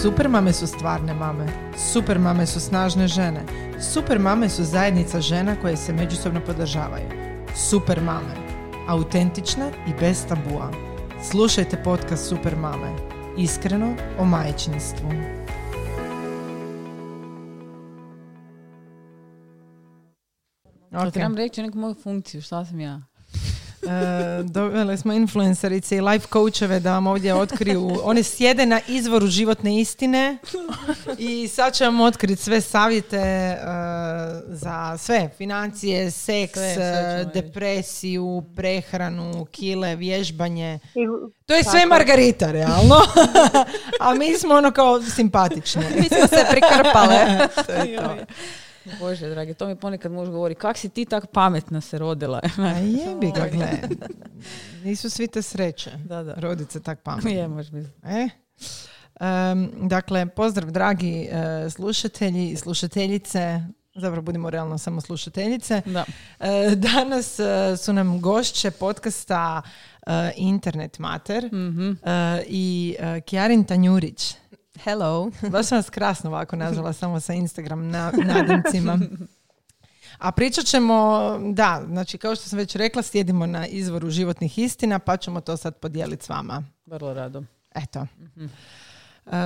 Super mame su stvarne mame. Super mame su snažne žene. Super mame su zajednica žena koje se međusobno podržavaju. Super mame. Autentične i bez tabua. Slušajte podcast Super mame. Iskreno o majčinstvu. To Ok. trebam reći neku moju funkciju, šta sam ja? E, doveli smo influencerice i life coacheve da vam ovdje otkriju. One sjede na izvoru životne istine i sad će vam otkriti sve savjete e, za sve. Financije, seks, Sve, sve ćemo e, depresiju, prehranu, kile, vježbanje. I, To je sve. Margarita, realno. A mi smo ono kao simpatične. Mi smo se prikrpale. to je to. Bože, dragi, to mi ponekad muž govori, kak si ti tak pametna se rodila? A jebi ga, gle. Nisu svi te sreće. Da, da. Rodit se tak pametno. Je, misliti. E? Em, dakle, pozdrav dragi e, slušatelji i slušateljice, zapravo budimo realno samo slušateljice. Da. E, danas e, su nam gošće podcasta Internet Mater Mhm. e, i uh, Kjarin Tanjurić. Hello. Baš sam vas krasno ovako nazvala samo sa Instagram na, nadimcima. A pričat ćemo, da, znači kao što sam već rekla, sjedimo na izvoru životnih istina, pa ćemo to sad podijeliti s vama. Vrlo rado. Eto. E,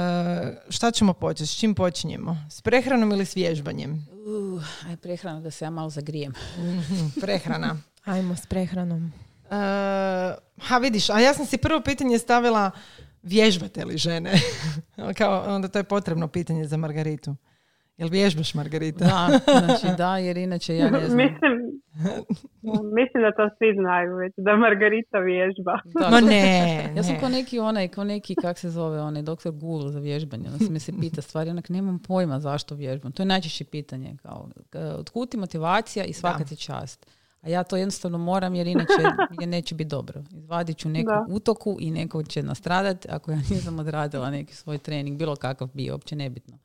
šta ćemo početi? S čim počinjemo? S prehranom ili s vježbanjem? Uh, aj prehrana da se ja malo zagrijem. Mhm, Prehrana. Ajmo s prehranom. E, ha, vidiš, a ja sam si prvo pitanje stavila vježbate li žene? Kao, onda to je potrebno pitanje za Margaritu. Jel vježbaš, Margarita? Da, znači da, jer inače ja ne znam. mislim, mislim da to svi znaju već, da Margarita vježba. Da, Ma ne, Ja sam ne. ko neki onaj, ko neki, kak se zove, onaj doktor Google za vježbanje. Onda se me se pita stvari, onak nemam pojma zašto vježbam. To je najčešće pitanje. Kao, otkud ti motivacija i svaka Da. ti čast. A ja to jednostavno moram jer inače je neće biti dobro. Izvadit ću neku Da. utoku i neko će nastradat ako ja nisam odradila neki svoj trening, bilo kakav bio, uopće nebitno.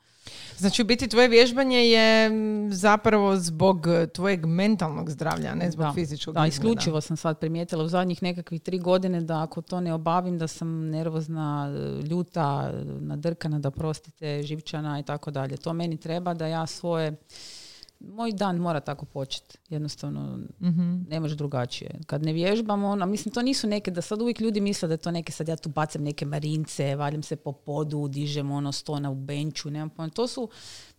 Znači, u biti tvoje vježbanje je zapravo zbog tvojeg mentalnog zdravlja, ne zbog Da. fizičkog Da, isključivo sam sad primijetila u zadnjih nekakvih tri godine da ako to ne obavim da sam nervozna, ljuta, nadrkana, da prostite, živčana i tako dalje. To meni treba da ja svoje, moj dan mora tako početi. Jednostavno Mhm. ne može drugačije. Kad ne vježbamo, ono, mislim to nisu neke, da sad uvijek ljudi misle da je to neke, sad ja tu bacam neke marince, valjam se po podu, dižem ono stona u benču, nemam pojma. To su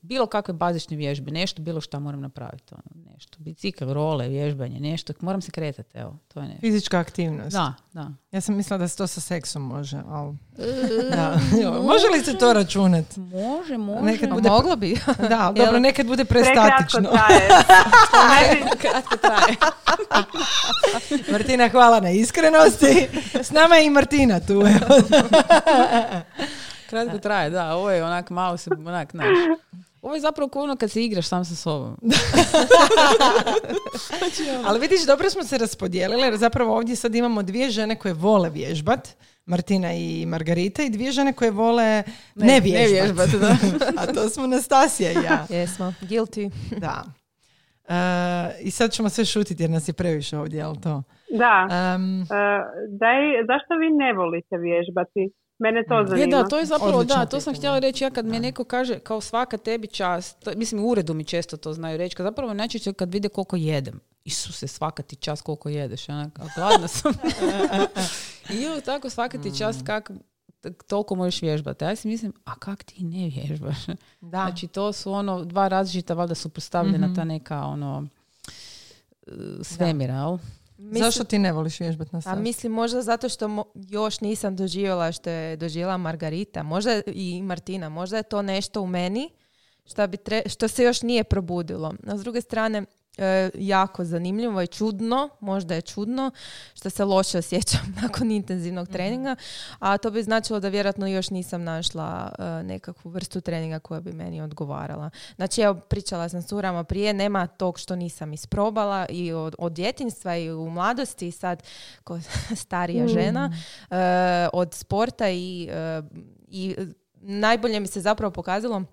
bilo kakve bazične vježbe, nešto, bilo šta moram napraviti. Ono, nešto, bicikl, role, vježbanje, nešto, moram se kretati, evo, to je nešto. Fizička aktivnost. Da, da. Ja sam mislila da se to sa seksom može, ali... da. Jo, može li se to računati? Može, može. Nekad Pa bude- moglo bi. Da, ali dobro, nekad bude Prekratko prestatično. traje. Kratko traje. Martina, hvala na iskrenosti. S nama je i Martina tu. evo. Kratko traje, da. Ovo je onak malo se, onak, znaš. Ovo je zapravo kao ono kad se igraš sam sa sobom. Ali vidiš, dobro smo se raspodijelile, jer zapravo ovdje sad imamo dvije žene koje vole vježbat, Martina i Margarita, i dvije žene koje vole ne, vježbat. vježbat, da. A to smo Nastasija i ja. Jesmo. Guilty. Da. E, I sad ćemo sve šutiti jer nas je previše ovdje, jel to? Da. Em, E, daj, zašto vi ne volite vježbati? Mene to zanima. Je, da, to je zapravo, Odlično da, to sam htjela reći, ja kad mi neko kaže kao svaka tebi čast, to, mislim u uredu mi često to znaju reći, kad zapravo najčešće kad vide koliko jedem. Isuse, svaka ti čast koliko jedeš, onak, a gladna sam. I evo tako svaka ti čast kak toliko možeš vježbati. A ja si mislim, a kak ti ne vježbaš? da. Znači to su ono dva različita valjda suprotstavljena Mhm. ta neka ono e, svemira, jel? Mislim, Zašto ti ne voliš vježbat na A sad? mislim možda zato što mo- još nisam doživjela što je doživjela Margarita, možda i Martina, možda je to nešto u meni što, bi tre- što se još nije probudilo. A s druge strane, e, jako zanimljivo i čudno, možda je čudno, što se loše osjećam nakon intenzivnog treninga, a to bi značilo da vjerojatno još nisam našla e, nekakvu vrstu treninga koja bi meni odgovarala. Znači, evo, pričala sam s curama prije, nema tog što nisam isprobala i od, od djetinjstva i u mladosti i sad ko starija žena, e, od sporta i, e, i najbolje mi se zapravo pokazalo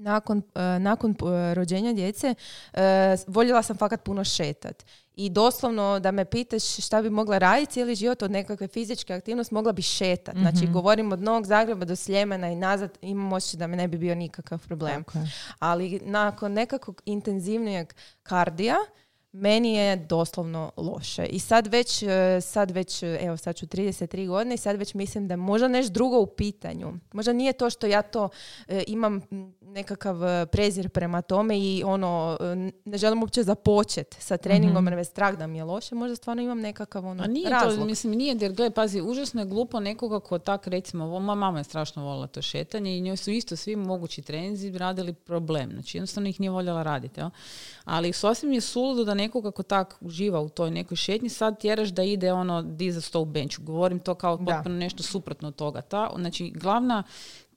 nakon, e, nakon e, rođenja djece e, voljela sam fakat puno šetat. I doslovno da me pitaš šta bi mogla raditi cijeli život od nekakve fizičke aktivnosti, mogla bi šetat. Znači, Mhm. govorim od Novog Zagreba do Sljemena i nazad, imam osjećaj da mi ne bi bio nikakav problem. Je. Ali nakon nekakvog intenzivnijeg kardija, meni je doslovno loše. I sad već, e, sad već, e, evo sad ću 33 godine i sad već mislim da je možda nešto drugo u pitanju. Možda nije to što ja to e, imam nekakav prezir prema tome i ono, ne želim uopće započet sa treningom jer me strah da mi je loše. Možda stvarno imam nekakav ono, A nije razlog. to, mislim, nije, jer gledaj, pazi, užasno je glupo nekoga ko tak, recimo, ovo, moja mama je strašno volila to šetanje i njoj su isto svi mogući treninzi radili problem, znači jednostavno ih nije voljela raditi? Ali sasvim je suludo da nekoga ko tak uživa u toj nekoj šetnji, sad tjeraš da ide ono diza sto u benču. Govorim to kao Da. potpuno nešto suprotno od toga. Ta, znači, glavna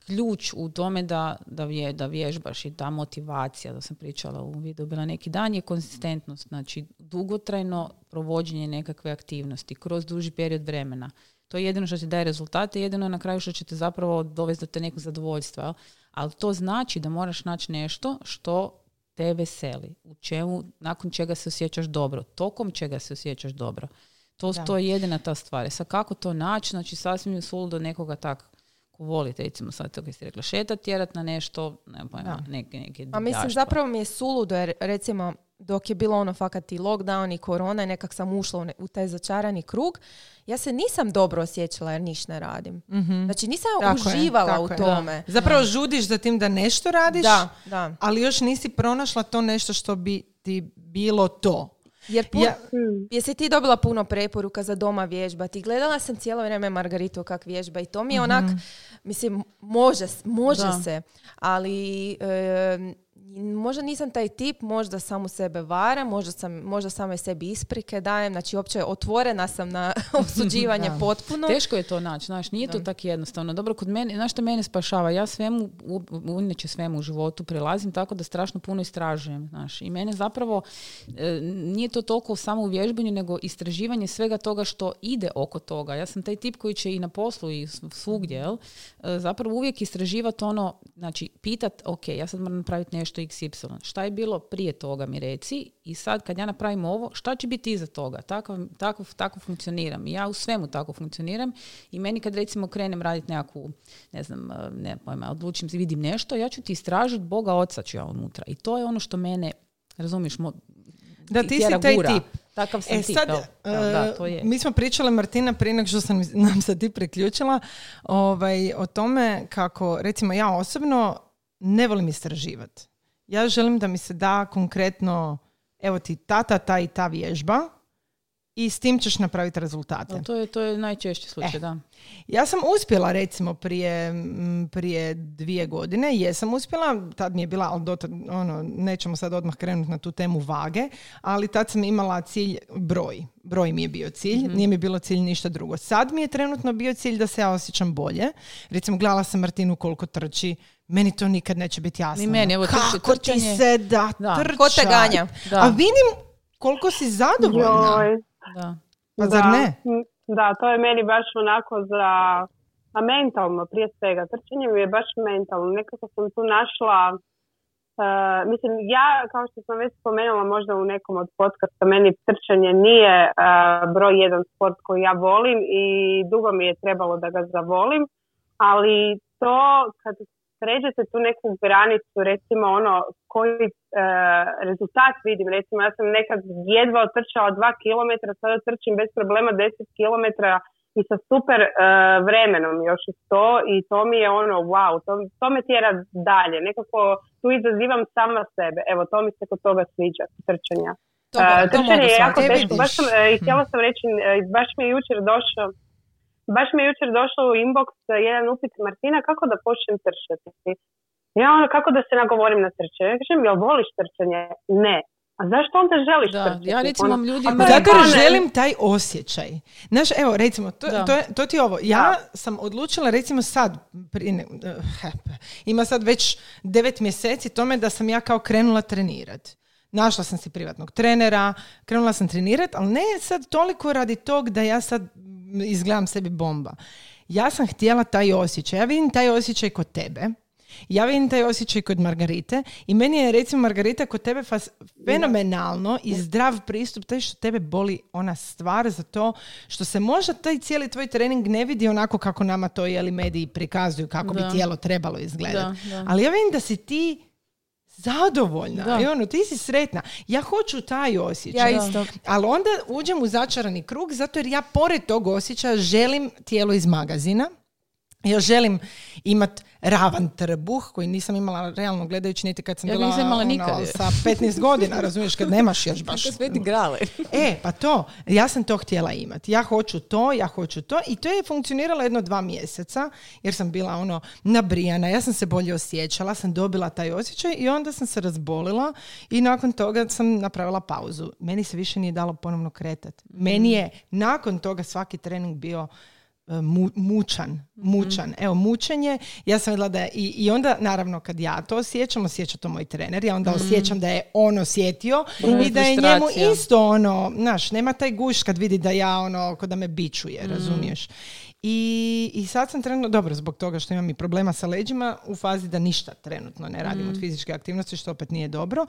ključ u tome da, da, vje, da vježbaš i ta motivacija, da sam pričala u videu bila neki dan, je konzistentnost. Znači, dugotrajno provođenje nekakve aktivnosti kroz duži period vremena. To je jedino što ti daje rezultate, jedino je na kraju što će te zapravo dovesti do te nekog zadovoljstva. Ali to znači da moraš naći nešto što te veseli, u čemu, nakon čega se osjećaš dobro, tokom čega se osjećaš dobro. To, Da. to je jedina ta stvar. E Sad kako to naći, znači sasvim je suludo nekoga tak ko volite, recimo sad to kad si rekla, šetat, tjerat na nešto, ne pojma, Da. neke, neke A mislim, divljaštva. zapravo mi je suludo jer recimo dok je bilo ono fakat i lockdown i korona i nekak sam ušla u, ne- u taj začarani krug, ja se nisam dobro osjećala jer niš ne radim. Znači nisam. Tako je, uživala tako u je. tome. Zapravo žudiš za tim da nešto radiš, Da, da. ali još nisi pronašla to nešto što bi ti bilo to. Jer pu- Ja-. Jesi ti dobila puno preporuka za doma vježbati? Gledala sam cijelo vrijeme Margaritu kak vježba i to mi je onak, mislim, može, može Da. se, ali e, možda nisam taj tip, možda samo sebe varam, možda, sam, možda samo sebi isprike dajem, znači uopće otvorena sam na osuđivanje Da. potpuno. Teško je to naći, znaš, nije to tako jednostavno. Dobro, kod mene, znaš što mene spašava? Ja svemu, inače svemu u životu prilazim tako da strašno puno istražujem, znaš. I mene zapravo, e, nije to toliko samo u vježbanju, nego istraživanje svega toga što ide oko toga. Ja sam taj tip koji će i na poslu i svugdje, jel? E, zapravo uvijek istraživati ono, znači, pitat, ok, ja sad moram napraviti nešto XY. Šta je bilo prije toga mi reci i sad kad ja napravim ovo, šta će biti iza toga? Tako, tako, tako funkcioniram. I ja u svemu tako funkcioniram i meni kad recimo krenem raditi nekakvu, ne znam, e, ne pojma, odlučim se, vidim nešto, ja ću ti istražiti Boga oca ću ja unutra. I to je ono što mene, razumiješ, mo, Da, ti si taj gura. tip. Takav sam E tip, sad, evo. Evo, da, to je. mi smo pričale Martina prije nego što sam nam se ti priključila ovaj, o tome kako recimo ja osobno ne volim istraživati. Ja želim da mi se da konkretno evo ti ta, ta, ta i ta vježba i s tim ćeš napraviti rezultate. To je, to je najčešći slučaj, E. da. Ja sam uspjela recimo prije, prije dvije godine, jesam uspjela, tad mi je bila, ali dotad, ono, nećemo sad odmah krenuti na tu temu vage, ali tad sam imala cilj broj. Broj mi je bio cilj, nije mi bilo cilj ništa drugo. Sad mi je trenutno bio cilj da se ja osjećam bolje. Recimo, gledala sam Martinu koliko trči, meni to nikad neće biti jasno. Ni meni, evo, trči- Kako ti trčanje- se da, Da. trčat? Ko te ganja? Da. A vidim koliko si zadovoljna. Joj, Da. Pa zar da. ne? Mm, Da, to je meni baš onako za a mentalno prije svega. Trčanje mi je baš mentalno. Nekako sam tu našla e, mislim, ja, kao što sam već spomenula možda u nekom od podcasta, meni trčanje nije e, broj jedan sport koji ja volim i dugo mi je trebalo da ga zavolim, ali to kad pređete tu neku granicu, recimo ono koji e, rezultat vidim, recimo ja sam nekad jedva otrčala dva kilometra, sada trčim bez problema 10 kilometra i sa super e, vremenom još uz to i to mi je ono wow, to, to me tjera dalje, nekako tu izazivam sama sebe, evo to mi se kod toga sviđa, trčanja. To, to mogu je jako teško, baš sam, e, i htjela sam reći, e, baš mi je jučer došao Baš mi je jučer došao u inbox e, jedan upit Martina kako da počnem trčati. Ja ono kako da se nagovorim na trčanje. Ja kažem, jel voliš trčanje? Ne. A zašto onda želiš Da, trčati? ja recimo Ono, je Zato jer želim taj osjećaj. Znaš, evo, recimo, to, Da. to, je, to ti je ovo. Ja sam odlučila, recimo sad, prije ne- eh, ima sad već devet mjeseci tome da sam ja kao krenula trenirati. Našla sam si privatnog trenera, krenula sam trenirati, ali ne sad toliko radi tog da ja sad izgledam sebi bomba. Ja sam htjela taj osjećaj. Ja vidim taj osjećaj kod tebe. Ja vidim taj osjećaj kod Margarite i meni je recimo Margarita kod tebe fas, fenomenalno i zdrav pristup taj što tebe boli ona stvar za to što se možda taj cijeli tvoj trening ne vidi onako kako nama to jeli mediji prikazuju kako Da. bi tijelo trebalo izgledati. Da, da. Ali ja vidim da si ti zadovoljna Da. i ono, ti si sretna. Ja hoću taj osjećaj. Ja isto. Ali onda uđem u začarani krug zato jer ja pored tog osjećaja želim tijelo iz magazina. Ja želim imat ravan trbuh koji nisam imala realno gledajući niti kad sam Ja bila nisam imala ono, sa 15 godina, razumiješ, kad nemaš još baš. Grale. E, pa to, ja sam to htjela imati. Ja hoću to, ja hoću to i to je funkcioniralo jedno dva mjeseca jer sam bila ono nabrijana, ja sam se bolje osjećala, sam dobila taj osjećaj i onda sam se razbolila i nakon toga sam napravila pauzu. Meni se više nije dalo ponovno kretati. Meni je nakon toga svaki trening bio mu- mučan, mučan. Evo, mučenje, ja sam vidjela da je, i, i onda naravno kad ja to osjećam, osjeća to moj trener, ja onda osjećam da je on osjetio i da je njemu isto ono, znaš, nema taj guš kad vidi da ja ono, ko da me bičuje, razumiješ. I, I sad sam trenutno, dobro, zbog toga što imam i problema sa leđima, u fazi da ništa trenutno ne radim od fizičke aktivnosti, što opet nije dobro.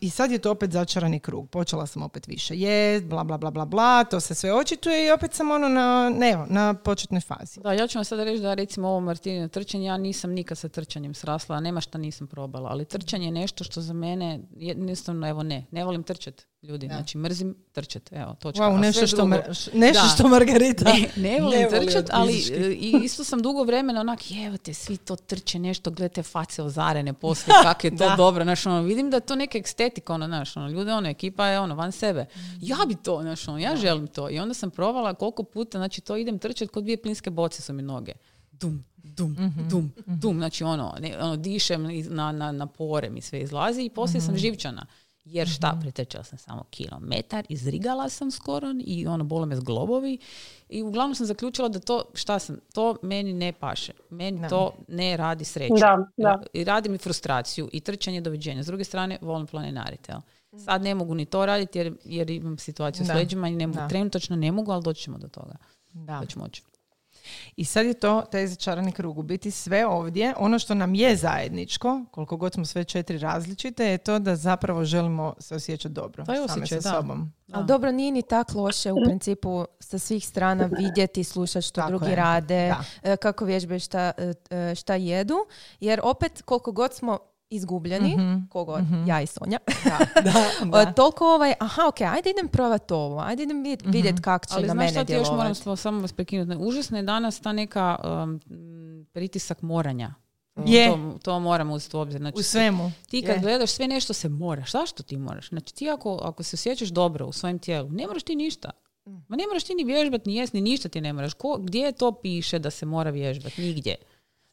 I sad je to opet začarani krug. Počela sam opet više jest, bla, bla, bla, bla, bla, to se sve očituje i opet sam ono na, ne, na početnoj fazi. Da, ja ću vam sada reći da recimo ovo Martinino trčanje, ja nisam nikad sa trčanjem srasla, nema šta nisam probala, ali trčanje je nešto što za mene, jednostavno, evo ne, ne volim trčat ljudi, znači mrzim trčat, evo, točka. Wow, nešto što, drugo- mar- nešto Da. što Margarita Ne, ne volim voli trčat, ali e, i isto sam dugo vremena onak, evo te, svi to trče nešto, gledajte face ozarene poslije, kak je to Da. dobro, znaš, ono, vidim da to neka estetika, ono, znaš, ono, ljude, ono, ekipa je, ono, van sebe. Ja bi to, znaš, ono, ja želim to. I onda sam provala koliko puta, znači, to idem trčat, kod dvije plinske boce su mi noge. Dum, dum, dum, dum, znači, ono, ne, ono dišem na, na, na pore mi sve izlazi i poslije sam živčana. Jer šta, pretrčala sam samo kilometar, izrigala sam skoro i ono, bole me zglobovi i uglavnom sam zaključila da to, šta sam, to meni ne paše. Meni to ne radi sreću. Da, da. I radi mi frustraciju i trčanje doviđenja. S druge strane, volim planinariti. jel. Sad ne mogu ni to raditi jer, jer imam situaciju Da. s leđima i ne mogu, Da. trenutačno ne mogu, ali doći ćemo do toga. Da. Da ću moći. I sad je to taj začarani krug. U biti sve ovdje, ono što nam je zajedničko, koliko god smo sve četiri različite, je to da zapravo želimo se osjećati dobro To je same osjećaj, sa da. sobom. Ali dobro, nije ni tak loše u principu sa svih strana vidjeti, slušati što Tako drugi je. rade, Da. e, kako vježbaju, šta, e, e, šta jedu. Jer opet, koliko god smo izgubljeni, kogod, ja i Sonja, Da, e, toliko ovaj, aha, ok, ajde idem probati ovo, ajde idem vidjeti vidjet kak će Ali na znaš mene šta ti još moram djelovati. samo vas prekinuti? Užasna je danas ta neka um, pritisak moranja. Je. To, to moramo uzeti u obzir. Znači, U svemu. Ti kad Je. gledaš sve nešto se moraš. Zašto ti moraš? Znači ti ako, ako se osjećaš dobro u svojem tijelu, ne moraš ti ništa. Ma ne moraš ti ni vježbati, ni jest, ni ništa ti ne moraš. Ko, gdje to piše da se mora vježbati? Nigdje.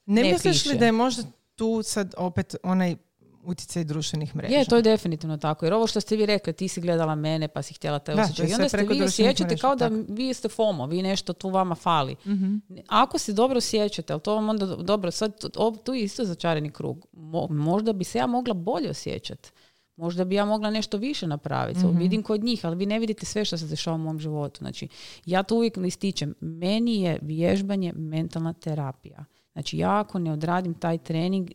Ne, Ne misliš li da je možda tu sad opet onaj utjecaj društvenih mreža? Je, to je definitivno tako. Jer ovo što ste vi rekli, ti si gledala mene pa si htjela taj osjećaj. je I onda ste vi osjećate kao da tako. vi ste FOMO, vi nešto tu vama fali. Mhm. Ako se dobro osjećate, ali to vam onda do- dobro, sad tu- je isto začarani krug. Mo- možda bi se ja mogla bolje osjećati. Možda bi ja mogla nešto više napraviti. Mhm. Vidim kod njih, ali vi ne vidite sve što se dešava u mom životu. Znači, ja to uvijek ističem. Meni je vježbanje mentalna terapija. Znači, ja ako ne odradim taj trening,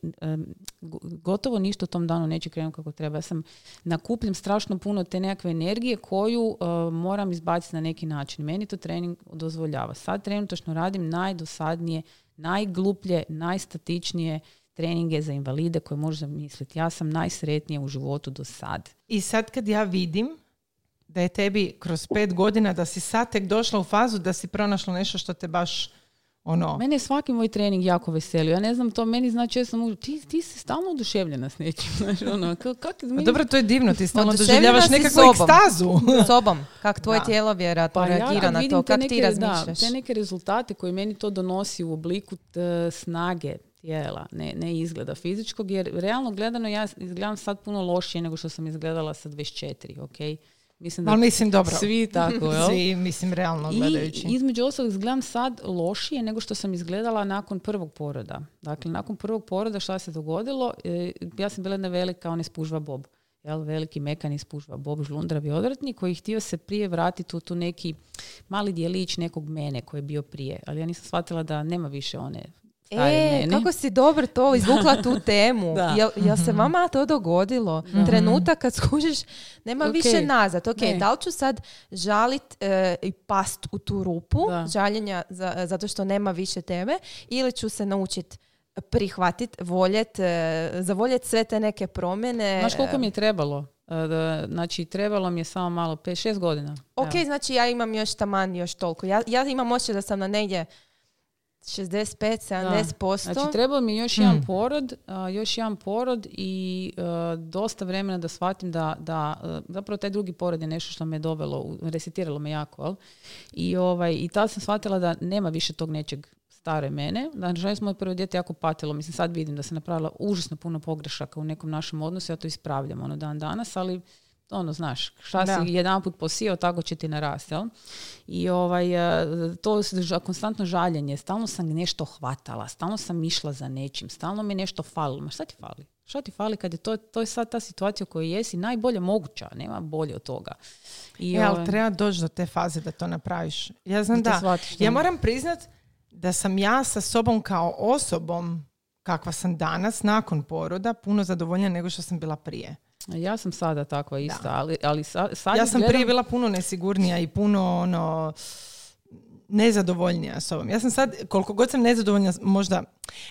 gotovo ništa u tom danu neće krenuti kako treba. Ja sam nakupljam strašno puno te nekakve energije koju e, moram izbaciti na neki način. Meni to trening dozvoljava. Sad trenutačno radim najdosadnije, najgluplje, najstatičnije treninge za invalide koje možeš zamisliti. Ja sam najsretnija u životu do sad. I sad kad ja vidim da je tebi kroz pet godina, da si sad tek došla u fazu da si pronašla nešto što te baš ono... Mene je svaki moj trening jako veselio. Ja ne znam, to meni znači ja sam, ti, ti si stalno oduševljena s nečim. Znači, ono, ka- kak, Pa meni- dobro, to je divno, ti stalno doživljavaš nekakvu sobom. ekstazu. Sobom, kak tvoje Da. tijelo vjerojatno Pa ja reagira kad na to, kak neke, ti da, razmišljaš. te neke rezultate koje meni to donosi u obliku t- snage tijela, ne, ne izgleda fizičkog, jer realno gledano ja izgledam sad puno lošije nego što sam izgledala sa 24, ok? Mislim da Ali mislim, dobro. svi tako, jel? Svi, mislim, realno gledajući. I između ostalog izgledam sad lošije nego što sam izgledala nakon prvog poroda. Dakle, nakon prvog poroda šta se dogodilo? E, ja sam bila jedna velika, on je spužva bob. Jel, veliki mekani spužva bob žlundravi odvratni koji je htio se prije vratiti u tu neki mali dijelić nekog mene koji je bio prije. Ali ja nisam shvatila da nema više one E, kako si dobro to izvukla tu temu. Da. Jel, jel se vama to dogodilo? Trenutak kad skužiš, nema Ok. više nazad. Ok, Ne. da li ću sad žalit e, i past u tu rupu Da. žaljenja za- zato što nema više tebe ili ću se naučit prihvatit, voljet, e, zavoljet sve te neke promjene. Znaš koliko mi je trebalo? E, da- Znači, trebalo mi je samo malo, 5-6 godina. Ok, Evo. znači ja imam još taman još toliko. Ja, ja imam osjećaj da sam na negdje 65-70%. Znači, trebalo mi još jedan porod, a, još jedan porod i e, dosta vremena da shvatim da, da e, zapravo taj drugi porod je nešto što me dovelo, resetiralo me jako, jel? I, ovaj, i tad sam shvatila da nema više tog nečeg stare mene. Da, nažalost, moje prvo dijete jako patilo. Mislim, sad vidim da sam napravila užasno puno pogrešaka u nekom našem odnosu, ja to ispravljam ono dan danas, ali ono, znaš, šta Da. si jedan put posijao, tako će ti narasti, jel? I ovaj, e, to konstantno žaljenje, stalno sam nešto hvatala, stalno sam išla za nečim, stalno mi je nešto falilo. Ma šta ti fali? Šta ti fali kad je to, to je sad ta situacija u kojoj jesi najbolje moguća, nema bolje od toga. I, E, ali ovaj, treba doći do te faze da to napraviš. Ja znam Da shvatiš. Ja moram priznat da sam ja sa sobom kao osobom kakva sam danas nakon poroda puno zadovoljnija nego što sam bila prije. Ja sam sada takva ista, ali, ali sa- sad ja sam gledam- prije bila puno nesigurnija i puno ono nezadovoljnija sobom. Ja sam sad, koliko god sam nezadovoljna, možda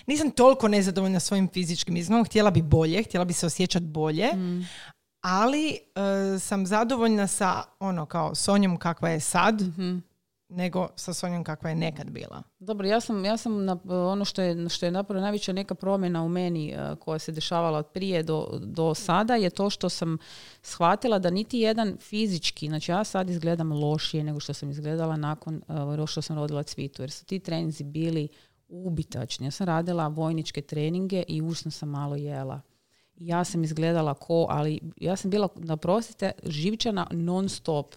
nisam toliko nezadovoljna svojim fizičkim izgledom, htjela bi bolje, htjela bi se osjećati bolje, Mm. ali e, sam zadovoljna sa ono kao Sonjom kakva je sad, Mhm. Nego sa Sonjom kakva je nekad bila. Dobro, ja sam, ja sam na, ono što je, što je napravo najveća neka promjena u meni eh, koja se dešavala od prije do, do sada je to što sam shvatila da niti jedan fizički, znači ja sad izgledam lošije nego što sam izgledala nakon uh, što sam rodila cvitu, jer su ti treninzi bili ubitačni. Ja sam radila vojničke treninge i užasno sam malo jela. Ja sam izgledala ko, ali ja sam bila, naprostite, živčana non stop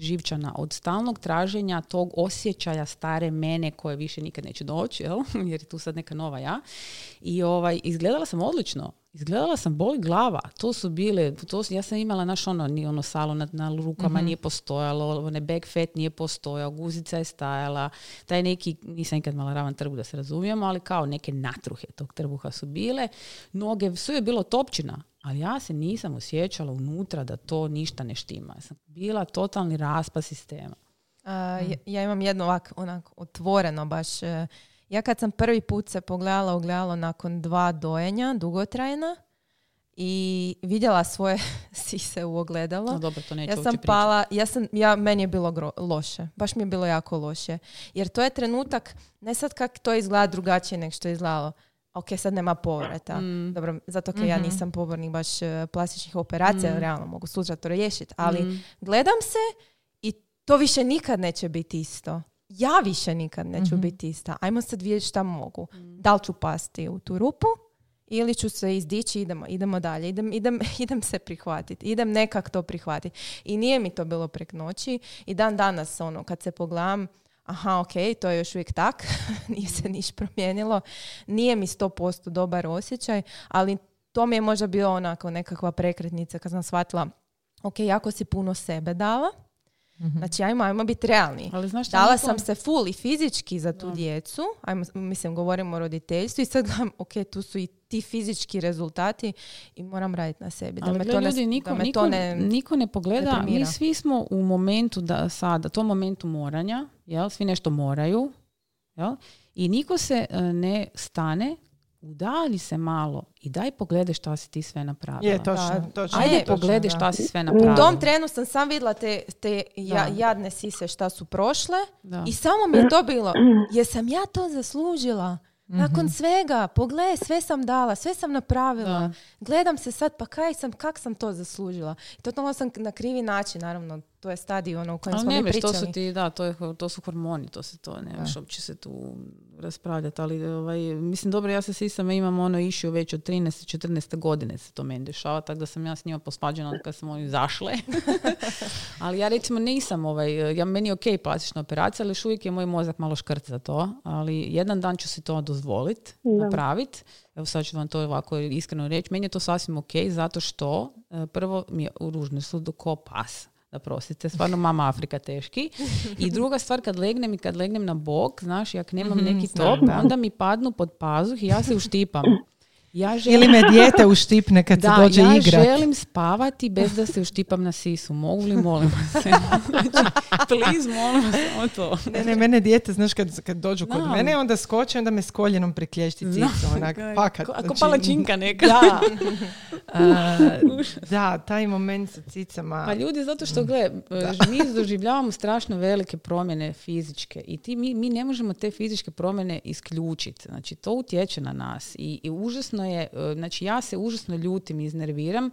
živčana od stalnog traženja tog osjećaja stare mene koje više nikad neće doći, jel? jer je tu sad neka nova ja. I ovaj, izgledala sam odlično. Izgledala sam boli glava. To su bile, to su, ja sam imala naš ono, ni ono salo na, na rukama nije postojalo, one back fat nije postojao, guzica je stajala, taj neki, nisam nikad imala ravan trbuh da se razumijemo, ali kao neke natruhe tog trbuha su bile. Noge, sve je bilo topčina, ali ja se nisam osjećala unutra da to ništa ne štima. Ja sam bila totalni raspad sistema. A, ja, ja imam jedno ovak, onak otvoreno baš. Ja kad sam prvi put se pogledala u gledalo nakon dva dojenja, dugotrajna, i vidjela svoje sise u ogledalo. No dobro, to neću ja sam pala, ja sam, ja, meni je bilo gro- loše. Baš mi je bilo jako loše. Jer to je trenutak, ne sad kak to izgleda drugačije nego što je izgledalo. Ok, sad nema povrata. Mm. Dobro, zato kaj ja Mhm. nisam pobornik baš e, plastičnih operacija, Mm. realno mogu sutra to riješiti. Ali Mm. gledam se i to više nikad neće biti isto. Ja više nikad neću Mhm. biti ista. Ajmo sad vidjeti šta mogu. Da li ću pasti u tu rupu ili ću se izdići, idemo, idemo dalje, idem, idem, idem se prihvatiti, idem nekak to prihvatiti. I nije mi to bilo prek noći i dan danas, ono, kad se pogledam, aha, ok, to je još uvijek tak, nije se niš promijenilo, nije mi 100% dobar osjećaj, ali to mi je možda bilo onako nekakva prekretnica kad sam shvatila, ok, jako si puno sebe dala, znači ajmo, ajmo biti realni. Ali znaš Dala niko- sam se full i fizički za tu Da. djecu, ajmo, mislim, govorimo o roditeljstvu i sad gledam, ok, tu su i ti fizički rezultati i moram raditi na sebi. Da Ali me gle, to ne, ljudi, niko, da me niko, to ne... niko ne pogleda, mi deprimira. svi smo u momentu da sada, tom momentu moranja, jel? svi nešto moraju, jel? i niko se e, ne stane, udalji se malo i daj pogledaj šta si ti sve napravila. Je, točno, Da. točno. Ajde točno, pogledaj da. šta si sve U napravila. tom trenu sam sam vidjela te, te ja- jadne sise šta su prošle Da. i samo mi je to bilo, jesam ja to zaslužila? Nakon svega, pogledaj, sve sam dala, sve sam napravila. Da. Gledam se sad, pa kaj sam, kak sam to zaslužila? I totalno sam na krivi način, naravno, to je stadij ono u kojem smo ne mi pričali. to su ti, da, to, je, to su hormoni, to se to, ne uopće se tu raspravljati, ali ovaj, mislim, dobro, ja se sisam, imam ono išio već od 13. 14. godine se to meni dešava, tako da sam ja s njima pospađena kad smo oni zašle. ali ja recimo nisam, ovaj, ja, meni je ok plastična operacija, ali još uvijek je moj mozak malo škrt za to, ali jedan dan ću si to dozvoliti, napraviti. Evo sad ću vam to ovako iskreno reći. Meni je to sasvim ok, zato što e, prvo mi je u ružne su do ko pas. Da prostite, stvarno mama Afrika teški. I druga stvar, kad legnem i kad legnem na bok, znaš, jak nemam neki top, onda mi padnu pod pazuh i ja se uštipam. Ja želim... Ili me dijete uštipne kad da, se dođe ja igrat. želim spavati bez da se uštipam na sisu. Mogu li, molim vas? znači, please, molim vas, samo to. Ne, ne, mene dijete, znaš, kad, kad dođu kod mene, onda skoče, onda me s koljenom priklješti cicu, onak, fakat. Ko- Ako znači, palačinka neka. Da. A, da, taj moment sa cicama. Pa ljudi, zato što, gle, mi doživljavamo strašno velike promjene fizičke i ti, mi, mi ne možemo te fizičke promjene isključiti. Znači, to utječe na nas i, i užasno je, e, znači ja se užasno ljutim i iznerviram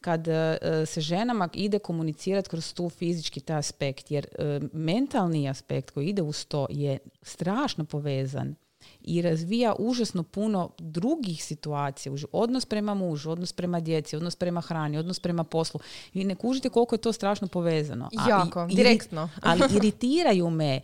kad e, se ženama ide komunicirati kroz tu fizički taj aspekt, jer e, mentalni aspekt koji ide uz to je strašno povezan i razvija užasno puno drugih situacija, odnos prema mužu, odnos prema djeci, odnos prema hrani, odnos prema poslu. Vi ne kužite koliko je to strašno povezano. A Jako, i- direktno. ali iritiraju me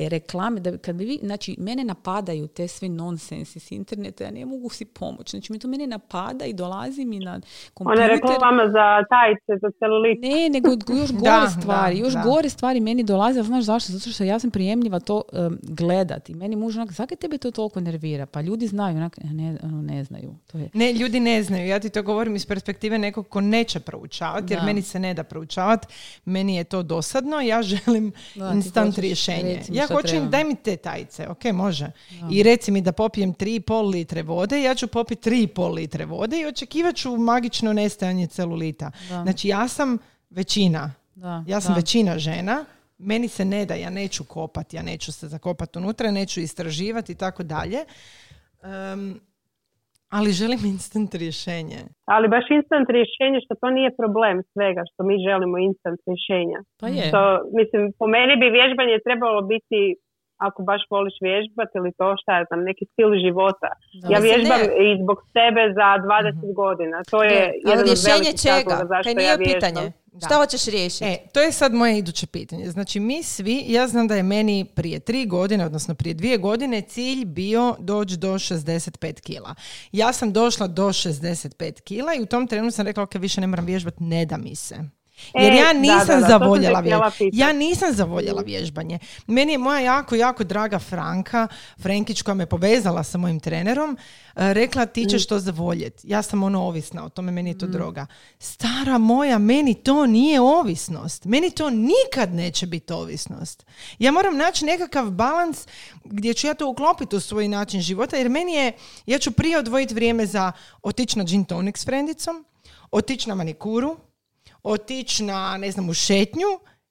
reklame, da kad bi vi, znači mene napadaju te sve nonsensi s interneta, ja ne mogu si pomoći. Znači mi to mene napada i dolazi mi na Ona kompjuter. je reklama za tajice, za celulit. Ne, nego još gore Da, stvari. da, još da. gore stvari meni dolaze, znaš zašto? Zato što ja sam prijemljiva to um, gledat. I meni muž onak, zakaj tebe to toliko nervira? Pa ljudi znaju, onak, ne, ono, ne znaju. To je, Ne, ljudi ne znaju. Ja ti to govorim iz perspektive nekog ko neće proučavati, jer Da. meni se ne da proučavati. Meni je to dosadno. Ja želim instant rješenje. Ja hoću, treba. daj mi te tajice. Ok, može. I reci mi da popijem 3,5 litre vode, ja ću popiti 3,5 litre vode i očekivat ću magično nestajanje celulita. Da. Znači, ja sam većina. da, Ja sam da. većina žena, meni se ne da, ja neću kopati, ja neću se zakopati unutra, neću istraživati i tako dalje. Ali želim instant rješenje. Ali baš instant rješenje što to nije problem svega što mi želimo instant rješenja. Pa je. To, mislim, po meni bi vježbanje trebalo biti ako baš voliš vježbati ili to šta je tam, neki stil života. Da. Ja vježbam ne. i zbog sebe za 20 godina. To je jedan Ali od velikih čega? razloga zašto Kaj ja nije vježbam. pitanje. Da. Šta hoćeš riješiti? E, to je sad moje iduće pitanje. Znači, mi svi, ja znam da je meni prije tri godine, odnosno prije dvije godine, cilj bio doći do 65 kila. Ja sam došla do 65 kila i u tom trenu sam rekla, ok, više ne moram vježbati, ne da mi se. Jer E, ja da, nisam da, da, zavoljela vježbanje. Ja nisam zavoljela vježbanje. Meni je moja jako, jako draga Franka, Frenkić koja me povezala sa mojim trenerom, e, rekla ti ćeš to zavoljeti. Ja sam ono ovisna, o tome meni je to droga. Stara moja, meni to nije ovisnost. Meni to nikad neće biti ovisnost. Ja moram naći nekakav balans gdje ću ja to uklopiti u svoj način života, jer meni je, ja ću prije odvojiti vrijeme za otići na gin tonic s frendicom, otići na manikuru, otići na, ne znam, u šetnju,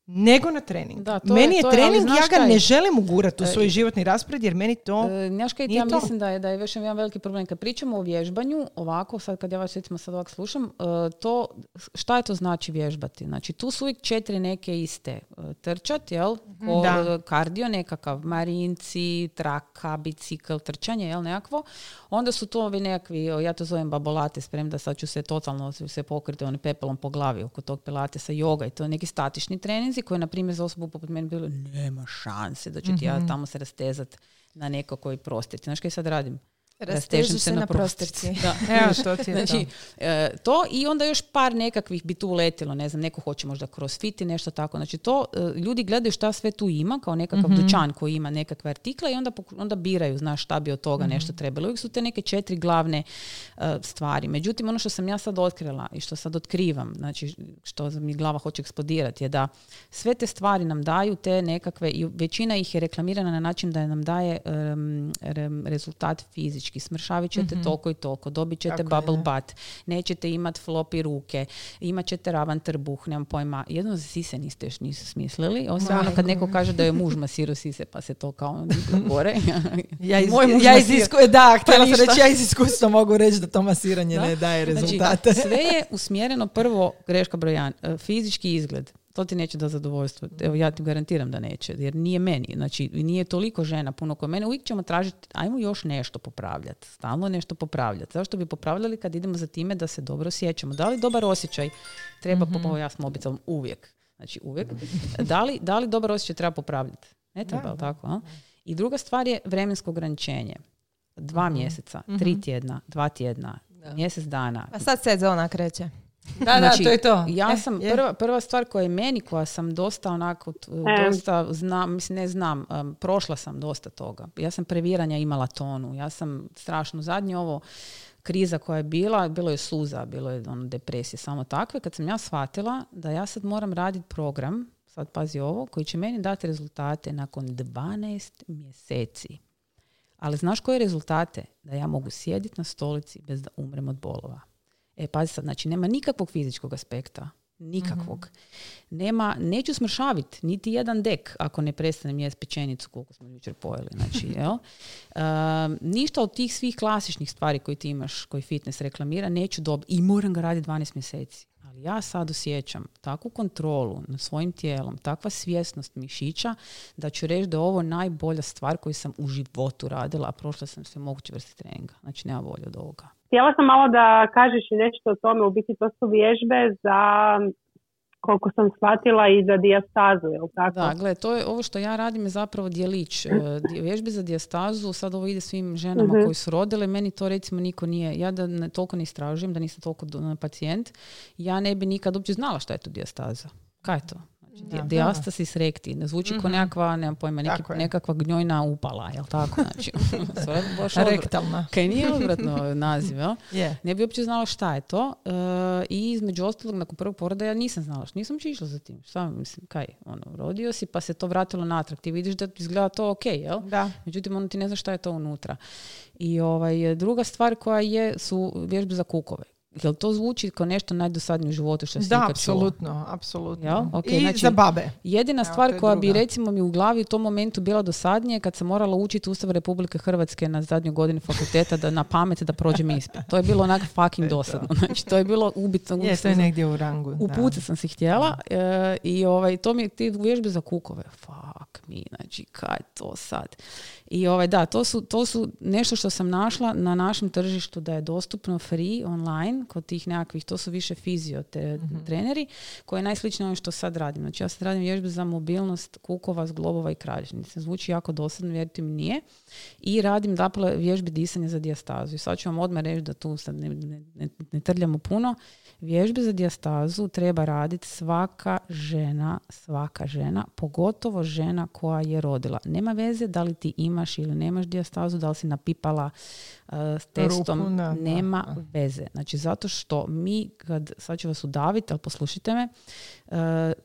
nego na trening. Da, to meni je- je, to je, trening, ja ga kaj? ne želim ugurati u svoj životni raspored, jer meni to... E, Znaš kaj, ja to. mislim da je, da je još jedan veliki problem. Kad pričamo o vježbanju, ovako, sad kad ja vas recimo sad ovak slušam, e, to, šta je to znači vježbati? Znači, tu su uvijek četiri neke iste. E, Trčat, jel? Ko, Da. e, Kardio nekakav, marinci, traka, bicikl, trčanje, jel, nekakvo. Onda su to ovi nekakvi, ja to zovem babolate, sprem da sad ću se totalno se pokriti onim pepelom po glavi oko tog pilatesa, joga i to je neki statični treninzi koji, na primjer, za osobu poput mene bilo, nema šanse da ću ti ja tamo se rastezat na neko koji prostirci. Znaš kaj sad radim? Rastežeš se na prostirci. Da. Evo, to ti je Znači, e, to i onda još par nekakvih bi tu uletilo, ne znam, neko hoće možda crossfit i nešto tako. Znači to, e, ljudi gledaju šta sve tu ima, kao nekakav dućan koji ima nekakve artikle i onda, poku- onda biraju, znaš, šta bi od toga nešto trebalo. Uvijek su te neke četiri glavne e, stvari. Međutim, ono što sam ja sad otkrila i što sad otkrivam, znači što mi glava hoće eksplodirati je da sve te stvari nam daju te nekakve, i većina ih je reklamirana na način da nam daje rezultat fizički. Smršavit ćete toliko i toliko, dobit ćete Tako je, bubble da. butt, nećete imat floppy ruke, imat ćete ravan trbuh, nemam pojma. Jedno za sise niste još nisu smislili, osim ono kad neko kaže da je muž masirao sise, pa se to kao gore. Ja iz, Moj muž ja iz isku- da, htjela sam ništa. reći, ja iz iskustva mogu reći da to masiranje Da. ne daje Znači, rezultate. sve je usmjereno prvo, greška brojan, e, fizički izgled. To ti neće da zadovoljstvo. Evo ja ti garantiram da neće, jer nije meni. Znači, nije toliko žena puno kao mene. Uvijek ćemo tražiti, ajmo još nešto popravljati. Stalno nešto popravljati. Zašto bi popravljali kad idemo za time da se dobro osjećamo? Da li dobar osjećaj treba, mm ja s mobitelom uvijek. Znači, uvijek. Da li, da li dobar osjećaj treba popravljati? Ne treba, jel tako? A? I druga stvar je vremensko ograničenje. Dva mjeseca, tri tjedna, dva tjedna, mjesec dana. Pa sad sezona kreće. Da, da, Znači, to je to. Ja E, sam, je. prva, prva stvar koja je meni, koja sam dosta onako, dosta znam, mislim ne znam, um, prošla sam dosta toga. Ja sam previranja imala tonu, ja sam strašno, zadnje ovo, kriza koja je bila, bilo je suza, bilo je ono, depresije, samo takve. Kad sam ja shvatila da ja sad moram raditi program, sad pazi ovo, koji će meni dati rezultate nakon 12 mjeseci. Ali znaš koje rezultate? Da ja mogu sjediti na stolici bez da umrem od bolova. E, pazi sad, znači nema nikakvog fizičkog aspekta. Nikakvog. Nema, neću smršaviti niti jedan dek ako ne prestanem jesti pečenicu koliko smo jučer pojeli. Znači, jel? Um, ništa od tih svih klasičnih stvari koje ti imaš, koji fitness reklamira, neću dobiti i moram ga raditi 12 mjeseci. Ali ja sad osjećam takvu kontrolu nad svojim tijelom, takva svjesnost mišića, da ću reći da je ovo najbolja stvar koju sam u životu radila, a prošla sam sve moguće vrste treninga. Znači, nema bolje od ovoga. Htjela sam malo da kažeš nešto o tome, u biti to su vježbe za koliko sam shvatila i za dijastazu, jel tako? Da, gle, to je ovo što ja radim je zapravo dijelić. E, Vježbe za dijastazu, sad ovo ide svim ženama Mhm. koji su rodile, meni to recimo niko nije, ja da ne, toliko ne istražujem, da nisam toliko pacijent, ja ne bi nikad uopće znala šta je to dijastaza. Kaj je to? Znači, di- Da. diastasis rekti, ne zvuči kao nekakva, nemam pojma, neki, nekakva gnjojna upala, jel tako? Znači, sve baš Rektalna. Kaj nije odvratno naziv, jel? Je. Ne bi uopće znala šta je to. E, I između ostalog, nakon prvog poroda ja nisam znala, nisam uopće išla za tim. Šta mislim, kaj, ono, rodio si pa se to vratilo natrag. Ti vidiš da izgleda to ok, jel? Da. Međutim, ono ti ne zna šta je to unutra. I ovaj, druga stvar koja je, su vježbe za kukove. Jel to zvuči kao nešto najdosadnije u životu što si Da, ikad čula? apsolutno, apsolutno. Jel? Ok, I znači- za babe. Jedina Evo, stvar je koja bi recimo mi u glavi u tom momentu bila dosadnije kad sam morala učiti Ustav Republike Hrvatske na zadnjoj godini fakulteta da na pamet da prođem ispit. To je bilo onak fucking dosadno. Znači, to je bilo ubitno. Je, to je negdje u rangu. U puce sam si htjela e, i ovaj, to mi je ti vježbe za kukove. Fuck mi, znači kaj to sad? I ovaj, da, to su, to su nešto što sam našla na našem tržištu da je dostupno free online kod tih nekakvih, to su više fizio te, treneri koje je najsličnije ono što sad radim. Znači ja sad radim vježbe za mobilnost kukova, zglobova i kralježnice. Zvuči jako dosadno, vjerujte mi nije. I radim dakle vježbe disanja za dijastazu. I sad ću vam odmah reći da tu sad ne, ne, ne, ne trljamo puno. Vježbe za dijastazu treba raditi svaka žena, svaka žena, pogotovo žena koja je rodila. Nema veze da li ti imaš ili nemaš dijastazu, da li si napipala uh, s testom, Rupu, nema veze. Znači zato što mi, kad, sad ću vas udaviti, ali poslušajte me, uh,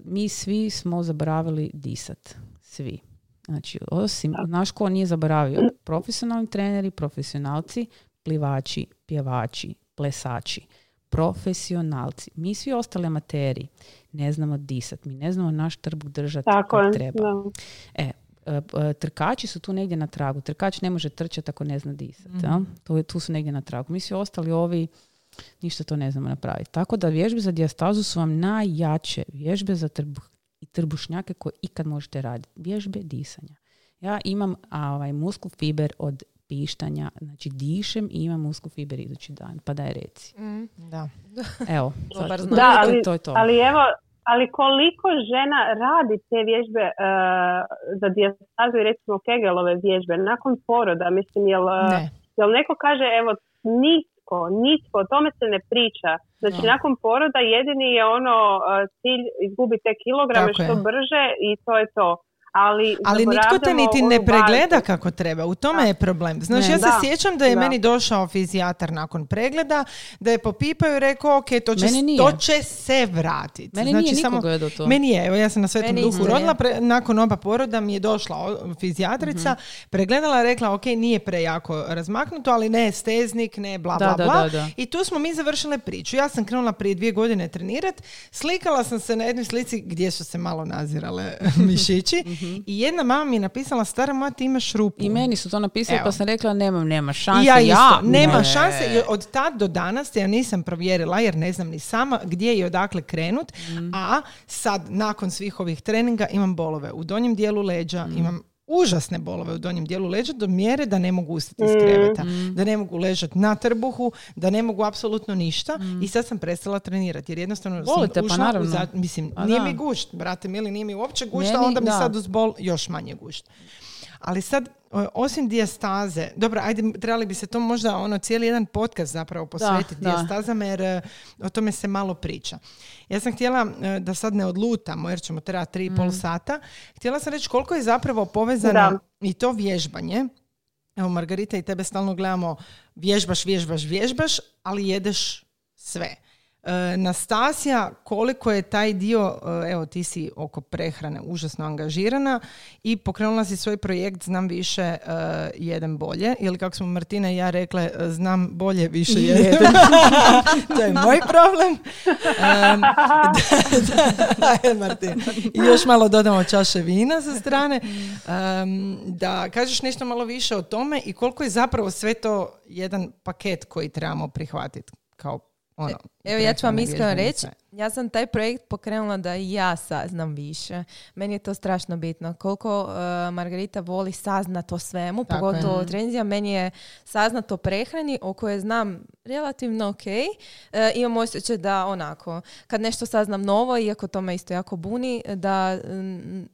mi svi smo zaboravili disat. Svi. Znači, osim, znaš ko nije zaboravio? Profesionalni treneri, profesionalci, plivači, pjevači, plesači. Profesionalci. Mi svi ostali amateri ne znamo disat. Mi ne znamo naš trbuh držati Tako kako je, treba. da. E, e, e, trkači su tu negdje na tragu. Trkač ne može trčati ako ne zna disat. Jel? To je- tu su negdje na tragu. Mi svi ostali ovi ništa to ne znamo napraviti. Tako da vježbe za dijastazu su vam najjače vježbe za trbuh i trbušnjake koje ikad možete raditi. Vježbe disanja. Ja imam a, ovaj muskul fiber od pištanja, znači dišem i imam muskul fiber idući dan. Pa daj reci. Mm, Da. Evo, sad, Dobar znak. Da, ali, to je to. ali evo, ali koliko žena radi te vježbe uh, za dijastazu i recimo Kegelove vježbe nakon poroda, mislim, jel, Ne. jel neko kaže, evo, nitko, nitko, o tome se ne priča. Znači, Da. nakon poroda jedini je ono uh, cilj izgubiti te kilograme Tako što je. brže i to je to. Ali, Ali nitko te niti ne pregleda bazu. kako treba. U tome je problem. Znači, Ne. ja se Da. sjećam da je Da. meni došao fizijatar nakon pregleda, da je popipao i rekao, ok, to će, Meni nije. to će se vratiti. Meni znači, nije samo, to. Meni je, evo ja sam na svetom Meni duhu rodila, je. pre- nakon oba poroda mi je došla fizijatrica, Mhm. pregledala, rekla, ok, nije prejako razmaknuto, ali ne steznik, ne bla, Da, bla, da, bla. da, da. I tu smo mi završile priču. Ja sam krenula prije dvije godine trenirat, slikala sam se na jednoj slici gdje su se malo nazirale mišići i jedna mama mi je napisala, stara moja, ti imaš rupu. I meni su to napisali Evo. pa sam rekla nemam, nema šanse. Ja ja, nema ne. šanse. I od tad do danas ja nisam provjerila jer ne znam ni sama gdje i odakle krenut, Mhm. a sad nakon svih ovih treninga imam bolove u donjem dijelu leđa, Mhm. imam užasne bolove u donjem dijelu leđa do mjere da ne mogu ustati iz Mm. kreveta, Mhm. da ne mogu ležati na trbuhu, da ne mogu apsolutno ništa Mhm. i sad sam prestala trenirati jer jednostavno sam pa ušla u naravno. za- mislim, Pa nije da. mi gušt, brate mili, nije mi uopće gušt, a onda mi da. sad uz bol još manje gušt. Ali sad, osim dijastaze, dobro, ajde, trebali bi se to možda ono cijeli jedan podcast zapravo posvetiti da. dijastazama jer e, o tome se malo priča. Ja sam htjela e, da sad ne odlutamo jer ćemo trebati tri i Mm. pol sata. Htjela sam reći koliko je zapravo povezano Da. i to vježbanje. Evo, Margarita i tebe stalno gledamo vježbaš, vježbaš, vježbaš, ali jedeš sve. E, Nastasija, koliko je taj dio, e, evo ti si oko prehrane užasno angažirana i pokrenula si svoj projekt Znam više, e, jedem bolje. Ili kako smo Martina i ja rekle, e, znam bolje, više jedem. to je moj problem. Da, da. I još malo dodamo čaše vina sa strane. Da kažeš nešto malo više o tome i koliko je zapravo sve to jedan paket koji trebamo prihvatiti kao ono, Evo ja ću vam iskreno reći. Ja sam taj projekt pokrenula da i ja saznam više. Meni je to strašno bitno. Koliko e, Margarita voli saznat o svemu, Tako je. pogotovo o trenzija, meni je saznat o prehrani o kojoj znam relativno ok. E, imam osjećaj da onako, kad nešto saznam novo, iako to me isto jako buni, da,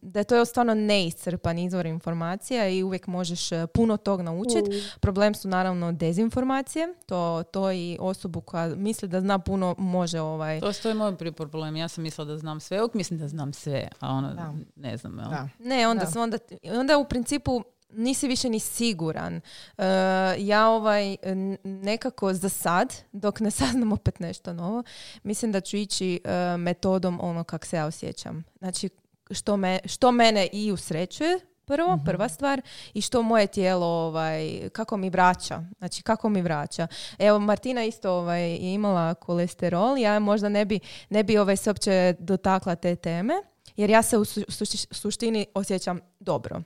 da je to stvarno neiscrpan izvor informacija i uvijek možeš e, puno tog naučiti. Problem su naravno dezinformacije. To, to i osobu koja misli da zna puno može ovaj... To, moj prvi problem. Ja sam mislila da znam sve, uvijek mislim da znam sve, a ono, Da. ne znam. jel? Da. Ne, onda, Da. sam onda, onda u principu nisi više ni siguran. E, ja ovaj nekako za sad, dok ne saznam opet nešto novo, mislim da ću ići e, metodom ono kak se ja osjećam. Znači, što, me, što mene i usrećuje, prvo, prva stvar, i što moje tijelo, ovaj, kako mi vraća. Znači, kako mi vraća. Evo, Martina isto ovaj, je imala kolesterol, ja možda ne bi, ne bi ovaj, se uopće dotakla te teme, jer ja se u su- sušti- suštini osjećam dobro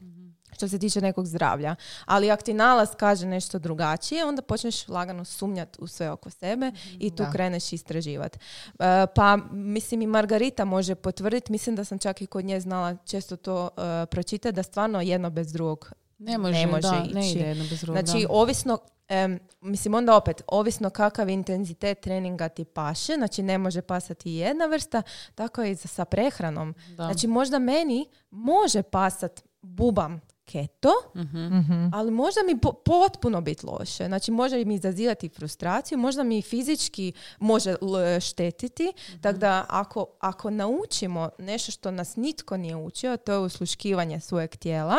što se tiče nekog zdravlja. Ali ako ti nalaz kaže nešto drugačije, onda počneš lagano sumnjati u sve oko sebe i tu Da. kreneš istraživati. E, pa, mislim, i Margarita može potvrditi, mislim da sam čak i kod nje znala često to uh, pročitati, da stvarno jedno bez drugog Ne može, Ne može da, ne ići. ide jedno bez drugog. Znači, da. ovisno, em, mislim onda opet, ovisno kakav intenzitet treninga ti paše, znači ne može pasati jedna vrsta, tako i sa prehranom. Da. Znači možda meni može pasat bubam keto, Mhm. ali možda mi po- potpuno biti loše. Znači može mi izazivati frustraciju, možda mi fizički može štetiti. Tako da ako, ako naučimo nešto što nas nitko nije učio, to je usluškivanje svojeg tijela,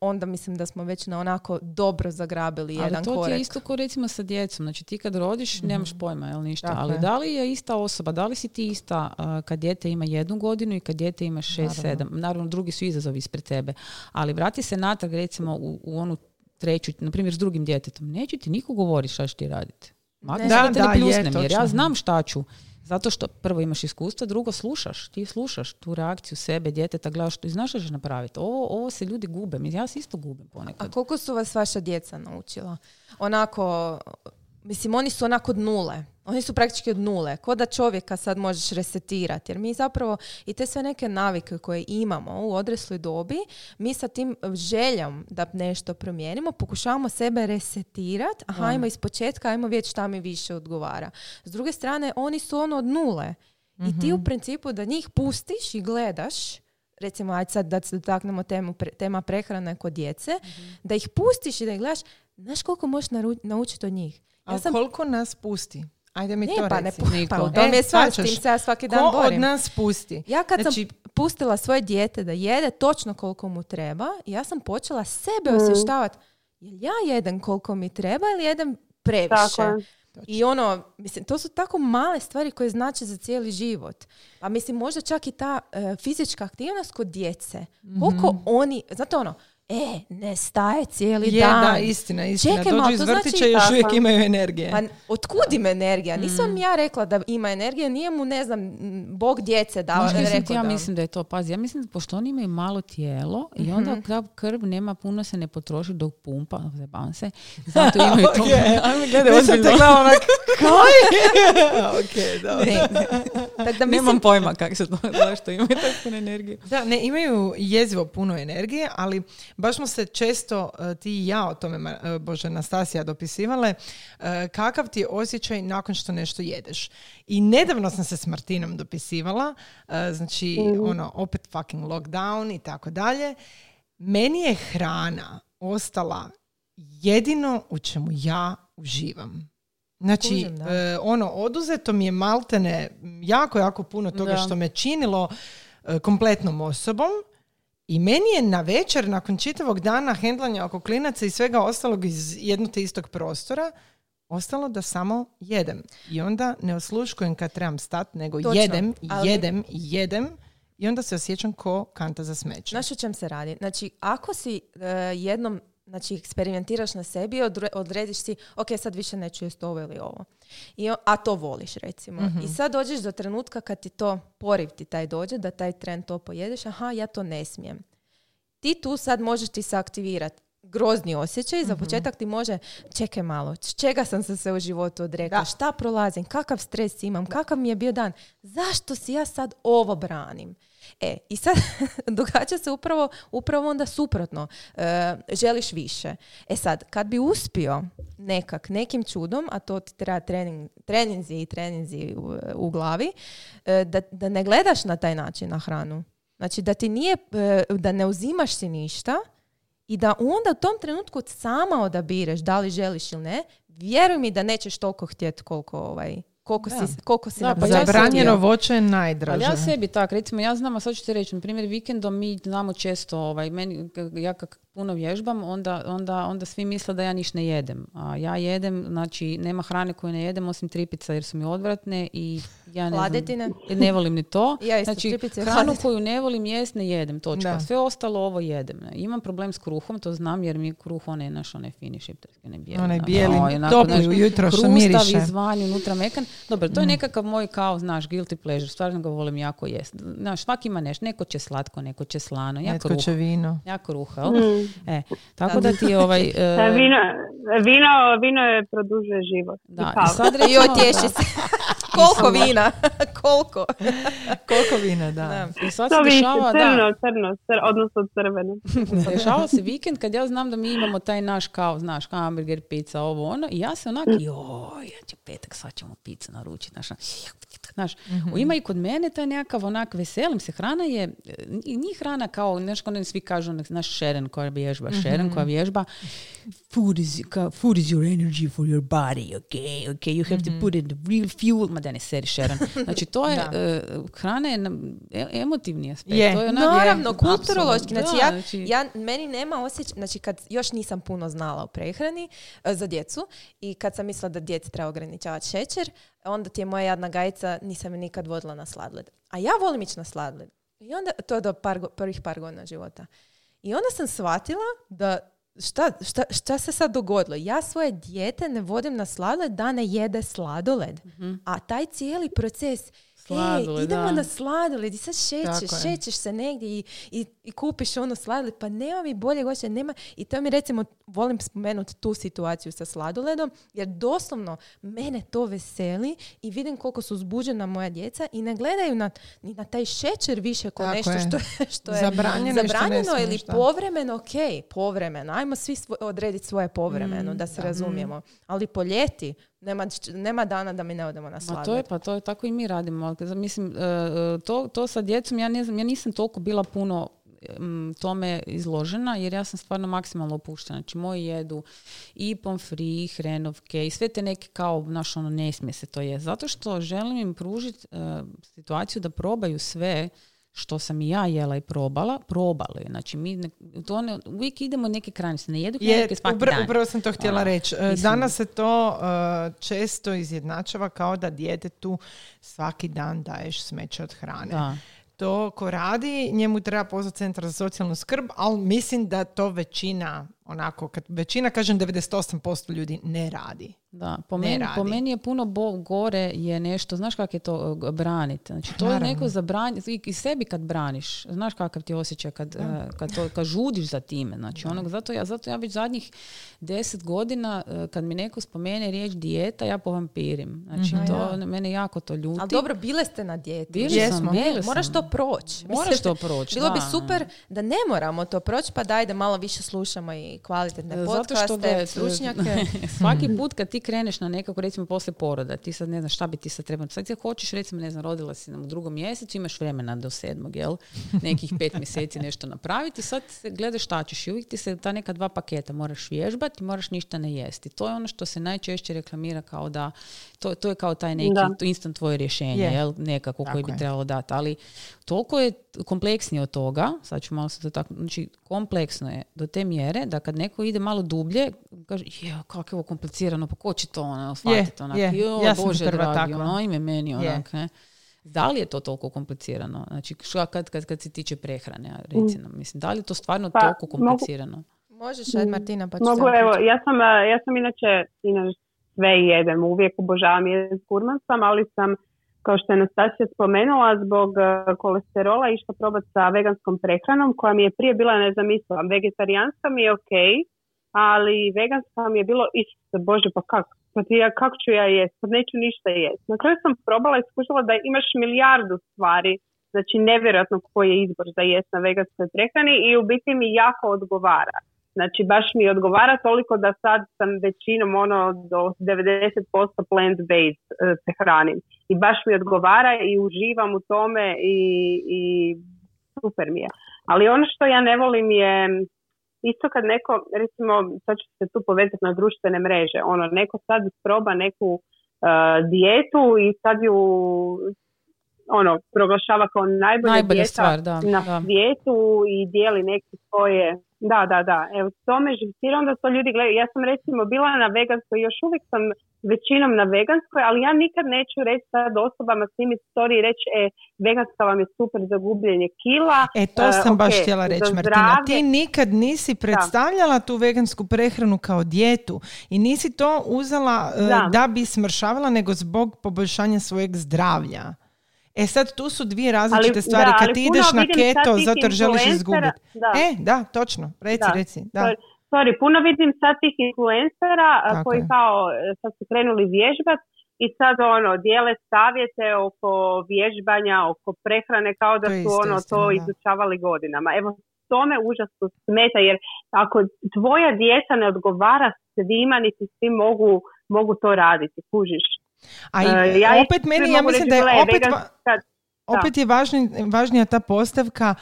onda mislim da smo već na onako dobro zagrabili Ali jedan to ti korek. je isto ko recimo sa djecom. Znači ti kad rodiš nemaš pojma, jel ništa. Tako Ali je. da li je ista osoba, da li si ti ista a, kad dijete ima jednu godinu i kad dijete ima šest, sedam. Naravno, drugi su izazovi ispred tebe. Ali vrati se natrag recimo u, u onu treću, na primjer s drugim djetetom. Neće ti niko govoriti šta ćeš ti raditi. Ne. Da, da te da, ne pljusnem, jer ja znam šta ću. Zato što prvo imaš iskustva, drugo slušaš. Ti slušaš tu reakciju sebe, djeteta, gledaš što i znaš što napraviti. Ovo, ovo se ljudi gube. Ja se isto gubim A ponekad. koliko su vas vaša djeca naučila? Onako, mislim, oni su onako od nule. Oni su praktički od nule. Ko da čovjeka sad možeš resetirati. Jer mi zapravo i te sve neke navike koje imamo u odrasloj dobi, mi sa tim željom da nešto promijenimo, pokušavamo sebe resetirati. Aha, ajmo iz početka, ajmo vidjeti šta mi više odgovara. S druge strane, oni su ono od nule. I ti u principu da njih pustiš i gledaš, recimo, ajde sad da se dotaknemo temu, pre- tema prehrane kod djece, da ih pustiš i da ih gledaš, znaš koliko možeš naru- naučiti od njih? Ja sam koliko nas pusti? Ajde mi ne, to pa ne reci. Niko. pa to mi je stvar, s tim se ja svaki dan Ko od borim. nas pusti? Ja kad Znači- sam pustila svoje dijete da jede točno koliko mu treba, ja sam počela sebe osvještavati. Jel ja jedem koliko mi treba ili jedem previše? Tako. I ono, mislim, to su tako male stvari koje znače za cijeli život. A mislim, možda čak i ta e, fizička aktivnost kod djece. Koliko oni, znate ono, e, ne staje cijeli Je, dan. da, istina, istina. Čekaj, Dođu iz to vrtića znači- još Tako. uvijek imaju energije. Pa otkud im energija? Nisam ja rekla da ima energije, nije mu, ne znam, Bog djece dao. Kaj sam ti rekao ja da- mislim da je to, pazi, ja mislim da pošto oni imaju malo tijelo i onda krv, krv nema puno se ne potroši dok pumpa, zabavam se, zato imaju to. Ajme, gledaj, Mi sam te gledala onak, ok, dobro. Ne. Da mislim, Nemam pojma kako se to, zašto imaju tako puno energije. Da, ne, imaju jezivo puno energije, ali baš smo se često e, ti i ja o tome, e, Bože, Nastasija dopisivale, e, kakav ti je osjećaj nakon što nešto jedeš. I nedavno sam se s Martinom dopisivala, znači, ono, opet fucking lockdown i tako dalje. meni je hrana ostala jedino u čemu ja uživam. Znači, da. e, ono, oduzeto mi je maltene jako, jako puno toga Da. što me činilo e, kompletnom osobom i meni je na večer, nakon čitavog dana hendlanja oko klinaca i svega ostalog iz jednog te istog prostora, ostalo da samo jedem. I onda ne osluškujem kad trebam stat, nego Točno, jedem, ali- jedem, jedem i onda se osjećam ko kanta za smeće. Znaš o čem se radi? Znači, ako si e, jednom znači, eksperimentiraš na sebi i odre- odrediš si, ok, sad više neću jest ovo ili ovo. I, a to voliš, recimo. I sad dođeš do trenutka kad ti to poriv ti taj dođe, da taj tren to pojedeš, aha, ja to ne smijem. Ti tu sad možeš ti se aktivirati grozni osjećaj, za početak ti može, čekaj malo, čega sam se sve u životu odrekla, Da. šta prolazim, kakav stres imam, kakav mi je bio dan, zašto si ja sad ovo branim? E, i sad događa se upravo, upravo onda suprotno. E, želiš više. E sad, kad bi uspio nekak, nekim čudom, a to ti treba trening, treninzi i treninzi u, u glavi, e, da, da ne gledaš na taj način na hranu. Znači da ti nije, e, da ne uzimaš si ništa i da onda u tom trenutku sama odabireš da li želiš ili ne, vjeruj mi da nećeš toliko htjeti koliko, ovaj, koliko, Da. si, koliko si Da, pa ja Zabranjeno voće je najdraže. Ali ja sebi tak, recimo ja znam, a sad ću ti reći, na primjer vikendom mi znamo često, ovaj, meni, ja kak puno vježbam, onda, onda, onda svi misle da ja niš ne jedem. A ja jedem, znači nema hrane koju ne jedem osim tripica jer su mi odvratne i ja ne Hladetine? znam, ne volim ni to. Ja isto, znači tripice hranu hladetine. koju ne volim jest ne jedem, točka. Da. Sve ostalo ovo jedem. Imam problem s kruhom, to znam jer mi kruh onaj naš onaj fini šiptarski, onaj bijeli. Onaj bijeli, onako, topli ujutro što krustav miriše. izvan, unutra mekan. Dobro, to je nekakav moj kao, znaš, guilty pleasure. Stvarno ga volim jako jest. Znaš, svak ima nešto. Neko će slatko, neko će slano. Ja Netko kruh. će vino. Ja kruh, jel? E, tako da ti ovaj... e, E, Vino, vino, vino je produžuje život. da, I sad I otješi se. Koliko vina? Koliko? Koliko vina, da. Da. I sad To se dešava, da, crno, crno, cr- odnosno crveno. dešava se vikend kad ja znam da mi imamo taj naš kao, znaš, hamburger, pizza, ovo ono, i ja se onak, joj, ja će petak, sad ćemo picu naručiti, znaš, znaš, ima i kod mene taj nekakav onak, veselim se, hrana je, nije hrana kao, znaš, kao ne svi kažu, onak, znaš, šeren koja vježba, šeren koja vježba, food is, kao, food is your energy for your body, okay, okay, you have to put in the real fuel, ma da ne seri šeren, znači to je, Da. e, hrana je e- emotivni aspekt, Je. to je onak, Naravno, je, kulturološki. Znači, da, ja, znači- ja, meni nema osjećaj, znači kad još nisam puno znala o prehrani e, za djecu i kad sam mislila da djeci treba ograničavati šećer, onda ti je moja jadna gajica, nisam je nikad vodila na sladoled. A ja volim ići na sladoled. I onda, to je do par, prvih par godina života. I onda sam shvatila da šta, šta, šta se sad dogodilo? Ja svoje dijete ne vodim na sladoled da ne jede sladoled. A taj cijeli proces Sladoled, idemo da. na sladoled i sad šećeš, šećeš se negdje i, i, i kupiš ono sladoled, pa nema mi bolje osjećaja, nema, i to mi recimo, volim spomenuti tu situaciju sa sladoledom, jer doslovno mene to veseli i vidim koliko su uzbuđena moja djeca i ne gledaju na, ni na taj šećer više kao nešto je. što, je- što je Zabranjeno zabranjeno ili da. povremeno, ok, povremeno, ajmo svi svo- odrediti svoje povremeno, da se razumijemo, ali po ljeti nema, nema dana da mi ne odemo na sladoled. to je, pa to je, tako i mi radimo. Mislim, e, e, to, to sa djecom, ja ne znam, ja nisam toliko bila puno tome izložena, jer ja sam stvarno maksimalno opuštena. Znači, moji jedu i pomfri, i hrenovke, i sve te neke kao, znaš, ono, ne smije se to je. Zato što želim im pružiti situaciju da probaju sve što sam i ja jela i probala, probali. Znači, mi ne, to ne, uvijek idemo neke krajnosti. Ne jedu hrenovke svaki upra- dan. upravo sam to htjela reći. E, Danas se to e, često izjednačava kao da djetetu svaki dan daješ smeće od hrane. Da. To ko radi, njemu treba pozvati centar za socijalnu skrb, ali mislim da to većina, onako, kad većina, kažem 98% ljudi ne radi. Da, po Ne meni, po radi. meni je puno bo, gore je nešto, znaš kako je to uh, braniti. Znači, to je Naravno. neko zabraniti, i, i sebi kad braniš, znaš kakav ti je osjećaj kad, uh, kad, to, kad žudiš za time. Znači, onog, zato, ja, zato ja već zadnjih deset godina, uh, kad mi neko spomene riječ dijeta, ja povampirim. Znači, Mhm. to, mene jako to ljuti. Ali dobro, bile ste na dijeti. Bili Jesmo. sam, bili moraš sam. to proći. Moraš Mislim, to proći, Bilo bi da. super da ne moramo to proći, pa daj da malo više slušamo i i kvalitetne Zato što podcaste, gledaj, stručnjake. Svaki put kad ti kreneš na nekako, recimo poslije poroda, ti sad ne znaš šta bi ti sad trebao. Sad ti hoćeš, recimo, ne znam, rodila si nam u drugom mjesecu, imaš vremena do sedmog, jel? Nekih pet mjeseci nešto napraviti. Sad gledaš šta ćeš i uvijek ti se ta neka dva paketa moraš vježbati, moraš ništa ne jesti. To je ono što se najčešće reklamira kao da, to, to je kao taj neki Da. instant tvoje rješenje, Je. jel? Nekako koji Tako bi je. trebalo dati. Ali toliko je kompleksnije od toga, sad ću malo se to tako, znači kompleksno je do te mjere da kad neko ide malo dublje, kaže, je, kako je ovo komplicirano, pa ko će to ono, shvatiti onak, je. "Jo, Ja Bože prva dragi, ono, ajme meni Je. onak, ne. Da li je to toliko komplicirano? Znači, šta kad, kad, kad se tiče prehrane, a reci nam, mislim, da li je to stvarno Pa, toliko mogu- komplicirano? Možeš, ajde Martina, pa ću Mogu, sam evo, ja sam, ja sam inače, inače sve jedem, uvijek obožavam jedan gurman sam, ali sam, kao što je Nastasija spomenula, zbog a, kolesterola išla probati sa veganskom prehranom, koja mi je prije bila nezamisliva. Vegetarijanska mi je ok, ali veganska mi je bilo isto, bože, pa kako? Pa ti ja, kako ću ja jest? Pa neću ništa jest. Na kraju sam probala i skušala da imaš milijardu stvari, znači nevjerojatno koji je izbor za jest na veganskoj prehrani i u biti mi jako odgovara. Znači baš mi odgovara toliko da sad sam većinom ono do 90% plant-based e, se hranim. I baš mi odgovara i uživam u tome i, i super mi je. Ali ono što ja ne volim je isto kad neko, recimo, sad ću se tu povezati na društvene mreže, ono, neko sad isproba neku e, dijetu i sad ju ono, proglašava kao najbolja, Najbolja dijeta stvar, da, na da. svijetu i dijeli neke svoje da, da, da. Evo, to me živcira, onda to ljudi gledaju. Ja sam recimo bila na veganskoj, još uvijek sam većinom na veganskoj, ali ja nikad neću reći sad osobama s njimi story i reći, e, veganska vam je super za gubljenje kila. E, to E, sam baš ok, htjela reći, Martina. zdravlje- Ti nikad nisi predstavljala tu vegansku prehranu kao dijetu i nisi to uzela e, Da. da bi smršavala, nego zbog poboljšanja svojeg zdravlja. E sad, tu su dvije različite Ali- stvari. da, Kad ti ideš na keto zato jer želiš izgubiti. da. E, da, točno. Reci, Da. reci. Da. Sorry, puno vidim sad tih influencera Tako koji kao e, sad su krenuli vježbat i sad ono dijele savjete oko vježbanja, oko prehrane kao da su ono to da. izučavali godinama. Evo to me užasno smeta jer ako tvoja djeca ne odgovara svima niti svi mogu, mogu to raditi, kužiš. A i, E, ja opet meni, ja mislim reći, da je opet, va- opet je važni, važnija ta postavka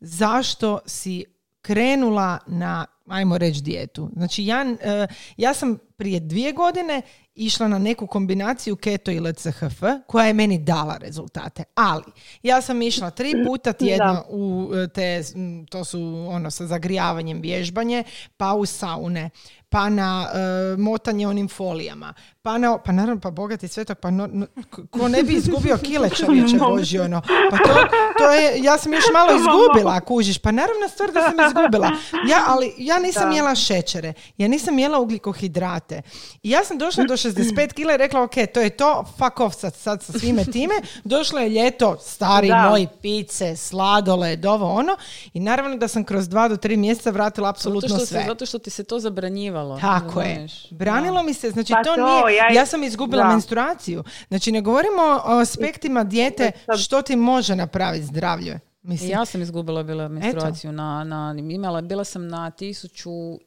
zašto si krenula na, ajmo reći, dijetu. Znači, ja, e, ja sam prije dvije godine išla na neku kombinaciju keto i LCHF koja je meni dala rezultate. Ali, ja sam išla tri puta tjedno u e, te, to su ono sa zagrijavanjem vježbanje, pa u saune, pa na e, motanje onim folijama, pa na, pa naravno, pa bogati svetok, pa no, no, ko- ne bi izgubio kile čovječe Božji, ono, pa to, to je, ja sam još malo izgubila, kužiš, pa naravno stvar da sam izgubila, ja, ali ja nisam Da. jela šećere, ja nisam jela ugljikohidrate, i ja sam došla do 65 kila i rekla, ok, to je to, fuck off sad, sad sa svime time, došlo je ljeto, stari Da. moj, pice, sladoled, ovo ono, i naravno da sam kroz dva do tri mjeseca vratila apsolutno sve. Zato što ti se to zabranjivalo. Tako je. Branilo mi se, znači Pa to, to, nije, ja, ja- sam izgubila da. menstruaciju. Znači ne govorimo o aspektima dijete što ti može napraviti zdravlje. Mislim, Ja sam izgubila bila menstruaciju na, na, imala, bila sam na 1100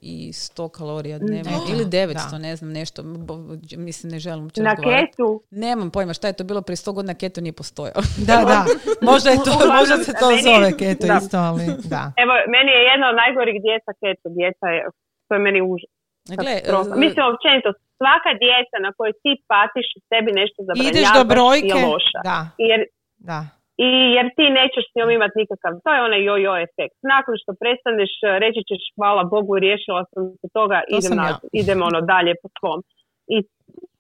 kalorija dnevno Mm. ili 900, Da. ne znam nešto, bo- mislim ne želim uopće Na ketu, Nemam pojma šta je to bilo prije 100 godina, keto nije postojao. da, da. Možda, je to, Uglavnom, možda se to meni- zove keto da. isto, ali da. evo, meni je jedna od najgorih djeta keto, djeta je, to je meni užas. Gle, katastrofa. e, Mislim, općenito, svaka djeta na kojoj ti patiš i sebi nešto zabranjavaš Ideš do brojke. je loša. Da, Jer, da. I jer ti nećeš s njom imati nikakav, to je onaj jo-jo efekt. Nakon što prestaneš, reći ćeš hvala Bogu, riješila sam se toga, To idem, sam na, ja. idem ono dalje po svom. I,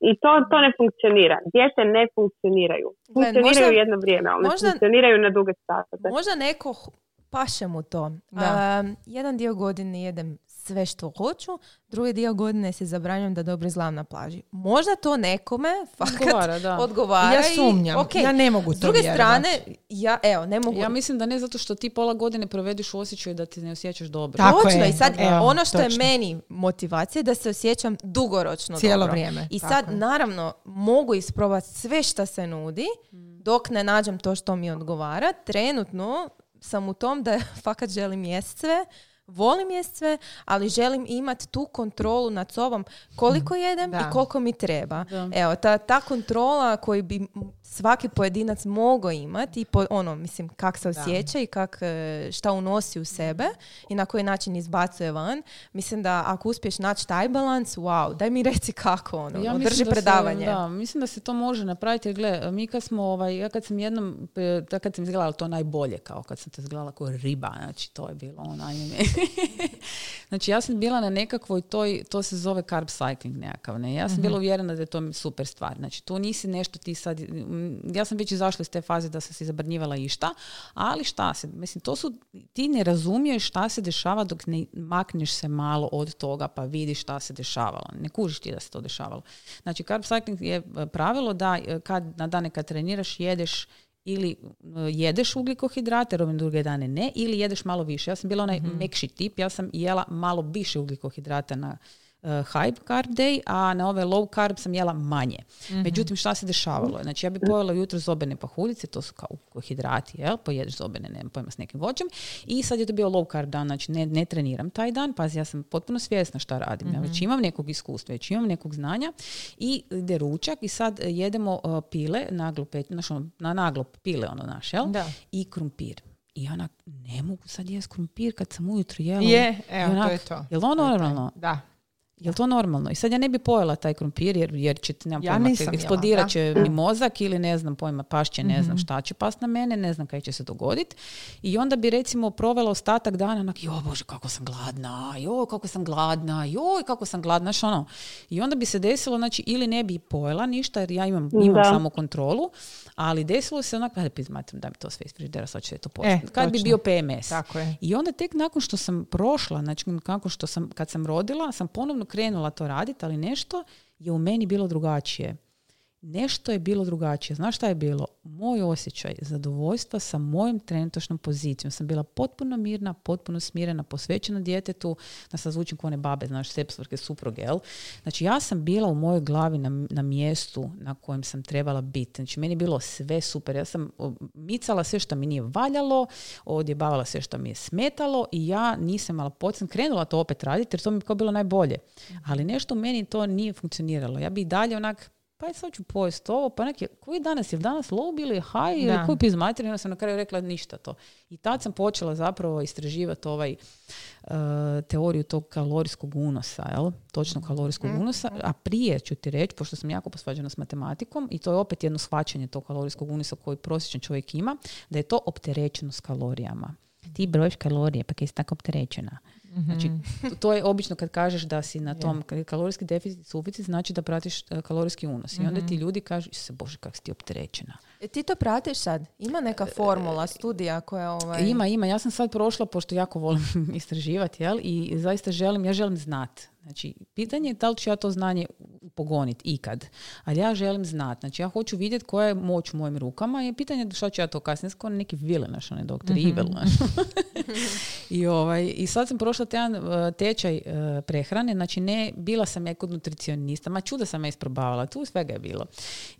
i to, to ne funkcionira. Djete ne funkcioniraju. Funkcioniraju možda- jedno vrijeme, ali ne funkcioniraju na duge staze. Možda neko paše mu to. Da. Um, jedan dio godine jedem sve što hoću, drugi dio godine se zabranjam da dobro izgledam na plaži. Možda to nekome fakat Odgovara, da. odgovara Ja i- sumnjam. ok. Ja ne mogu to S druge vjerovat. strane, ja, evo, ne mogu... Ja mislim da ne zato što ti pola godine provediš u osjećaju da ti ne osjećaš dobro. Tako Točno, je, i sad evo, ono što točno. je meni motivacija je da se osjećam dugoročno Cijelo dobro. vrijeme, I tako sad, je. naravno, mogu isprobati sve što se nudi, dok ne nađem to što mi odgovara. Trenutno sam u tom da fakat želim jest sve, volim jest sve, ali želim imati tu kontrolu nad sobom koliko jedem Da. i koliko mi treba. Da. Evo, ta, ta kontrola koju bi svaki pojedinac mogao imati i po, ono, mislim, kak se osjeća i kak, e, šta unosi u sebe i na koji način izbacuje van. Mislim da ako uspiješ naći taj balans, wow, daj mi reci kako, ono, Ja da predavanje. Se, da, mislim da se to može napraviti. Jer gle, mi kad smo, ovaj, ja kad sam jednom, e, da kad sam izgledala to najbolje, kao kad sam te izgledala kao riba, znači to je bilo me. znači ja sam bila na nekakvoj toj, to se zove carb cycling nekakav, ne. Ja sam bila uvjerena da je to super stvar. Znači tu nisi nešto ti sad, ja sam već izašla iz te faze da sam se zabrnjivala išta, ali šta se, mislim, to su, ti ne razumiješ šta se dešava dok ne makneš se malo od toga pa vidiš šta se dešavalo. Ne kužiš ti da se to dešavalo. Znači, carb cycling je e, pravilo da e, kad na dane kad treniraš, jedeš ili e, jedeš ugljikohidrate, ove druge dane ne, ili jedeš malo više. Ja sam bila onaj mekši tip, ja sam jela malo više ugljikohidrata na high carb day, a na ove low carb sam jela manje. Međutim, šta se dešavalo? Znači, ja bi pojela jutro zobene pahuljice, to su kao ugljikohidrati, jel? Pojedeš zobene, nemam pojma, s nekim voćem. I sad je to bio low carb dan, znači ne, ne treniram taj dan, pazi, ja sam potpuno svjesna šta radim. Ja već imam nekog iskustva, već imam nekog znanja i ide ručak i sad jedemo uh, pile, naglo pet, znaš, ono, na naglo pile ono naš, jel? Da. I krumpir. I onak, ne mogu sad jest krumpir kad sam ujutro jela. Je, evo, to onak, je to. Jel to normalno? Da. Jel to normalno? I sad ja ne bi pojela taj krumpir jer, jer će, nemam Ja pojma, nisam eksplodirat će mi mozak ili ne znam pojma, pašće, ne znam šta će past na mene, ne znam kaj će se dogoditi. I onda bi recimo provela ostatak dana onak, joj bože kako sam gladna, joj kako sam gladna, joj kako sam gladna, znaš ono. I onda bi se desilo, znači ili ne bi pojela ništa jer ja imam, imam samo kontrolu, ali desilo se onak, ajde pizmatim da mi to sve iz frižidera, sad ću sve to početi. E, Kad bi bio PMS. Tako je. I onda tek nakon što sam prošla, znači nakon što sam, kad sam rodila, sam ponovno krenula to raditi, ali nešto je u meni bilo drugačije. Nešto je bilo drugačije. Znaš šta je bilo? Moj osjećaj zadovoljstva sa mojom trenutačnom pozicijom. Sam bila potpuno mirna, potpuno smirena, posvećena djetetu, da sad zvučim kao one babe, znaš, sepsvrke supruge, jel? Znači ja sam bila u mojoj glavi na, na mjestu na kojem sam trebala biti. Znači meni je bilo sve super. Ja sam micala sve što mi nije valjalo, odjebavala sve što mi je smetalo i ja nisam imala pot, sam krenula to opet raditi jer to mi je kao bilo najbolje. Ali nešto u meni to nije funkcioniralo. Ja bi i dalje onak pa je sad ću pojesti ovo, pa neki, koji danas, je danas low bili high ili Da. koji piz materiju, onda sam na kraju rekla ništa to. I tad sam počela zapravo istraživati ovaj uh, teoriju tog kalorijskog unosa, jel? Točno kalorijskog unosa, a prije ću ti reći, pošto sam jako posvađana s matematikom i to je opet jedno shvaćanje tog kalorijskog unosa koji prosječan čovjek ima, da je to opterećenost kalorijama. Ti brojiš kalorije, pa kaj si tako opterećena. Znači, to- to je obično kad kažeš da si na tom ka- kalorijski deficit, suficit, znači da pratiš e, kalorijski unos. I onda ti ljudi kažu, se bože, kak si ti opterećena. E, ti to pratiš sad? Ima neka formula, studija koja ovaj... Ima, ima. Ja sam sad prošla, pošto jako volim istraživati, jel? I zaista želim, ja želim znat. Znači, pitanje je da li ću ja to znanje pogoniti ikad. Ali ja želim znat. Znači, ja hoću vidjeti koja je moć u mojim rukama i pitanje je šta ću ja to kasnije. Skoro neki vile, naš, onaj doktor Evil, znaš. I, ovaj, I sad sam prošla jedan uh, tečaj uh, prehrane, znači ne, bila sam ja kod nutricionista, ma čuda sam ja isprobavala, tu svega je bilo.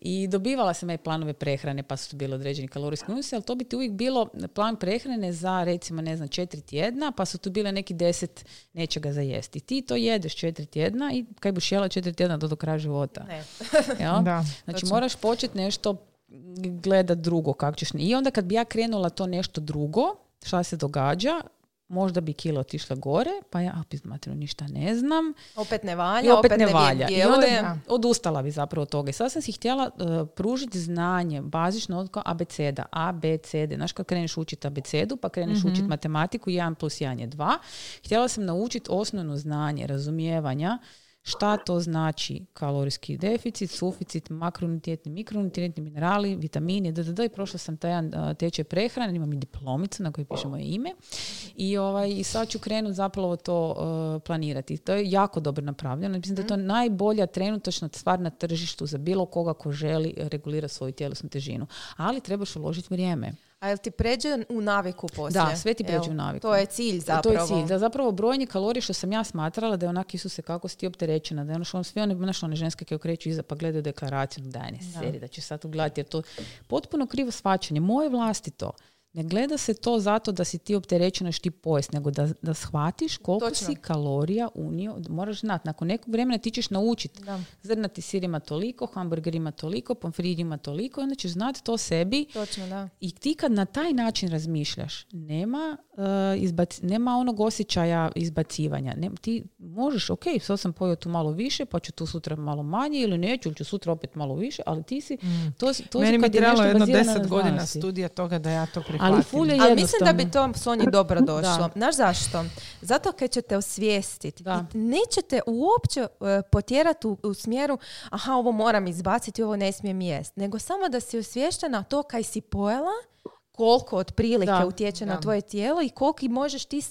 I dobivala sam ja planove prehrane, pa su tu bili određeni kalorijski unosi, ali to bi ti uvijek bilo plan prehrane za recimo, ne znam, četiri tjedna, pa su tu bile neki deset nečega za jesti. Ti to jedeš četiri tjedna i kaj buš jela četiri tjedna do, do kraja života. Ne. Jel? Da, Znači točno. moraš početi nešto gledat drugo kako ćeš. I onda kad bi ja krenula to nešto drugo, šta se događa, možda bi kilo otišla gore, pa ja opet materiju ništa ne znam. Opet ne valja, I opet, ne valja. I onda odustala bi zapravo od toga. I sad sam si htjela uh, pružiti znanje, bazično od kao abeceda, A, B, C, D. Znaš kad kreneš učiti abecedu, pa kreneš učiti matematiku, 1 plus 1 je 2. Htjela sam naučiti osnovno znanje, razumijevanja, šta to znači kalorijski deficit, suficit, makronutrijetni, mikronutrijetni minerali, vitamini, da, i prošla sam taj jedan tečaj prehrane, imam i diplomicu na kojoj piše moje ime i, ovaj, i sad ću krenuti zapravo to uh, planirati. To je jako dobro napravljeno. Mislim da je to najbolja trenutačna stvar na tržištu za bilo koga ko želi regulirati svoju tjelesnu težinu. Ali trebaš uložiti vrijeme. A jel ti pređe u naviku poslije? Da, sve ti pređe u naviku. To je cilj zapravo. To je cilj. Da zapravo brojanje kalorija što sam ja smatrala da je onak Isuse kako si ti opterećena, da je ono što sve one, znaš, one ženske koje okreću iza pa gledaju deklaraciju, daj ne seri, da će sad ugledati jer to potpuno krivo svačanje, moje vlastito. Ne gleda se to zato da si ti opterećeno ti pojest, nego da, da shvatiš koliko Točno. si kalorija unio. Moraš znati, nakon nekog vremena ti ćeš naučiti. Zrnati sir ima toliko, hamburger ima toliko, pomfrit ima toliko, onda ćeš znati to sebi. Točno, da. I ti kad na taj način razmišljaš, nema, uh, izbac- nema onog osjećaja izbacivanja. Ne, ti možeš, ok, sad sam pojeo tu malo više, pa ću tu sutra malo manje ili neću, ili ću sutra opet malo više, ali ti si, to, si- to Meni bi trebalo jedno deset na godina studija toga da ja to prihvatim. Ali ful je Ali mislim da bi to Sonji dobro došlo. Da. Znaš zašto? Zato kad ćete osvijestiti. I nećete uopće e, potjerati u, u smjeru aha, ovo moram izbaciti, ovo ne smijem jest. Nego samo da si osvještena to kaj si pojela, koliko otprilike Da, utječe na da. tvoje tijelo i koliko i možeš ti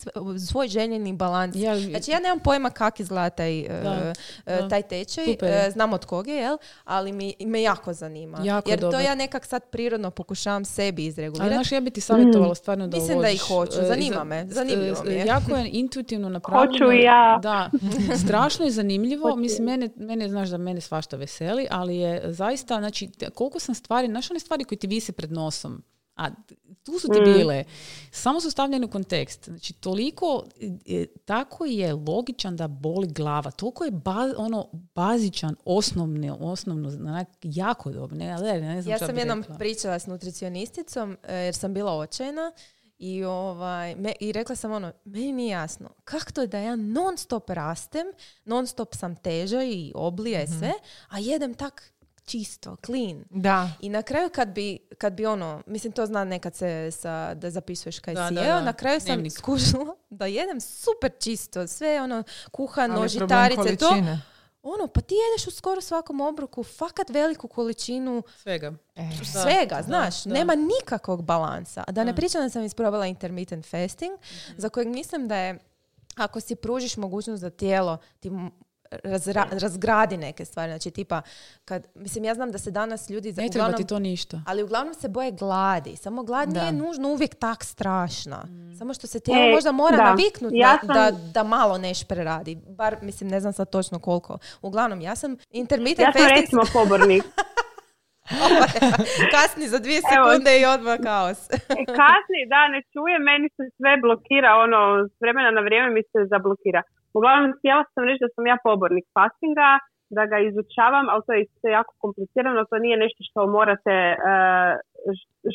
svoj željeni balans. Ja- znači ja nemam pojma kak izgleda taj, e, Da, da. taj tečaj, Super. e, znam od koga je, jel? ali mi, me jako zanima. Jako Jer to dobro. ja nekak sad prirodno pokušavam sebi Ali izregulirati. znaš, ja bi ti savjetovala stvarno da Mislim da ih hoću, zanima za- me, zanimljivo mi je. Jako je intuitivno napravljeno. Hoću i ja. Da, strašno je zanimljivo. Hoću. Mislim, mene, mene, znaš da mene svašta veseli, ali je zaista, znači, koliko sam stvari, znaš one stvari koje ti vise pred nosom, a tu su ti bile, samo su stavljene u kontekst. Znači, toliko, e, tako je logičan da boli glava. Toliko je ba- ono bazičan, osnovno, osnovno, onak, jako dobro. Ne, ne, ne znam Ja sam jednom rekla. pričala s nutricionisticom e, jer sam bila očajna i, ovaj, me, i rekla sam ono, meni nije jasno, kako to je da ja non stop rastem, non stop sam teža i oblije Mhm. sve, a jedem tak čisto, clean. Da. I na kraju kad bi, kad bi ono, mislim to zna nekad se sa, da zapisuješ kaj Da, si da, jeo, da. na kraju sam Dnevnik. skužila da jedem super čisto, sve ono kuhano, žitarice, to. Ono, pa ti jedeš u skoro svakom obroku fakat veliku količinu Svega. E, svega, znaš, da. nema nikakvog balansa. A da ne pričam da sam isprobala intermittent fasting, Mhm. za kojeg mislim da je, ako si pružiš mogućnost da tijelo ti razra- razgradi neke stvari, znači tipa, kad, mislim, ja znam da se danas ljudi... Ne treba uglavnom- ti to ništa. ali uglavnom se boje gladi. Samo glad Da. nije nužno uvijek tak strašna. Samo što se tijelo E, možda mora da. naviknuti Ja sam- da, da malo neš preradi. Bar, mislim, ne znam sad točno koliko. Uglavnom, ja sam intermittent Ja sam fasting recimo pobornik. kasni za dvije Evo. sekunde i odmah kaos. E, Kasni, da, ne čujem, meni se sve blokira, ono, s vremena na vrijeme mi se zablokira. Uglavnom, htjela sam reći da sam ja pobornik fastinga, da ga izučavam, ali to je isto jako komplicirano, to nije nešto što morate, uh,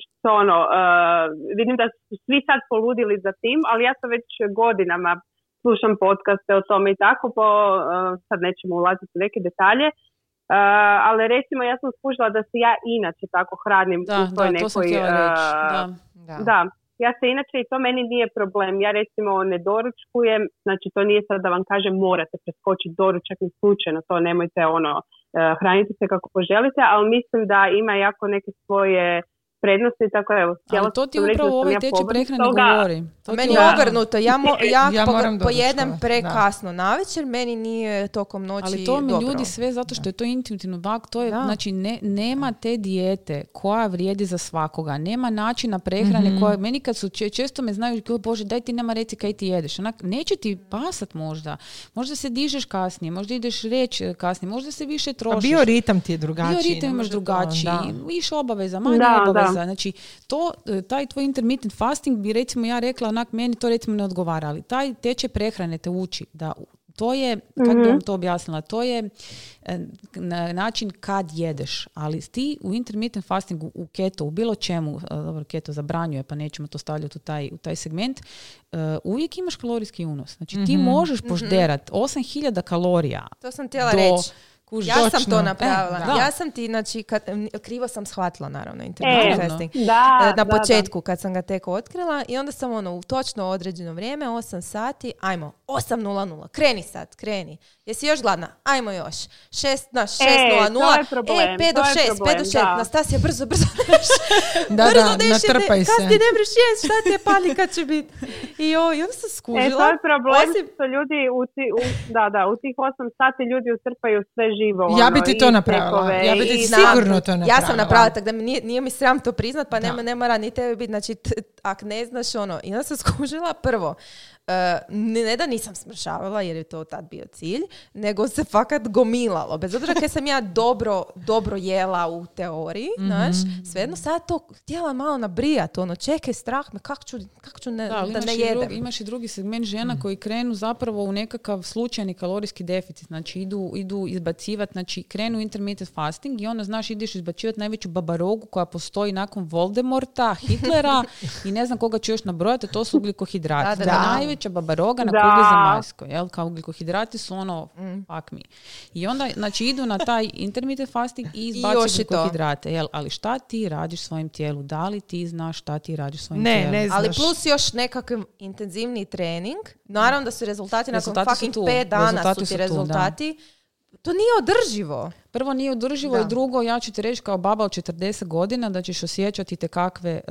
što ono, uh, vidim da su svi sad poludili za tim, ali ja sam već godinama slušam podcaste o tome i tako, po, uh, sad nećemo ulaziti u neke detalje, Uh, ali recimo ja sam skužila da se ja inače tako hranim Da, u toj da, nekoj... to sam uh, Da. da, ja se inače i to meni nije problem. Ja recimo ne doručkujem, znači to nije sad da vam kažem morate preskočiti doručak ni slučajno, to nemojte ono, eh, hranite se kako poželite, ali mislim da ima jako neke svoje prednosti, tako evo, Ali to ti upravo ovaj tečaj prehrane toga. govori. To A meni je obrnuto. Ja, mo, ja, Ja po- moram pojedem prekasno navečer, meni nije tokom noći Ali to mi dobro. ljudi sve zato što je to intuitivno bak, to je Da. znači ne, nema te dijete koja vrijedi za svakoga, nema načina prehrane Mhm. koja meni kad su če- često me znaju kao bože daj ti nama reci kaj ti jedeš. Onak neće ti pasat možda. Možda se dižeš kasnije, možda ideš reći kasnije, možda se više A trošiš. bioritam ti je drugačiji. Bioritam imaš drugačiji, da. više obaveza, manje Da, obaveza. Da. Znači, to, e, taj tvoj intermittent fasting bi recimo ja rekla, onak, meni to recimo ne odgovara, ali taj tečaj prehrane te uči da to je, kako bi vam to objasnila, to je e, na način kad jedeš, ali ti u intermittent fastingu, u keto, u bilo čemu, e, dobro, keto zabranjuje, pa nećemo to stavljati u taj, u taj segment, uvijek imaš kalorijski unos. Znači ti možeš požderat 8000 kalorija To sam htjela do, reći. Kužiš, Ja sam to napravila. E, da. Ja sam ti, znači, kad, krivo sam shvatila naravno intermittent E, fasting. da, E, na da, da. početku kad sam ga tek otkrila i onda sam ono u točno određeno vrijeme, 8 sati, ajmo, 8.00, kreni sad, kreni. Jesi još gladna? Ajmo još. 6, na 6.00, E, to je problem, e, 5 do to je 6, 5 do problem, 6, da. Nastasija, brzo, brzo, Da, brzo da, deši, natrpaj ne, se. Kasnije ne mreš jest, šta te pali kad će biti? I, o, i onda sam E, skužila. to je problem osim- što ljudi u, ti, u, da, da, u tih 8 sati ljudi utrpaju sve živo. Ja ono, bi ti to i napravila. Ja bi ti i- sigurno to Ja sam napravila. napravila, tako da mi nije, nije mi sram to priznat, pa nema, Da. ne mora ni tebi biti, znači, t- ak ne znaš ono, i onda sam skužila prvo, ne, ne da nisam smršavala jer je to tad bio cilj, nego se fakat gomilalo. Bez obzira kad sam ja dobro, dobro jela u teoriji, Mhm. znaš, svejedno sad to htjela malo nabrijati, ono, čekaj, strah me, kako ću, kako ću ne, Da, da imaš, ne i jedem. drugi, imaš i drugi segment žena koji krenu zapravo u nekakav slučajni kalorijski deficit. Znači idu, idu izbacivati, znači krenu intermittent fasting i onda znaš ideš izbacivati najveću babarogu koja postoji nakon Voldemorta, Hitlera i ne znam koga ću još nabrojati, to su ugljikohidrati. Da, da, To je da. Najveća babaroga na Da. kugli zemaljskoj, jel? Kao ugljikohidrati su ono, fuck me. I onda, znači, idu na taj intermittent fasting i izbacuju ugljikohidrate, jel? Ali šta ti radiš svojim tijelu? Da li ti znaš šta ti radiš svojim Ne, tijelom? ne Ali Znaš. plus još nekakav intenzivniji trening. Naravno da su rezultati nakon Rezultati su fucking tu. pet dana Rezultati su su ti tu, da. rezultati. To nije održivo. Prvo nije održivo Da. i drugo, ja ću ti reći kao baba od 40 godina da ćeš osjećati te kakve e,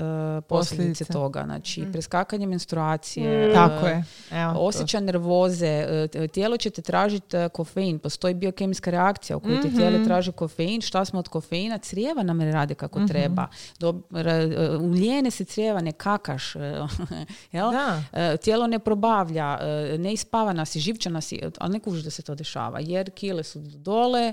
posljedice Posljedice. toga. Znači, preskakanje menstruacije, Mm. e, Tako je. Evo, to. osjećaj nervoze, e, tijelo će te tražiti e, kofein, postoji biokemijska reakcija u kojoj ti tijelo traži kofein, šta smo od kofeina, crijeva nam ne rade kako treba, Do, ra- e, uljene se crijeva, ne kakaš, jel? Da. Tijelo ne probavlja, ne ispavana si, živčana si, ali ne kužiš da se to dešava, jer kile su dole,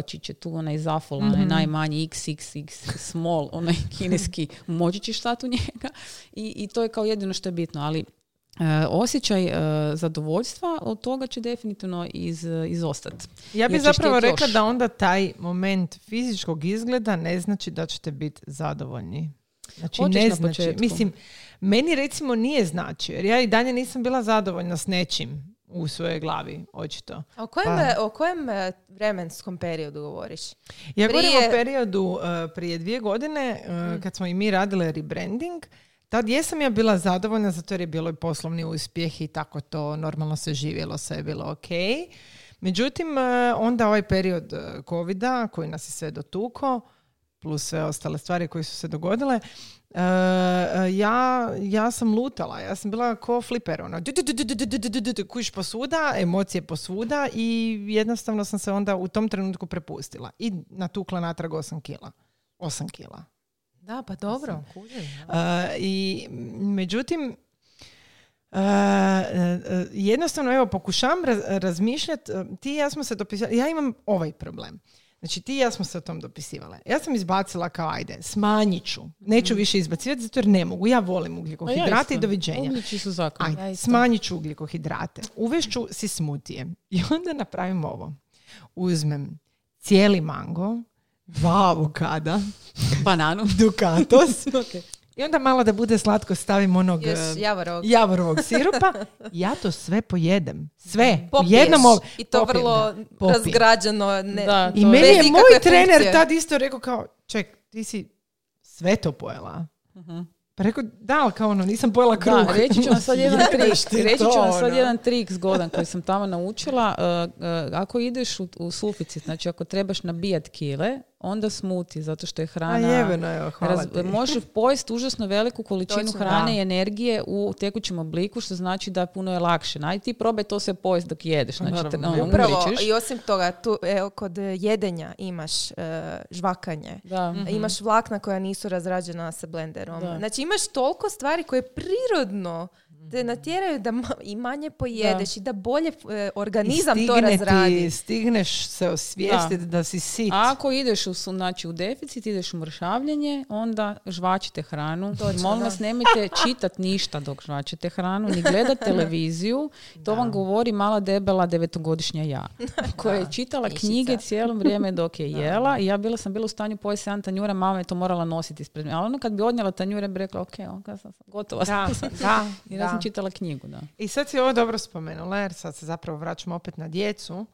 kupačić je tu onaj zafol, onaj najmanji XXX small, onaj kineski, moći ćeš u njega i, i to je kao jedino što je bitno, ali e, osjećaj e, zadovoljstva od toga će definitivno iz, izostati. Ja bih zapravo rekla još. da onda taj moment fizičkog izgleda ne znači da ćete biti zadovoljni. Znači Hoćeš ne na znači. Mislim, meni recimo nije značio, jer ja i dalje nisam bila zadovoljna s nečim u svojoj glavi, očito. O kojem, Pa. o kojem e, vremenskom periodu govoriš? Ja govorim o Prije- periodu uh, prije dvije godine uh, kad smo i mi radile rebranding. Tad jesam ja bila zadovoljna zato jer je bilo i poslovni uspjeh i tako to normalno se živjelo, sve je bilo ok. Međutim, uh, onda ovaj period covida koji nas je sve dotuko, plus sve ostale stvari koje su se dogodile, Uh, ja, ja sam lutala, ja sam bila ko fliper, ono, kuš posuda, emocije posuda, i jednostavno sam se onda u tom trenutku prepustila i natukla natrag 8 kila. 8 kila. Da, pa dobro. Uh, I međutim, Uh, jednostavno evo pokušam razmišljati ti ja smo se dopisali ja imam ovaj problem Znači ti i ja smo se o tom dopisivale. Ja sam izbacila kao ajde, smanjit ću. Neću više izbacivati zato jer ne mogu. Ja volim ugljikohidrate i doviđenja. Ugljiči su zakon. Ajde, Ja smanjit ću ugljikohidrate. Uvešću si smutije. I onda napravim ovo. Uzmem cijeli mango, dva avokada, Bananu. dukatos. I onda malo da bude slatko stavim onog Još eh, javorovog. javorovog sirupa. Ja to sve pojedem. Sve. Popiješ. jednom ov- I to popijem, vrlo da. Razgrađeno. Ne, Da, I To meni je moj trener funkcije. tad isto rekao kao, ček, ti si sve to pojela. Pa rekao, da, ali kao ono, nisam pojela kruh. Da, reći ću vam sad jedan trik. Reći ću vam sad ono. jedan trik zgodan koji sam tamo naučila. Uh, uh, ako ideš u, u suficit, znači ako trebaš nabijat kile, onda smuti, zato što je A hrana... jebeno, evo, hvala ti. možeš pojesti užasno veliku količinu Točno, hrane da. i energije u tekućem obliku, što znači da puno je lakše. Aj ti probaj to sve pojesti dok jedeš. Znači, te, Naravno. ono, Upravo, umrićeš. i osim toga, tu, evo, kod jedenja imaš e, žvakanje. Da. Imaš vlakna koja nisu razrađena sa blenderom. Da. Znači imaš toliko stvari koje prirodno te natjeraju da ma- i manje pojedeš i da bolje e, organizam I to razradi. Ti, stigneš se osvijestiti da. si sit. Ako ideš u, su- znači, u deficit, ideš u mršavljenje, onda žvačite hranu. Molim da. vas, nemojte čitat ništa dok žvačite hranu, ni gledat televiziju. To vam govori mala debela devetogodišnja ja, koja je čitala mišica. knjige cijelo vrijeme dok je jela i ja bila sam bila u stanju pojesti jedan tanjura, mama je to morala nositi ispred mene. Ali ono kad bi odnjela tanjure, bi rekla, ok, ok, sam, sam gotova. Da, sam. da, Jer sam čitala knjigu, da. I sad si ovo dobro spomenula, jer sad se zapravo vraćamo opet na djecu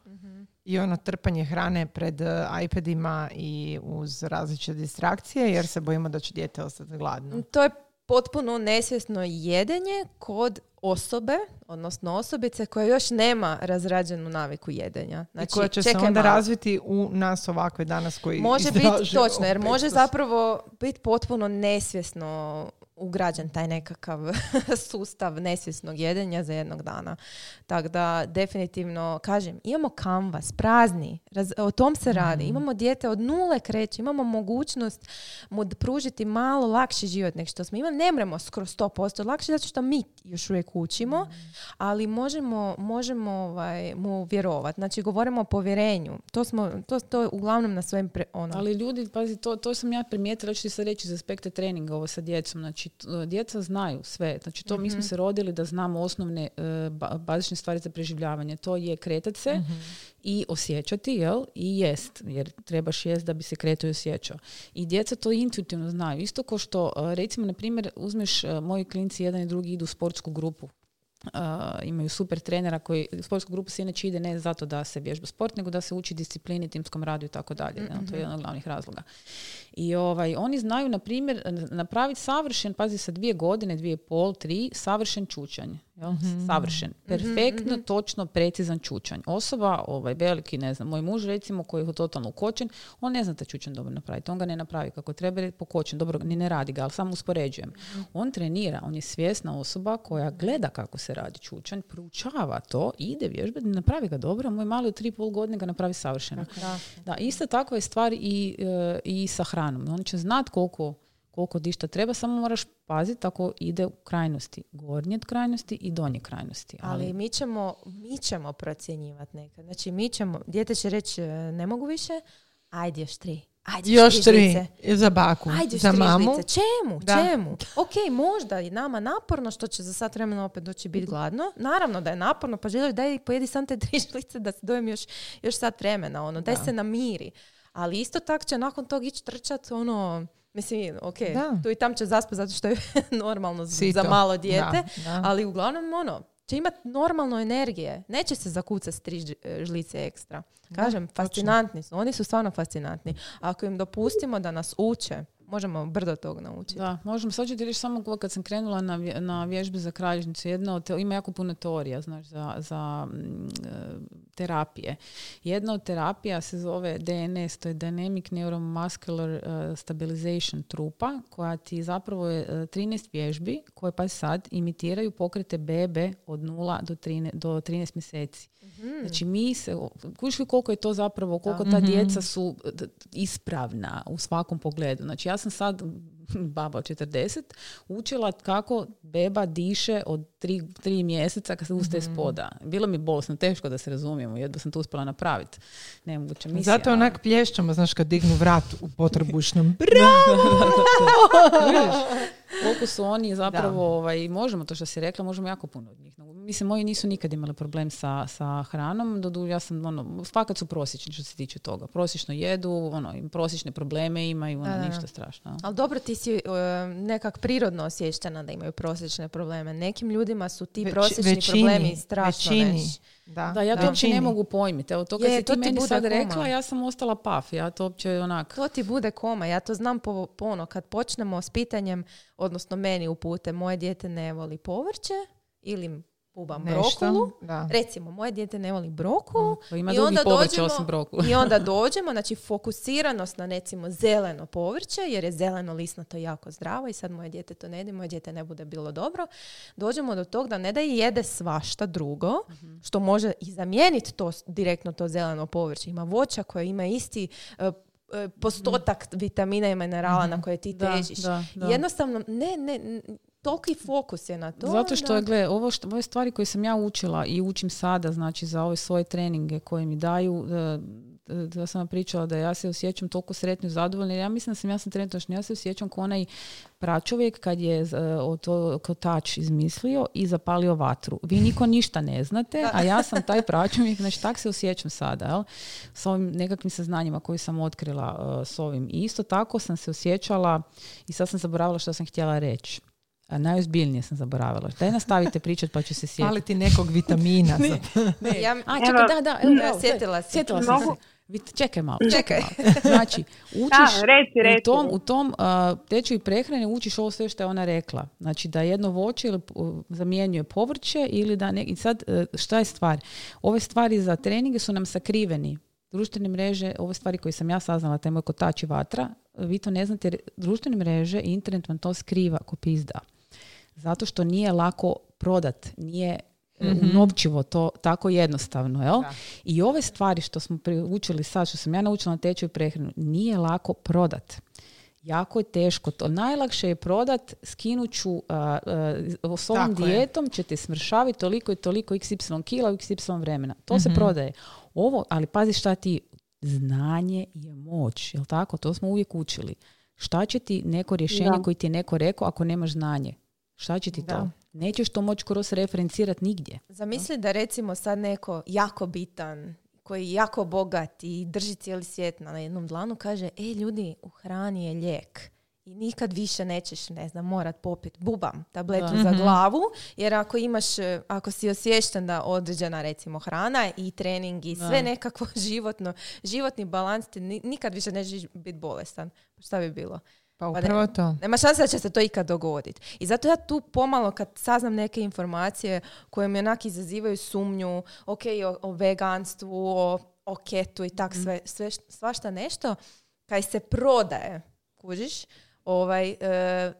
i ono trpanje hrane pred eh, iPadima i uz različite distrakcije, jer se bojimo da će dijete ostati gladno. To je potpuno nesvjesno jedenje kod osobe, odnosno osobice koja još nema razrađenu naviku jedenja. I Znači, koja će se onda malo. razviti u nas ovakve danas koji Može biti točno, jer može zapravo biti potpuno nesvjesno ugrađen taj nekakav sustav nesvjesnog jedenja za jednog dana. Tako da definitivno, kažem, imamo kanvas, prazni, o tom se radi. Mhm. Imamo dijete od nule kreće, imamo mogućnost mu pružiti malo lakši život nego što smo imali. Ne mremo skroz 100% lakše zato što mi još uvijek učimo, Mhm. ali možemo, možemo ovaj, mu vjerovati. Znači, govorimo o povjerenju. To smo, to, to uglavnom na svojim pre, ono, Ali ljudi, pazi, to, to sam ja primijetila, ću ti sad reći iz aspekta treninga ovo sa djecom. Znači, t- djeca znaju sve. Znači, to mi smo se rodili da znamo osnovne e, ba- bazične stvari za preživljavanje. To je kretat se i osjećati, jel? I jest, jer trebaš jest da bi se kretao i osjećao. I djeca to intuitivno znaju. Isto kao što, e, recimo, na primjer, uzmeš, e, moji klinci, jedan i drugi idu u sportsku grupu. Uh, imaju super trenera koji, sportsku grupu se inače ide ne zato da se vježba sport, nego da se uči disciplini, timskom radu i tako dalje. To je jedan od glavnih razloga. I ovaj, oni znaju, na primjer, napraviti savršen, pazi sa dvije godine, dvije pol, tri, savršen čučanj. Jel? Savršen. Perfektno, točno, precizan čučanj. Osoba, ovaj, veliki, ne znam, moj muž recimo koji je totalno ukočen, on ne zna taj čučanj dobro napraviti. On ga ne napravi kako treba je pokočen. Dobro, ni ne radi ga, ali samo uspoređujem. On trenira, on je svjesna osoba koja gleda kako se radi čučanj, proučava to, ide vježbati, napravi ga dobro, a moj mali od tri i pol godine ga napravi savršeno. Da, isto tako je stvar i, e, i sa hranom. On će znat koliko, koliko di šta treba, samo moraš paziti ako ide u krajnosti. Gornje krajnosti i donje krajnosti. Ali mi ćemo, mi ćemo procjenjivati nekad. Znači mi ćemo, dijete će reći e, ne mogu više, ajde još tri. Ajde Još tri. Za baku. Ajde za mamu. žlice. Čemu? Da. Čemu? Ok, možda i nama naporno što će za sat vremena opet doći biti gladno. Naravno da je naporno, pa želiš daj pojedi sam te tri žlice da se dojem još, još sat vremena. Ono, daj se namiri. Ali isto tako će nakon tog ići trčat ono, Mislim, ok, Da. tu i tam će zaspati zato što je normalno Sito. za malo dijete, Da, da. ali uglavnom ono, će imati normalno energije. Neće se zakucati tri e, žlice ekstra. Kažem, fascinantni su. Oni su stvarno fascinantni. Ako im dopustimo da nas uče, možemo brdo tog naučiti. Da, možemo. Sad ću ti reći samo kad sam krenula na, na vježbe za kralježnicu. Jedna od, te- ima jako puno teorija, znaš, za, za mm, e, terapije. Jedna od terapija se zove DNS, to je Dynamic Neuromuscular e, Stabilization trupa, koja ti zapravo je e, 13 vježbi koje pa sad imitiraju pokrete bebe od 0 do 13, do 13 mjeseci. Znači mi se, li koliko je to zapravo, koliko ta djeca su e, ispravna u svakom pogledu. Znači ja sam sad, baba od 40, učila kako beba diše od tri, tri mjeseca kad se ustaje s poda. Bilo mi bolesno, teško da se razumijemo, jedva sam to uspjela napraviti. Nemoguća misija. Zato ali- onak plješćamo, znaš, kad dignu vrat u potrbušnom. koliko su oni zapravo, ovaj, možemo to što si rekla, možemo jako puno od njih. Mislim, moji nisu nikad imali problem sa, sa hranom, dodu, ja sam, ono, fakat su prosječni što se tiče toga. Prosječno jedu, ono, im prosječne probleme imaju, ono, Da, da, da. ništa strašno. Ali dobro, ti si e, nekak prirodno osjećana da imaju prosječne probleme. Nekim ljudima su ti Veći- prosječni većini, problemi strašno većini. već. Da, Da, ja to uopće ne mogu pojmiti. Evo, to kad Je, si to ti ti meni sad koma. rekla, ja sam ostala paf. Ja to uopće onak... To ti bude koma. Ja to znam po, po ono, kad počnemo s pitanjem, odnosno meni upute, moje dijete ne voli povrće ili bubam Nešto, brokulu. da. Recimo, moje dijete ne voli brokulu. Pa ima i onda dođemo- osim. I onda dođemo, znači fokusiranost na recimo zeleno povrće, jer je zeleno lisnato jako zdravo i sad moje dijete to ne jede, moje dijete ne bude bilo dobro. Dođemo do tog da ne da jede svašta drugo, Mhm. što može i zamijeniti to direktno to zeleno povrće. Ima voća koje ima isti e, postotak vitamina i minerala na koje ti Mhm. Da, težiš. da, da. Jednostavno, ne, ne, toliki fokus je na to. Zato što da- gle, ovo što, ove stvari koje sam ja učila i učim sada, znači za ove svoje treninge koje mi daju, e, e, da sam vam pričala da ja se osjećam toliko sretno i zadovoljna, jer ja mislim da sam ja sam trenutačno, ja se osjećam kao onaj pračovjek kad je e, o to kotač izmislio i zapalio vatru. Vi niko ništa ne znate, a ja sam taj pračovjek, znači tak se osjećam sada, jel? s ovim nekakvim saznanjima koje sam otkrila e, s ovim. I isto tako sam se osjećala, i sad sam zaboravila što sam htjela reći. A najozbiljnije sam zaboravila. Daj nastavite pričati pa ću se sjetiti. Fali ti nekog vitamina. za- Ja, A, Evo, čekaj, da, da, evo, da, evo, sjetila. Sjetila sam se. Vi- Čekaj malo, Čekaj. malo. Znači, učiš Da, reci, u reci. tom, u tom uh, tečaju prehrane učiš ovo sve što je ona rekla. Znači da jedno voće ili uh, zamjenjuje povrće ili da ne... I sad, uh, šta je stvar? Ove stvari za treninge su nam sakriveni. Društvene mreže, ove stvari koje sam ja saznala, taj moj kotač i vatra, vi to ne znate, jer društvene mreže i internet vam to skriva ko pizda. Zato što nije lako prodat, nije mm novčivo to tako jednostavno, jel? I ove stvari što smo učili sad, što sam ja naučila na tečaju prehranu, nije lako prodat. Jako je teško to. Najlakše je prodat, skinuću uh, uh, s ovom dijetom, ćete smršaviti toliko i toliko xy kila u xy vremena. To se mhm. prodaje. Ovo, ali pazi šta ti, znanje je moć, jel tako? To smo uvijek učili. Šta će ti neko rješenje koji ti je neko rekao ako nemaš znanje? Šta će ti to? Nećeš to moći kroz referencirati nigdje. Zamisli da recimo sad neko jako bitan, koji je jako bogat i drži cijeli svijet na jednom dlanu, kaže, e ljudi, u hrani je lijek i nikad više nećeš, ne znam, morat popit bubam, tabletu za mhm. glavu, jer ako imaš, ako si osviješten da određena recimo hrana i trening i sve nekakvo životno, životni balans, ti nikad više nećeš biti bolestan. Šta bi bilo? Pa, pa upravo to. Nema šanse da će se to ikad dogoditi. I zato ja tu pomalo kad saznam neke informacije koje mi onak izazivaju sumnju, ok, o, veganstvu, o, o ketu i tak mhm. sve, sve, svašta nešto, kaj se prodaje, kužiš, ovaj, e,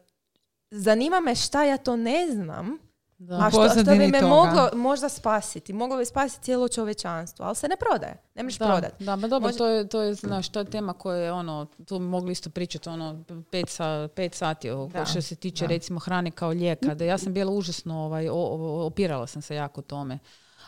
zanima me šta ja to ne znam, da. A što, što bi me moglo možda spasiti, moglo bi spasiti cijelo čovečanstvo, ali se ne prodaje, ne možeš prodati. Da, ba dobro, to je, to je, znaš, to je tema koja je, ono, tu mogli isto pričati, ono, pet, sa, pet sati, da. što se tiče, recimo, hrane kao lijeka, da ja sam bila užasno, ovaj, opirala sam se jako tome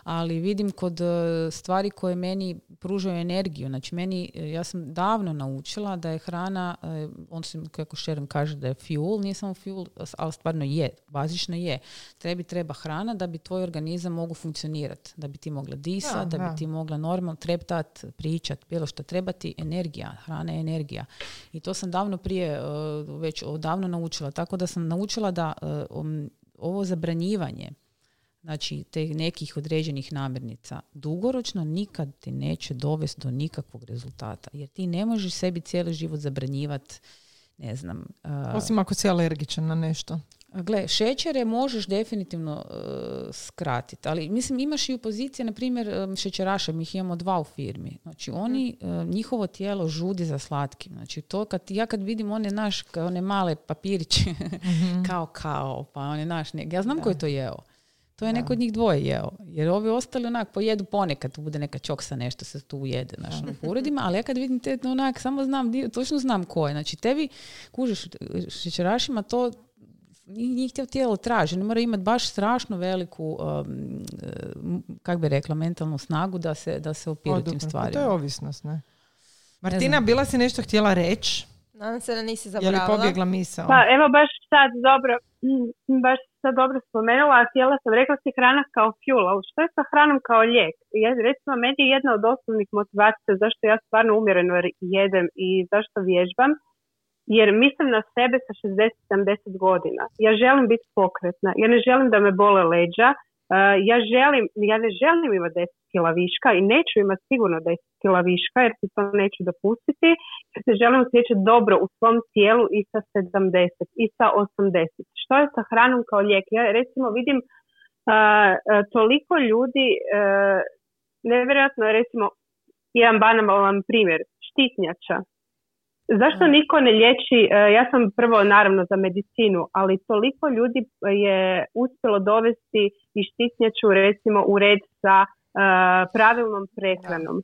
ali vidim kod e, stvari koje meni pružaju energiju. Znači, meni, e, ja sam davno naučila da je hrana, e, on se, kako Sharon kaže, da je fuel, nije samo fuel, ali stvarno je, bazično je. Trebi treba hrana da bi tvoj organizam mogu funkcionirati, da bi ti mogla disati, da, da, bi ti mogla normalno treptat, pričat, bilo što treba ti energija, hrana je energija. I to sam davno prije, već davno naučila, tako da sam naučila da ovo zabranjivanje znači te nekih određenih namirnica, dugoročno nikad ti neće dovesti do nikakvog rezultata. Jer ti ne možeš sebi cijeli život zabranjivati, ne znam... Osim ako si alergičan na nešto. Gle, šećere možeš definitivno uh, skratiti, ali mislim imaš i u poziciji, na primjer, šećeraša, mi ih imamo dva u firmi. Znači oni, mhm. njihovo tijelo žudi za slatkim. Znači to kad, ja kad vidim one naš, one male papiriće, mhm. kao kao, pa one naš, ja znam ko je to jeo. To je neko od njih dvoje jeo. Jer ovi ostali onak pojedu ponekad, tu bude neka čoksa, nešto se tu ujede naš, u uredima, ali ja kad vidim te onak, samo znam, točno znam ko je. Znači tebi, kužiš, šećerašima to njih tijelo traži. Ne mora imati baš strašno veliku, um, kak bi rekla, mentalnu snagu da se, da se opiru tim stvarima. To je ovisnost, ne? Martina, bila si nešto htjela reći? Nadam se da nisi zaboravila. Je li pobjegla misao? Pa evo baš sad dobro, baš sad dobro spomenula, a htjela sam, rekla si hrana kao fuel, ali što je sa hranom kao lijek? Ja, recimo, meni je jedna od osnovnih motivacija zašto ja stvarno umjereno jedem i zašto vježbam, jer mislim na sebe sa 60-70 godina. Ja želim biti pokretna, ja ne želim da me bole leđa, Uh, ja želim, ja ne želim imati 10 kila viška i neću imati sigurno 10 kila viška jer si to neću dopustiti jer se želim osjećati dobro u svom tijelu i sa 70 i sa 80. Što je sa hranom kao lijek? Ja recimo vidim uh, toliko ljudi, uh, nevjerojatno je recimo jedan banalan primjer, štitnjača. Zašto niko ne liječi, e, ja sam prvo naravno za medicinu, ali toliko ljudi je uspjelo dovesti i štitnjaču recimo u red sa e, pravilnom prehranom.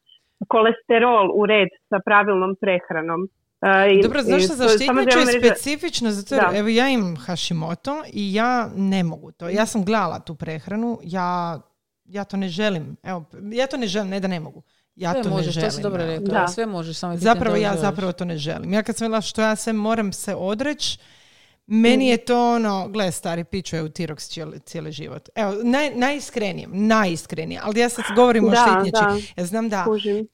Kolesterol u red sa pravilnom prehranom. Uh, Dobro, zašto za štitnjaču je specifično? Zato jer, evo ja imam Hashimoto i ja ne mogu to. Ja sam gledala tu prehranu, ja, ja to ne želim. Evo, ja to ne želim, ne da ne mogu ja sve to možeš, ne želim. To dobro rekla, sve možeš, samo Zapravo ja zapravo to ne želim. Ja kad sam vidjela što ja sve moram se odreći, meni je to ono, gle stari, piću je u Tirox cijeli, cijeli život. Evo, naj, najiskrenije, najiskrenije, ali ja sad govorim o štitnjači. Ja znam da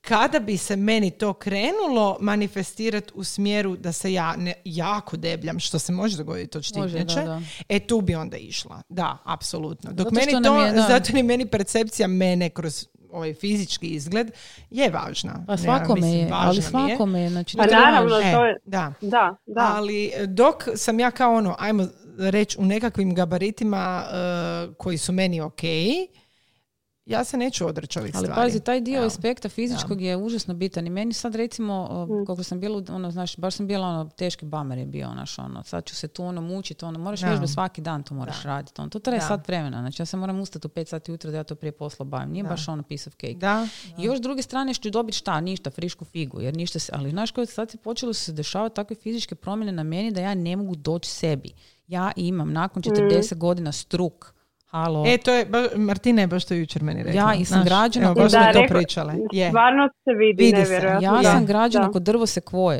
kada bi se meni to krenulo manifestirati u smjeru da se ja ne, jako debljam, što se može dogoditi od štitnjače, e tu bi onda išla. Da, apsolutno. Dok meni to, je, zato ni meni percepcija mene kroz ovaj fizički izgled je važna. Pa svakome je, ali svakome je. Znači, pa naravno, e, to je, da. da. Da, Ali dok sam ja kao ono, ajmo reći u nekakvim gabaritima uh, koji su meni ok, ja se neću odreći ovih Ali stvari. pazi, taj dio Evo. aspekta fizičkog je užasno bitan i meni sad recimo, uh, koliko sam bila, ono, znaš, baš sam bila ono, teški bamer je bio, znaš, ono, sad ću se tu ono mučiti, ono, moraš vježbati svaki dan, to moraš raditi, ono, to traje Da. sat vremena, znači ja se moram ustati u 5 sati ujutro da ja to prije posla bavim, nije baš ono piece of cake. Da, I još s druge strane što dobiti šta, ništa, frišku figu, jer ništa se, ali znaš koje sad se počelo se dešavati takve fizičke promjene na meni da ja ne mogu doći sebi. Ja imam nakon 40 godina struk, halo, E, to je, ba, Martina je baš to jučer meni rekla. Ja i sam građana Evo, baš smo Da, to pričale. Je. Stvarno se vidi, Vidi se. Ja Da, sam građana da. kod drvo se kvoje.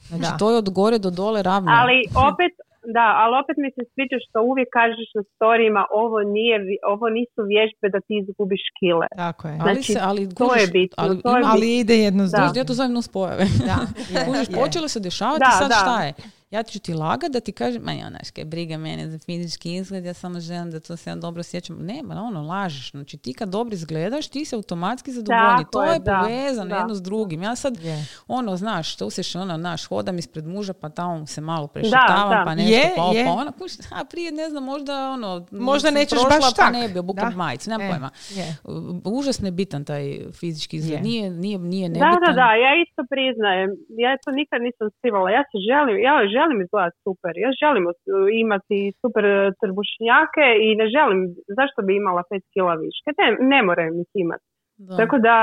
Znači, Da. to je od gore do dole ravno. Ali opet, da, ali opet mi se sviđa što uvijek kažeš na storijima ovo, nije, ovo nisu vježbe da ti izgubiš kile. Tako je. ali, znači, se, ali to je bitno, Ali, to je ima- Ali ide jedno s drugim. ja to zovem nuspojave. Da, je, Kužiš, je. počelo se dešavati Da, sad da. šta je? Ja ću ti lagat da ti kažem, ma ja, znaš, kaj briga mene za fizički izgled, ja samo želim da to se ja dobro sjećam. Nema, ono, lažeš. Znači, ti kad dobro izgledaš, ti se automatski zadovoljni. To je, da, povezano da. jedno s drugim. Ja sad, Je. ono, znaš, to se ono, znaš, hodam ispred muža, pa tamo se malo prešetavam, da. pa nešto, Je, pa je. pa ono, a prije, ne znam, možda, ono, Možda nećeš prošla, baš pa tak. ne bi obukla Da. majicu, nemam E, pojma. Užasno je bitan taj fizički izgled. Je. Nije, nije, nebitan. da, da, ja isto priznajem. Ja to nikad nisam skrivala. Ja se želim, ja želim izgledati super. Ja želim imati super uh, trbušnjake i ne želim, zašto bi imala 5 kila viške? Ne, ne moram ih imati. Da. Tako da,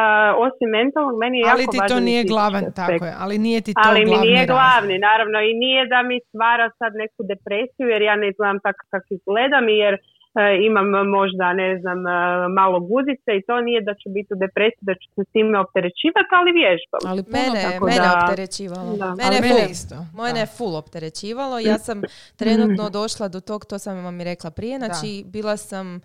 osim mentalnog, meni je Ali jako ti to važan i nije glavan, aspekt. tako je. Ali nije ti to Ali mi glavni nije razlog. glavni, naravno, i nije da mi stvara sad neku depresiju, jer ja ne izgledam tako kako izgledam, jer e, imam možda, ne znam, e, malo guzice i to nije da ću biti u depresiji, da ću se s time opterećivati, ali vježbam. Ali Mene, tako mene da- opterećivalo. Da. Mene, Ali je mene full- isto. Mene Da. je full opterećivalo. Ja sam trenutno došla do tog, to sam vam i rekla prije, znači bila sam,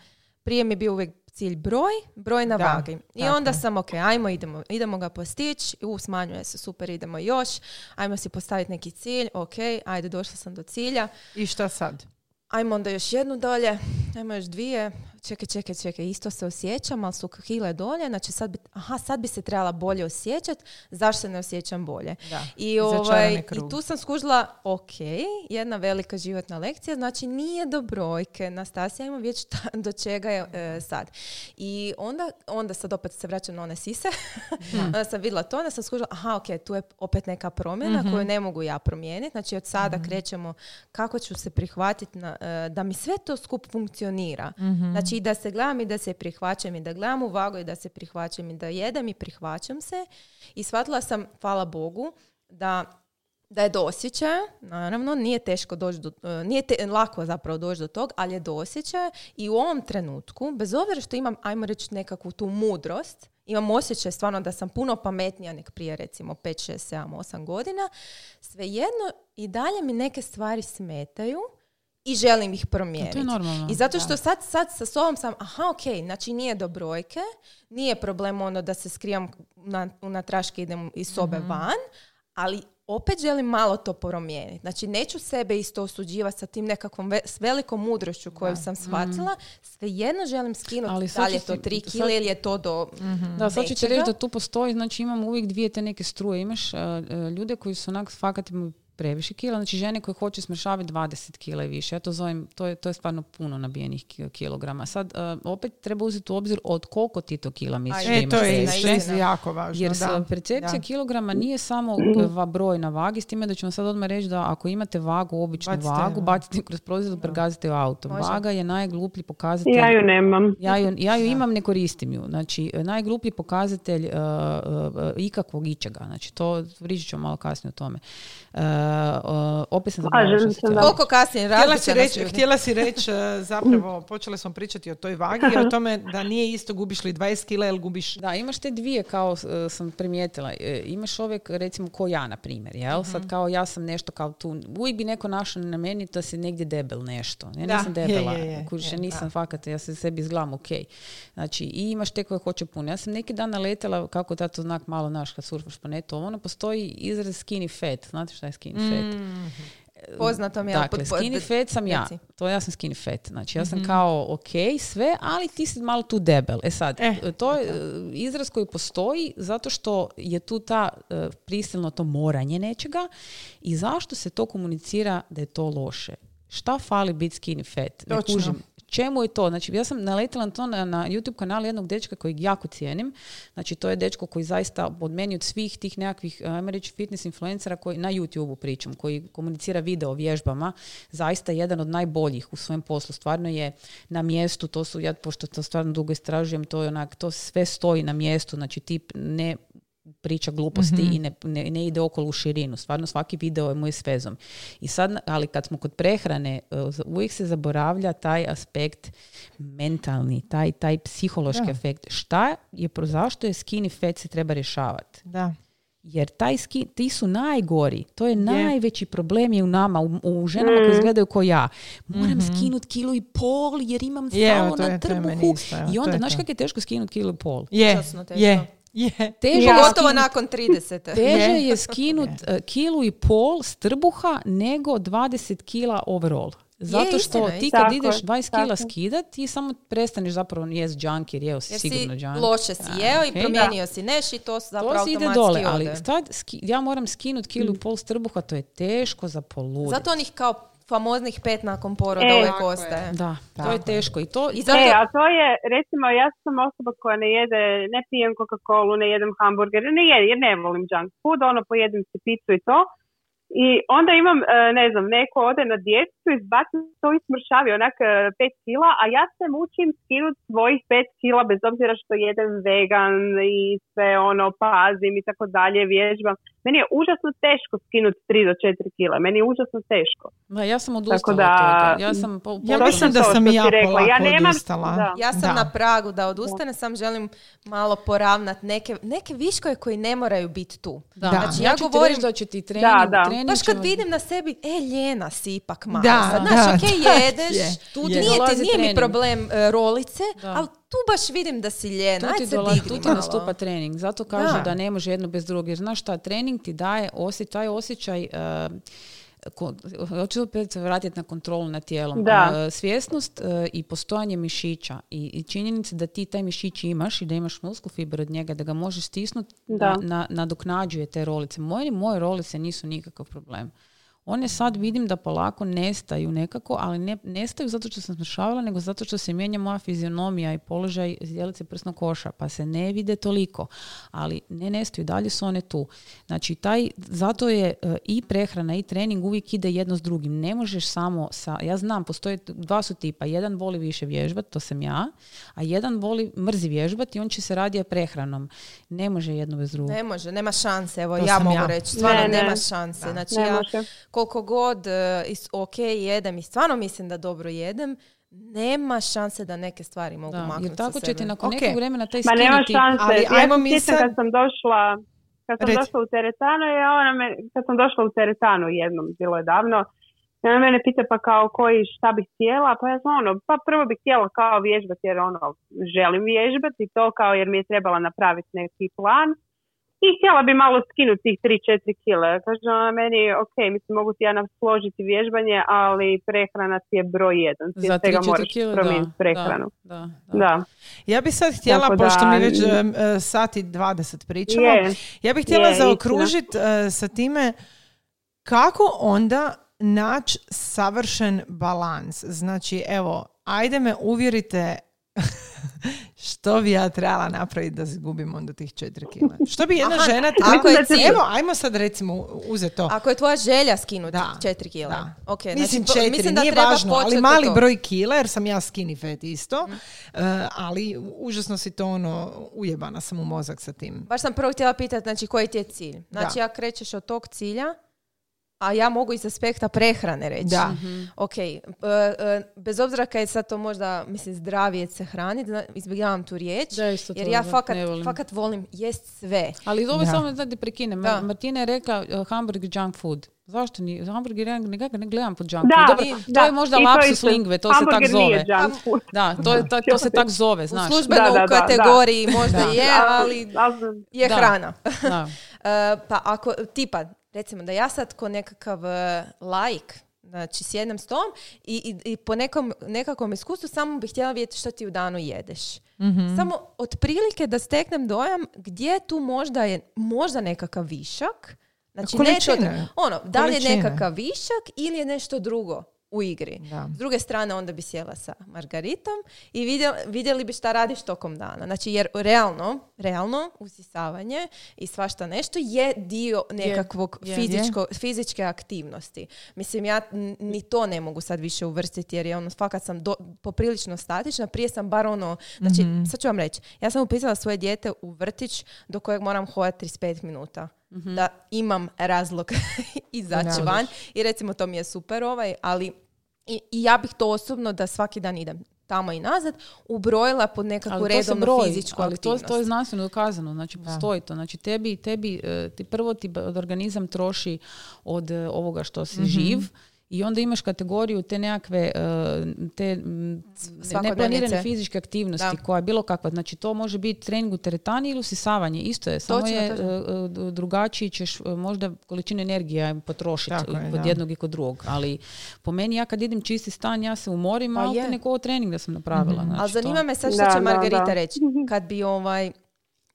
prije mi je bio uvijek cilj broj, broj na Da, vagi. I tako onda je. sam, ok, ajmo, idemo, idemo ga postići, u, smanjuje se, super, idemo još, ajmo si postaviti neki cilj, ok, ajde, došla sam do cilja, I šta sad? Ajmo onda još jednu dolje, ajmo još dvije, čekaj, čekaj, čekaj, isto se osjećam, ali su kile dolje, znači sad bi, aha, sad bi se trebala bolje osjećati, zašto se ne osjećam bolje? Da. I, ovaj. I tu sam skužila, ok, jedna velika životna lekcija, znači nije do brojke, Nastasija ima već ta- do čega je e, sad. I onda, onda sad opet se vraćam na one sise, onda sam vidjela to, onda sam skužila, aha, ok, tu je opet neka promjena Mhm. koju ne mogu ja promijeniti, znači od sada krećemo kako ću se prihvatiti e, da mi sve to skup funkcionira. Mhm. Znači i da se gledam i da se prihvaćam i da gledam u vagu i da se prihvaćam i da jedem i prihvaćam se. I shvatila sam, hvala Bogu, da da je do naravno, nije teško doći do, e, nije te- lako zapravo doći do tog, ali je do i u ovom trenutku, bez obzira što imam, ajmo reći, nekakvu tu mudrost, imam osjećaj stvarno da sam puno pametnija nek prije recimo 5, 6, 7, 8 godina, svejedno i dalje mi neke stvari smetaju i želim ih promijeniti. To je normalno. I zato što sad, sad sa sobom sam, aha, ok, znači nije do brojke, nije problem ono da se skrivam na, na traške idem iz sobe Mhm. van, ali opet želim malo to promijeniti. Znači, neću sebe isto osuđivati sa tim nekakvom ve- s velikom mudrošću koju sam shvatila. Svejedno želim skinuti Ali da li je to ti- 3 sad- kile ili je to do Da, sad ću ti reći da tu postoji, znači imamo uvijek dvije te neke struje. Imaš uh, ljude koji su onak fakat previše kila, znači žene koje hoće smršaviti 20 kila i više. Ja to zovem, to je, to je stvarno puno nabijenih ki- kilograma. Sad, uh, opet treba uzeti u obzir od koliko ti to kila misliš da E, imaš to je isto jako važno. Jer da. percepcija Da. kilograma nije samo broj na vagi, s time da ću vam sad odmah reći da ako imate vagu, običnu Bacite, vagu, bacite kroz prozor pregazite u auto. Može. Vaga je najgluplji pokazatelj Ja ju nemam. ja ju, ja ju imam, ne koristim ju. Znači, najgluplji pokazatelj uh, uh, ikakvog ičega. Znači, to pričat ću malo kasnije o tome. Uh, opet sam zaboravila što sam se, da. htjela. Koliko kasnije Htjela si reći, htjela si reći e, zapravo, počeli smo pričati o toj vagi i o tome da nije isto gubiš li 20 kila ili gubiš... Da, imaš te dvije kao uh, sam primijetila. E, imaš čovjek recimo ko ja na primjer, jel? Mhm. Sad kao ja sam nešto kao tu, uvijek bi neko našao na meni da se negdje debel nešto. Ja Da, nisam je, debela, je, je, kužiš, ja je, nisam da. fakat, ja se sebi izgledam ok. Znači, i imaš te koje hoće puno. Ja sam neki dan naletela, kako da to znak malo naš kad surfaš po netu, ono postoji izraz skinny fat. Znate šta je skinny fat? Poznato mi je. Dakle, pod- pod- skinny fat sam ja. reci. To ja sam skinny fat. Znači, ja sam Mhm. kao ok, sve, ali ti si malo tu debel. E sad, E, to je e, izraz koji postoji zato što je tu ta e, prisilno to moranje nečega i zašto se to komunicira da je to loše. Šta fali biti skinny fat? Ne Točno. kužim. Čemu je to? Znači, ja sam naletila na to na, na YouTube kanalu jednog dečka kojeg jako cijenim. Znači, to je dečko koji zaista od meni od svih tih nekakvih, ajmo reći, fitness influencera koji na YouTube pričam, koji komunicira video o vježbama, zaista jedan od najboljih u svojem poslu. Stvarno je na mjestu, to su, ja pošto to stvarno dugo istražujem, to je onak, to sve stoji na mjestu, znači tip ne priča gluposti Mhm. i ne, ne, ne ide okolo u širinu. Stvarno svaki video je moj s vezom. I sad, ali kad smo kod prehrane, e, uvijek se zaboravlja taj aspekt mentalni, taj, taj psihološki Da. efekt. Šta je, pro- zašto je skinny fat se treba rješavati? Da. Jer taj ski, ti su najgori. To je najveći problem je u nama, u, u ženama koje izgledaju kao ja. Moram skinut kilu i pol jer imam. Je, stalo to na trbuhu. I onda, znaš kako je teško skinut kilu i pol? Je, teško. je, je. Teže je Pogotovo skinut- nakon 30. Teže Je. je skinut e, kilu i pol s trbuha nego 20 kila overall. Zato što ti kad Tako ideš je, 20 kila tako. skidat, ti samo prestaneš zapravo jest junk jer jeo si Jer si sigurno junk. loše si jeo i promijenio si neš i to zapravo To si ide dole, ali ode. ski- ja moram skinut kilu i pol s trbuha, to je teško za poludit. Zato onih kao famoznih pet nakon poroda E, uvijek je. ostaje. Da, to Tako je teško i to... I zato, E, a to je, recimo, ja sam osoba koja ne jede, ne pijem Coca-Cola, ne jedem hamburger, ne jedem, jer ne volim junk food, ono pojedem si picu i to. I onda imam, e, ne znam, neko ode na djecu, izbaci to i smršavi onak e, pet kila, a ja se mučim skinut svojih pet kila bez obzira što jedem vegan i sve ono pazim i tako dalje, vježbam. Meni je užasno teško skinut 3 do 4 kila, meni je užasno teško. Da, ja sam odustala da- od toga. Ja sam po, Ja mislim da sam ja rekla. polako Ja nemam- odustala. da. Ja sam Da. na pragu da odustane, sam želim malo poravnat neke, neke viškove koji ne moraju biti tu. Da. Da. Znači, Ja ja ću govorim- da će ti trening, Da, da. trening Baš kad vidim na sebi, e, ljena si ipak malo. Da, sad. Znaš, da, okej, da. jedeš, Je, tu je. nije, ti, nije mi problem e, rolice, Da. ali tu baš vidim da si ljena. Tu ti, dola, tu ti nastupa trening. Zato kažu Da. da. ne može jedno bez drugog. Jer znaš šta, trening ti daje osje, taj osjećaj uh, ko- hoću opet se vratiti na kontrolu nad tijelom. Da. Uh, svjesnost uh, i postojanje mišića i, činjenica da ti taj mišić imaš i da imaš musku fiber od njega, da ga možeš stisnuti, Da. na, na, nadoknađuje te rolice. Moje, moje rolice nisu nikakav problem. One sad vidim da polako nestaju nekako, ali ne nestaju zato što sam smršavala, nego zato što se mijenja moja fizionomija i položaj zdjelice prsnog koša, pa se ne vide toliko. Ali ne nestaju, dalje su one tu. Znači, taj, zato je e, i prehrana i trening uvijek ide jedno s drugim. Ne možeš samo sa, ja znam, postoje, dva su tipa. Jedan voli više vježbati, to sam ja, a jedan voli mrzi vježbati i on će se radije prehranom. Ne može jedno bez drugog. Ne može, nema šanse. Evo, To ja mogu ja. reći. Stvarno Ne, ne. nema šanse. Znači, Ne ja može. Koliko god e, is- ok jedem i stvarno mislim da dobro jedem, nema šanse da neke stvari mogu Da, maknuti jer tako sa će ti nakon Ok. nekog vremena taj Ma nema skinuti- šanse. ali ja ajmo mi sad- kad sam došla kad sam Reci. došla u teretanu i ona me, kad sam došla u teretanu jednom, bilo je davno, i ona mene pita pa kao koji šta bih htjela, pa ja sam ono, pa prvo bih htjela kao vježbati jer ono, želim vježbati to kao jer mi je trebala napraviti neki plan. I htjela bi malo skinuti tih 3-4 kile. Kaže ona meni, ok, mislim mogu ti ja složiti vježbanje, ali prehrana ti je broj jedan. Ti Za svega 3-4 moraš kilo, promijeniti da, prehranu. Da, da, Da. Ja bi sad htjela, Tako da- pošto mi već e, sati 20 pričamo, Je. ja bih htjela Je, zaokružiti e, sa time kako onda naći savršen balans. Znači, evo, ajde me uvjerite što bi ja trebala napraviti da izgubim onda tih 4 kila. Što bi jedna Aha, žena ako je cilj. Evo, ajmo sad recimo uzeti to. Ako je tvoja želja skinuti Da, 4 kila. Da. Ok, mislim znači, četiri, mislim da nije treba važno, ali mali to. broj kila, jer sam ja skinny fat isto, Mhm. e, ali užasno si to ono, ujebana sam u mozak sa tim. Baš sam prvo htjela pitati, znači, koji ti je cilj? Znači, Da. ja krećeš od tog cilja, a ja mogu iz aspekta prehrane reći. Da. Ok, e, e, bez obzira kad je sad to možda, mislim, zdravije se hraniti, izbjegavam tu riječ, Da, isto jer to, ja da, fakat, volim. fakat volim jest sve. Ali ovo samo da ti prekinem. Da. Martina je rekla uh, hamburger junk food. Zašto ni hamburger ja nekako ne gledam pod junk Da, food. Dobro, da. to je možda I lapsus isto. lingve, to se tak zove. nije junk food. Da, to, je, to, to se tak zove, znaš. U službenoj Da, da, da, kategoriji možda Da. je, ali je Da. hrana. Da. E, pa ako, tipa, recimo da ja sad ko nekakav e, laik, znači sjednem s tom i, i, i po nekom, nekakvom iskustvu samo bih htjela vidjeti što ti u danu jedeš. Mhm. Samo otprilike da steknem dojam gdje tu možda je možda nekakav višak. Znači, Količine. ono, da li je nekakav višak ili je nešto drugo u igri. Da. S druge strane, onda bi sjela sa Margaritom i vidjeli, vidjeli bi šta radiš tokom dana. Znači, jer realno, realno, usisavanje i svašta nešto je dio nekakvog je. fizičko, fizičke aktivnosti. Mislim, ja ni to ne mogu sad više uvrstiti jer je ono, fakat sam do, poprilično statična. Prije sam bar ono, znači, sad ću vam reći, ja sam upisala svoje dijete u vrtić do kojeg moram hodati 35 minuta. Da imam razlog izaći van i recimo to mi je super ovaj, ali i, i ja bih to osobno da svaki dan idem tamo i nazad, ubrojila pod nekakvu Ali to se redovnu broji, fizičku ali to, aktivnost. to je znanstveno dokazano, znači postoji to. Znači tebi, tebi e, ti prvo ti organizam troši od e, ovoga što si živ i onda imaš kategoriju te nekakve e, te neplanirane fizičke aktivnosti Da. koja je bilo kakva. Znači to može biti trening u teretani ili usisavanje. Isto je, samo Točno, je točno. e, e, drugačiji ćeš možda količinu energije potrošiti Tako je, kod da. jednog i kod drugog. Ali po meni ja kad idem čisti stan ja se umorim, Pa a je. neko trening da sam napravila. Znači, Ali to- zanima me sad što će da, Margarita da. reći. Kad bi ovaj...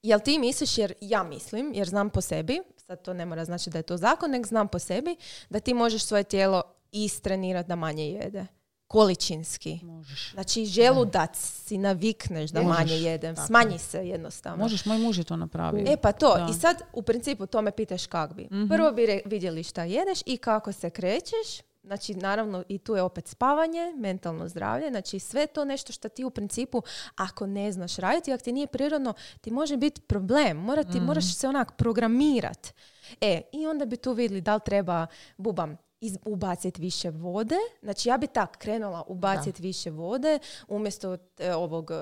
Jel ti misliš, jer ja mislim, jer znam po sebi, sad to ne mora znači da je to zakon, nego znam po sebi, da ti možeš svoje tijelo istrenirati da manje jede. Količinski. Možeš. Znači, želudac si navikneš da Možeš, manje jedem. tako Smanji se jednostavno. Možeš, moj muž je to napravio. E pa to, Da. i sad u principu to me pitaš kak bi. Mhm. Prvo bi re- vidjeli šta jedeš i kako se krećeš. Znači, naravno, i tu je opet spavanje, mentalno zdravlje. Znači, sve to nešto što ti u principu, ako ne znaš raditi, ako ti nije prirodno, ti može biti problem. Mora ti, Moraš se onak programirat. E, i onda bi tu vidjeli da li treba, bubam, iz, ubaciti više vode. Znači, ja bi tak krenula ubaciti više vode umjesto e, ovog e,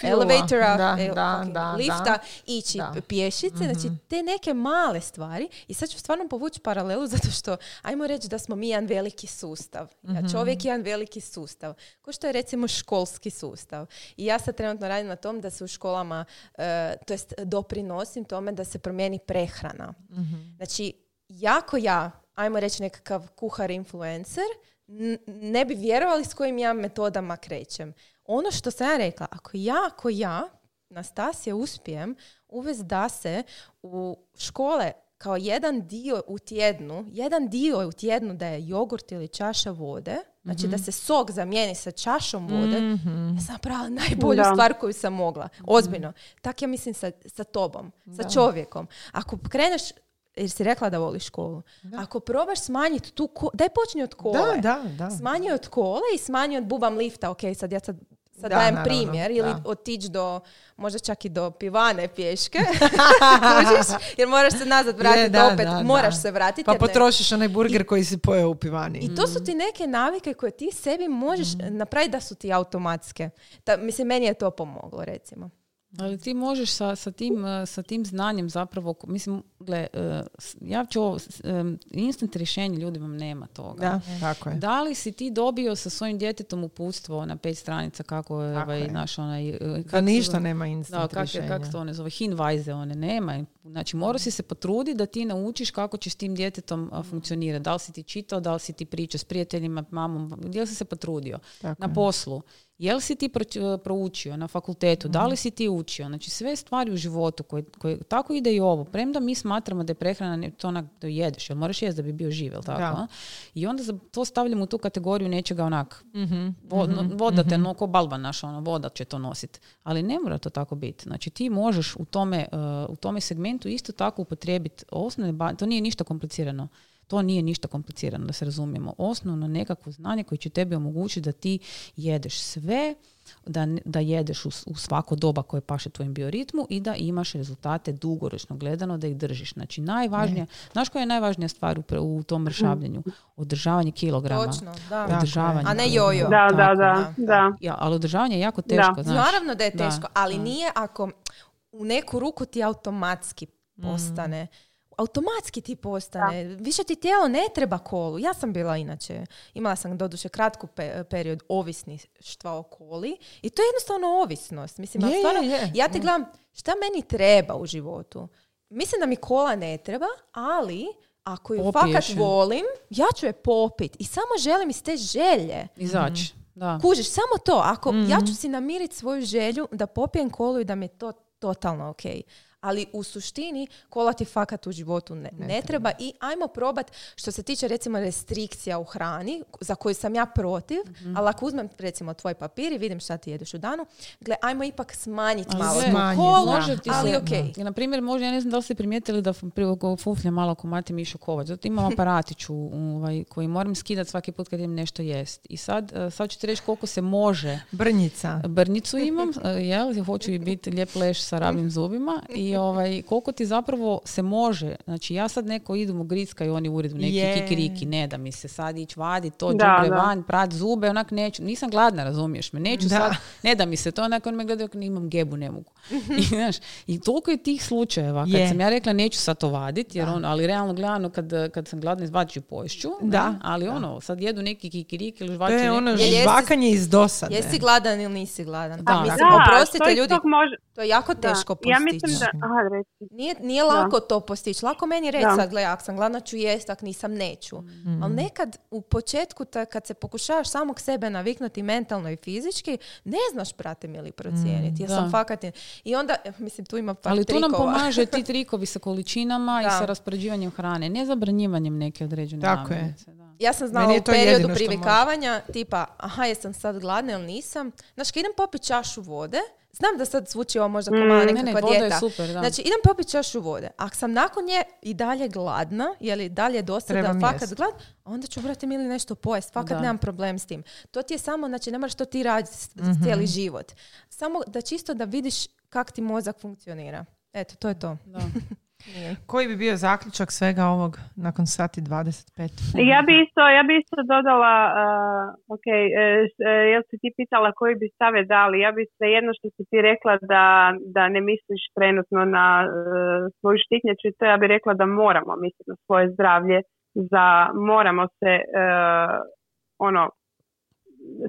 Filova. elevatora, Da, e, da, da, lifta, da. ići Da. pješice, znači te neke male stvari i sad ću stvarno povući paralelu zato što ajmo reći da smo mi jedan veliki sustav. Ja čovjek je jedan veliki sustav. Ko što je recimo školski sustav. I ja sad trenutno radim na tom da se u školama, to jest doprinosim tome da se promijeni prehrana. Znači, jako ja, ajmo reći nekakav kuhar influencer, ne bi vjerovali s kojim ja metodama krećem. Ono što sam ja rekla, ako ja, ako ja, Nastasija, uspijem uvesti da se u škole kao jedan dio u tjednu, jedan dio u tjednu da je jogurt ili čaša vode, znači da se sok zamijeni sa čašom vode, ja sam napravila najbolju Da. stvar koju sam mogla. Ozbiljno. Tak ja mislim sa, sa tobom, sa čovjekom. Ako kreneš, jer si rekla da voliš školu, ako probaš smanjiti tu, ko- daj počni od kole. Da, da, da. Smanji od kole i smanji od bubam lifta. Ok, sad ja sad, sad Da, dajem naravno, primjer. Ili da. otići do, možda čak i do pivane pješke. Jer moraš se nazad vratiti Je, da, opet. da, moraš da. se vratiti. Pa ne- potrošiš onaj burger koji si pojeo u pivani. i to su ti neke navike koje ti sebi možeš napraviti da su ti automatske. Ta, mislim, meni je to pomoglo, recimo. Ali ti možeš sa, sa, tim, eh, sa tim znanjem zapravo, mislim, gle, eh, ja ću ovo, instant rješenje ljudi vam nema toga. Da, tako je. Da li si ti dobio sa svojim djetetom uputstvo na pet stranica kako je, Tako ovaj, je. naš onaj... eh, Da kako se ništa zove? nema Da, instant kak, rješenja. kako se to one zove? Hinweise one nema. Znači, morao si se potruditi da ti naučiš kako ćeš s tim djetetom a, funkcionirati. Da li si ti čitao, da li si ti pričao s prijateljima, mamom, gdje li si se potrudio? Tako na je. poslu. Jel si ti proč- proučio na fakultetu? Da Mhm. li si ti učio? Znači sve stvari u životu koje, koje tako ide i ovo. Premda mi smatramo da je prehrana to onak da jedeš, jel moraš jesti da bi bio živ, jel tako? Da. I onda za- to stavljamo u tu kategoriju nečega onak Mhm, vo- no- mhm, voda te, mhm. no, ko balban naš, ono, voda će to nositi. Ali ne mora to tako biti. Znači ti možeš u tome, uh, u tome segmentu isto tako upotrijebiti osnovne, ba- to nije ništa komplicirano. To nije ništa komplicirano, da se razumijemo. Osnovno nekakvo znanje koje će tebi omogućiti da ti jedeš sve, da, da jedeš u, u svako doba koje paše tvojem bioritmu i da imaš rezultate dugoročno gledano da ih držiš. Znači najvažnija, znaš koja je najvažnija stvar u, u tom mršavljenju? Održavanje kilograma. Točno, da. Da. Održavanje. A ne jojo. Da, da, da, da. Ja, ali održavanje je jako teško, Da. znaš. Naravno da je Da, teško, ali da. nije ako u neku ruku ti automatski Mm. Automatski ti postane. Više ti tijelo ne treba kolu. Ja sam bila inače, imala sam doduše kratku pe- period ovisništva o koli i to je jednostavno ovisnost. Mislim, Je, stvarno, je, je, ja ti je. gledam šta meni treba u životu. Mislim da mi kola ne treba, ali ako ju Popiješ fakat volim, ja ću je popit i samo želim iz te želje. Izaći. Da. Kužiš, samo to. Ako Mhm. ja ću si namiriti svoju želju da popijem kolu i da mi je to totalno ok. Ali u suštini kola ti fakat u životu ne, ne, treba. I ajmo probat što se tiče recimo restrikcija u hrani, za koju sam ja protiv, Mhm. ali ako uzmem recimo tvoj papir i vidim šta ti jedeš u danu, gle, ajmo ipak smanjiti Ali malo Smanjiti, kolu, da. Može ti ali okej. Na primjer, možda, ja ne znam da li ste primijetili da fuflja malo ko Mati Mišo Kovač. Zato imam aparatić u- ovaj, koji moram skidati svaki put kad idem nešto jest. I sad, eh, sad ću ti reći koliko se može. Brnjica. Brnjicu imam, eh, jel, hoću i biti lijep leš sa ravnim zubima i ovaj, koliko ti zapravo se može. Znači, ja sad neko idem u gricka i oni u uredu neki Je. kikiriki, ne da mi se sad ići vadi to, Da, da. van, prat zube, onak neću, nisam gladna, razumiješ me, neću Da. sad, ne da mi se to, onak on me gleda, ako imam gebu, ne mogu. I, znaš, I toliko je tih slučajeva, kad Je. sam ja rekla neću sad to vadit, jer on, ali realno gledano kad, kad sam gladna izbacit ću poješću, ne, Da. ali ono, sad jedu neki kikiriki ili To žvaću je neki- ono žvakanje iz dosade. Jesi gladan ili nisi gladan? Da. Mislim, Da, oprostite to ljudi, može, to je jako da. teško postići. Ja mislim da... Aha. Nije, nije lako to postići. Lako meni reći sad, gle, ako sam gladna ću jest, ako nisam neću. Mm. Ali nekad u početku, ta- kad se pokušavaš samog sebe naviknuti mentalno i fizički, ne znaš pratim ili procijeniti. Ja Da. sam fakat... I onda, eh, mislim, tu ima par Ali tu nam pomaže ti trikovi sa količinama i sa raspoređivanjem hrane, ne zabranjivanjem neke određene Tako je. namirnice. Ja sam znala je u periodu privikavanja, tipa, aha, jesam sad gladna ili nisam. Znaš, kad idem popiti čašu vode, znam da sad zvuči ovo možda kao mala Ne, nekakva ne, je super, da. Znači, idem popiti čašu vode. Ako sam nakon nje i dalje gladna, ili dalje dosta da fakat glad, onda ću, brate, mili nešto pojest. Fakat Da. nemam problem s tim. To ti je samo, znači, ne moraš to ti raditi Mhm. cijeli život. Samo da čisto da vidiš kak ti mozak funkcionira. Eto, to je to. Da. Nije. Koji bi bio zaključak svega ovog nakon sati 25? Ja bi isto, ja bi isto dodala, uh, ok, e, s- e, jel si ti pitala koji bi stave dali, ja bi se jedno što si ti rekla da, da ne misliš trenutno na e, svoju štitnjaču, to ja bi rekla da moramo misliti na svoje zdravlje, za moramo se e, ono,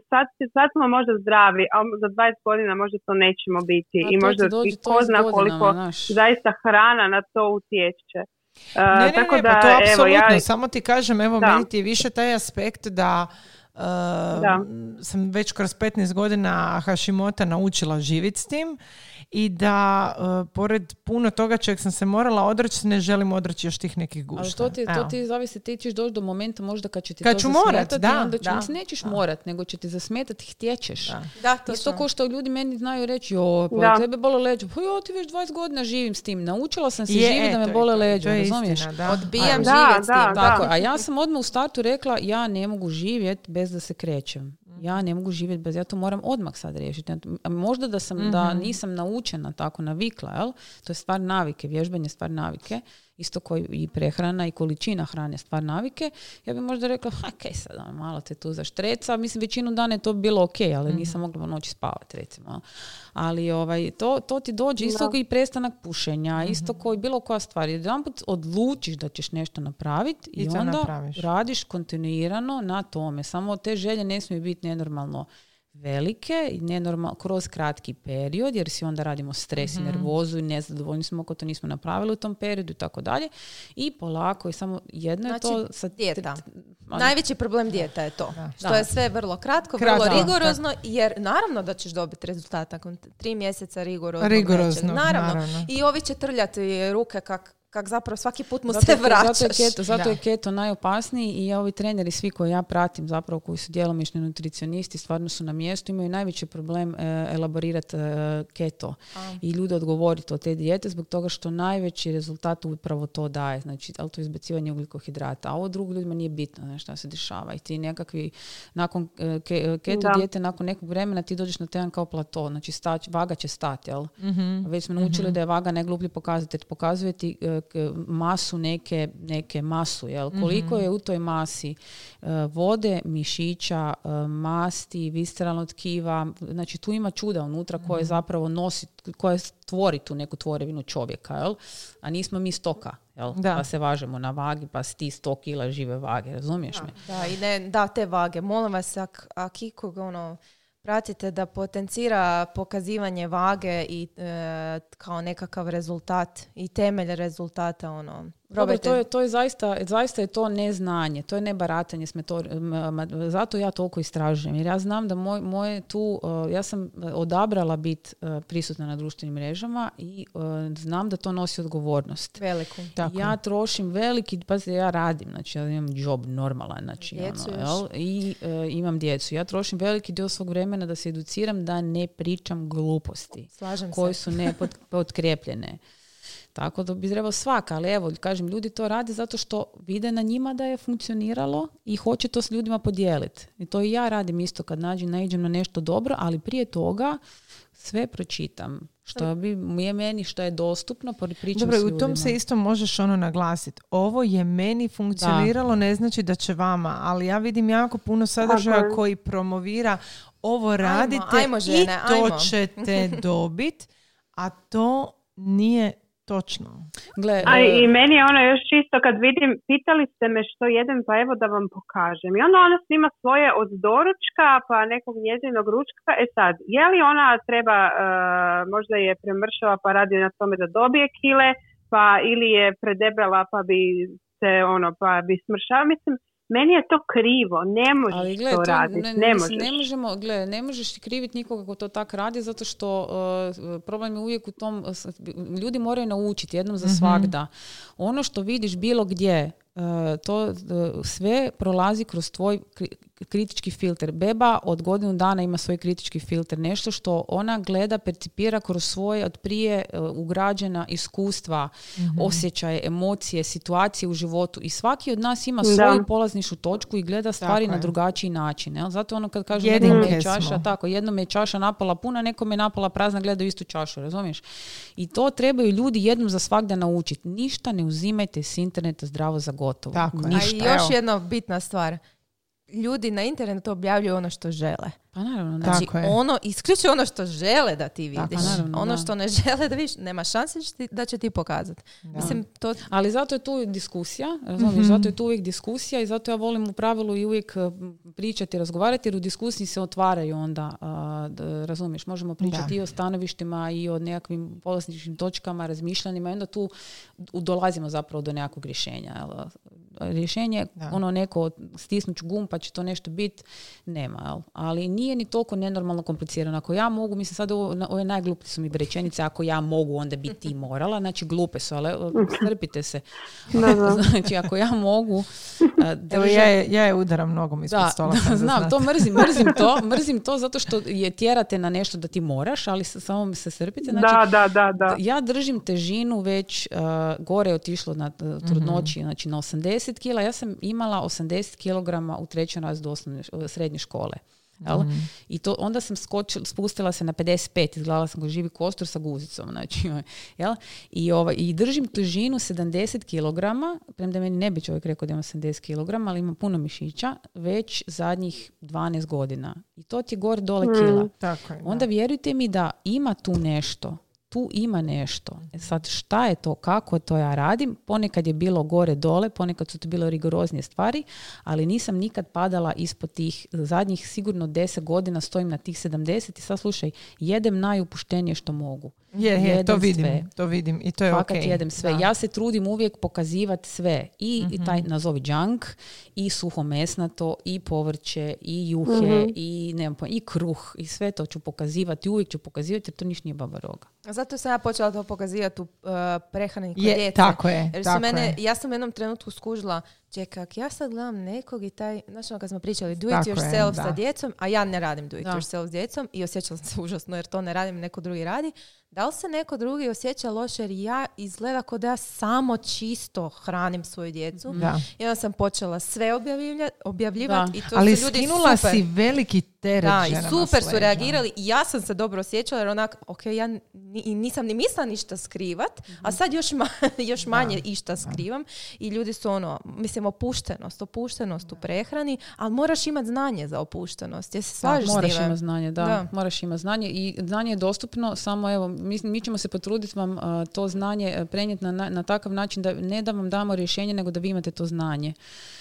sad, sad smo možda zdravi, a za 20 godina možda to nećemo biti A i možda i ko zna koliko znaš. zaista hrana na to utječe. E, Ne, ne, tako ne, da, pa to evo, apsolutno. ja, Samo ti kažem, evo, Da. meni ti je više taj aspekt da uh, Da. sam već kroz 15 godina Hashimota naučila živjeti s tim i da uh, pored puno toga čeg sam se morala odreći, ne želim odreći još tih nekih gušta. Ali to ti, to Evo. ti zavisi, ti ćeš doći do momenta možda kad će ti Kad to ću morat, da, onda će, da. mislim, nećeš morat, nego će ti zasmetati, htjećeš. Da. Da, to Isto kao što ljudi meni znaju reći, o, pa Da. tebe bole leđa. Pa ja ti već 20 godina živim s tim. Naučila sam se Je, živjeti da me to bole to. leđa, To je razumiješ? istina, da. Odbijam Da, živjeti s da, tim. da. Tako, a ja sam odmah u startu rekla, ja ne mogu živjeti bez da se krećem. Ja ne mogu živjeti bez, ja to moram odmah sad riješiti. Možda da sam, da nisam naučena tako, navikla, jel? To je stvar navike, vježbanje je stvar navike. Isto koji i prehrana i količina hrane stvar navike. Ja bi možda rekla, ha, kaj sad, ono, malo te tu zaštreca. Mislim, većinu dana je to bilo ok, ali nisam mogla noći spavati, recimo. Ali ovaj, to, to ti dođe isto i prestanak pušenja, isto koji bilo koja stvar. Jedanput odlučiš da ćeš nešto napraviti i, I onda napraviš. radiš kontinuirano na tome. Samo te želje ne smiju biti nenormalno velike i nenormal, kroz kratki period, jer si onda radimo stres Mhm. i nervozu i nezadovoljni smo ako to nismo napravili u tom periodu i tako dalje. I polako i samo jedno je Znači, to sa dijeta. Ma- Najveći problem dijeta je to. Što Da. je sve vrlo kratko, Kratko, vrlo rigorozno, jer naravno da ćeš dobiti rezultat nakon tri mjeseca Rigoroznog, nečeg. Naravno. naravno. I ovi će trljati ruke kak, kak zapravo svaki put mu Zato, se vraćaš. zato, je keto, zato je keto najopasniji i ovi treneri svi koji ja pratim zapravo koji su djelomični nutricionisti stvarno su na mjestu imaju najveći problem e, elaborirati e, keto i ljude odgovoriti od te dijete zbog toga što najveći rezultat upravo to daje znači ali to je izbacivanje ugljikohidrata a ovo drugo ljudima nije bitno znaš, šta se dešava i ti nekakvi nakon e, ke- keto Da. dijete nakon nekog vremena ti dođeš na jedan kao plato znači stać, vaga će stati jel već smo naučili da je vaga najgluplji pokazatelj. Pokazuje ti e, masu neke, neke masu. Jel? Koliko je u toj masi e, vode, mišića, e, masti, visceralnog tkiva. Znači tu ima čuda unutra koje zapravo nosi, koje stvori tu neku tvorevinu čovjeka. Jel? A nismo mi stoka. Jel? Da. Pa se važemo na vagi, pa si ti 100 kila žive vage. Razumiješ me? Da, i ne, da, te vage. Molim vas, ak, ak ikog ono, pratite da potencira pokazivanje vage i e, kao nekakav rezultat i temelj rezultata, ono, Dobro, to je, to je zaista, zaista je to neznanje, to je nebaratanje s metodom. Zato ja toliko istražujem. Jer ja znam da moj, moje tu, uh, ja sam odabrala biti uh, prisutna na društvenim mrežama i znam da to nosi odgovornost. Veliku. Tako. Ja trošim veliki, pa ja radim, znači ja imam job normalan, znači ono, i imam djecu. Ja trošim veliki dio svog vremena da se educiram da ne pričam gluposti Slažem koje su nepotkrepljene. Tako da bi trebalo svaka, ali evo, kažem, ljudi to rade zato što vide na njima da je funkcioniralo i hoće to s ljudima podijeliti. I to i ja radim isto kad nađem, naiđem na nešto dobro, ali prije toga sve pročitam. Što bi je meni što je dostupno, pričam Dobro, u tom se isto možeš ono naglasiti. Ovo je meni funkcioniralo, ne znači da će vama, ali ja vidim jako puno sadržaja koji promovira ovo radite ajmo, i to ćete dobiti, a to nije Točno. Gle, A e, i meni je ono još čisto kad vidim, pitali ste me što jedem, pa evo da vam pokažem. I onda ona snima svoje od doručka pa nekog njezinog ručka. E sad, je li ona treba, uh, možda je premršava pa radi na tome da dobije kile, pa ili je predebela pa bi se ono, pa bi smršala. Mislim, meni je to krivo, ne možeš Ali, gle, to, raditi, ne, ne, možeš. Ne, možemo, gle, ne možeš kriviti nikoga ko to tak radi, zato što uh, problem je uvijek u tom, ljudi moraju naučiti jednom za mm svakda. Ono što vidiš bilo gdje, uh, to uh, sve prolazi kroz tvoj kritički filter. Beba od godinu dana ima svoj kritički filter. Nešto što ona gleda, percipira kroz svoje od prije e, ugrađena iskustva, mm osjećaje, emocije, situacije u životu. I svaki od nas ima svoju polaznišu točku i gleda stvari na drugačiji način. Jel? Zato ono kad kažem jednom je čaša, tako, jednom je čaša napala puna, nekom je napala prazna, gleda istu čašu, razumiješ? I to trebaju ljudi jednom za svakda naučiti. Ništa ne uzimajte s interneta zdravo za gotovo. Tako Ništa. A još jedna bitna stvar ljudi na internetu objavljuju ono što žele. Pa naravno, da. Znači, ono, isključuje ono što žele da ti vidiš. ono što ne žele da vidiš, nema šanse da će ti pokazati. Mislim, to... Ali zato je tu diskusija, razumiješ, mm zato je tu uvijek diskusija i zato ja volim u pravilu i uvijek pričati, razgovarati, jer u diskusiji se otvaraju onda, razumiješ, možemo pričati i o stanovištima i o nekakvim polazničkim točkama, razmišljanjima i onda tu dolazimo zapravo do nekakvog rješenja. Rješenje, ono neko stisnuću gum pa će to nešto biti, nema. Ali nije ni toliko nenormalno komplicirano. Ako ja mogu, mislim sad ovo, ove najgluplje su mi rečenice, ako ja mogu, onda bi ti morala. Znači glupe su, ali strpite se. znači ako ja mogu... Evo ja je, ja je udaram nogom ispod stola. Da, znam, to mrzim, mrzim to, mrzim to zato što je tjerate na nešto da ti moraš, ali samo mi se strpite. Znači, da, da, da, Ja držim težinu već gore je otišlo na trudnoći, mm znači na 80 kila. Ja sam imala 80 kilograma u trećem razredu osnovne, srednje škole. Jel? Mhm. I to, onda sam skočila, spustila se na 55, izgledala sam ko živi kostur sa guzicom. Znači, jel? I, ovaj, I držim težinu 70 kg, premda meni ne bi čovjek rekao da ima 70 kg, ali ima puno mišića, već zadnjih 12 godina. I to ti je gore dole mm, kila. Tako je, onda vjerujte mi da ima tu nešto tu ima nešto. E sad šta je to, kako to ja radim, ponekad je bilo gore dole, ponekad su to bilo rigoroznije stvari, ali nisam nikad padala ispod tih zadnjih sigurno 10 godina stojim na tih 70 i sad slušaj, jedem najupuštenije što mogu. Je, je, to vidim, sve. to vidim i to je Fakat jedem sve. Ja se trudim uvijek pokazivati sve. I, i taj mhm. nazovi junk, i suho mesnato, i povrće, i juhe, mhm. i, ne i kruh, i sve to ću pokazivati. Uvijek ću pokazivati jer to ništa nije baba roga. Zato sam ja počela to pokazivati u uh, prehrani kod je, Tako je, jer tako mene, je. Ja sam u jednom trenutku skužila čekaj, ja sad gledam nekog i taj, znači ono kad smo pričali do it yourself sa djecom, a ja ne radim do it yourself s djecom i osjećala sam se užasno jer to ne radim, neko drugi radi. Da li se neko drugi osjeća loše jer ja izgleda kao da ja samo čisto hranim svoju djecu. Da. I onda sam počela sve objavljivati i to Ali su ljudi skinula super. si veliki teret Da, i super su reagirali i ja sam se dobro osjećala jer onak, ok, ja nisam ni mislila ništa skrivat, a sad još, još manje išta skrivam i ljudi su ono, mislim opuštenost, opuštenost u prehrani, ali moraš imati znanje za opuštenost. Jesi moraš imati znanje, da, Moraš imati znanje i znanje je dostupno, samo evo, mislim, mi ćemo se potruditi vam a, to znanje e, prenijeti na, na, na takav način da ne da vam damo rješenje, nego da vi imate to znanje.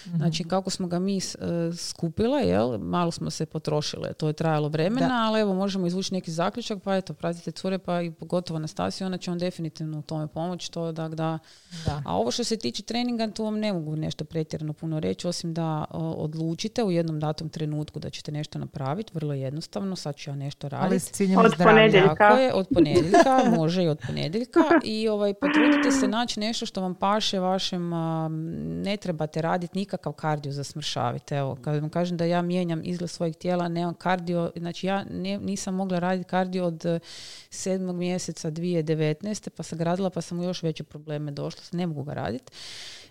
Znači, kako smo ga mi s- e, skupile, jel, malo smo se potrošile, to je trajalo vremena, ali evo, možemo izvući neki zaključak, pa eto, pratite cure, pa i pogotovo Nastasiju, ona će vam definitivno u tome pomoći, to da, da Da. a ovo što se tiče treninga, tu vam ne mogu nešto pretjerano puno reći, osim da o, odlučite u jednom datom trenutku da ćete nešto napraviti, vrlo jednostavno, sad ću ja nešto Ali raditi. s ciljem Od ponedjeljka. Tako je, od ponedjeljka, može i od ponedjeljka i ovaj, potrudite se naći nešto što vam paše vašem, ne trebate raditi nikakav kardio za smršaviti. Evo, kad vam kažem da ja mijenjam izgled svojeg tijela, nemam kardio, znači ja ne- nisam mogla raditi kardio od eh, sedmog mjeseca 2019. pa sam ga radila pa sam u još veće probleme došla, ne mogu ga raditi.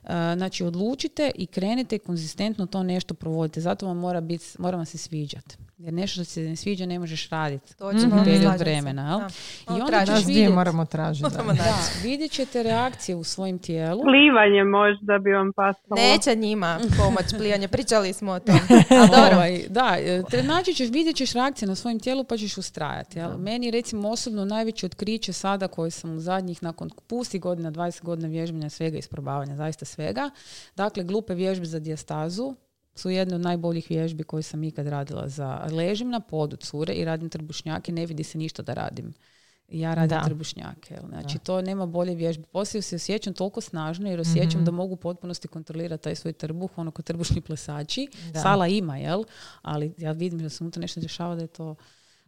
A, Znači, odlučite i krenite i konzistentno to nešto provodite. Zato vam mora, biti, mora vam se sviđati. Jer nešto što se ne sviđa ne možeš raditi. Točno, Mhm. Period slažem se. vremena, jel? Da. I onda ćeš vidjet- moramo tražiti. da. Moramo. Da, vidjet ćete reakcije u svojim tijelu. Plivanje možda bi vam pasalo. Neće njima pomoć plivanje, pričali smo o tom. Ovaj, da, e, te naći ćeš, vidjet ćeš reakcije na svojim tijelu pa ćeš ustrajati. Jel? Meni recimo osobno najveće otkriće sada koje sam u zadnjih nakon pusti godina, 20 godina vježbanja svega isprobavanja, zaista svega. Dakle, glupe vježbe za dijastazu su jedne od najboljih vježbi koje sam ikad radila za ležim na podu cure i radim trbušnjake, ne vidi se ništa da radim. Ja radim Da. trbušnjake. Znači, to nema bolje vježbe. Poslije se osjećam toliko snažno jer osjećam da mogu u potpunosti kontrolirati taj svoj trbuh, ono ko trbušni plesači. Da. Sala ima, jel? Ali ja vidim da se unutra nešto dešava da je to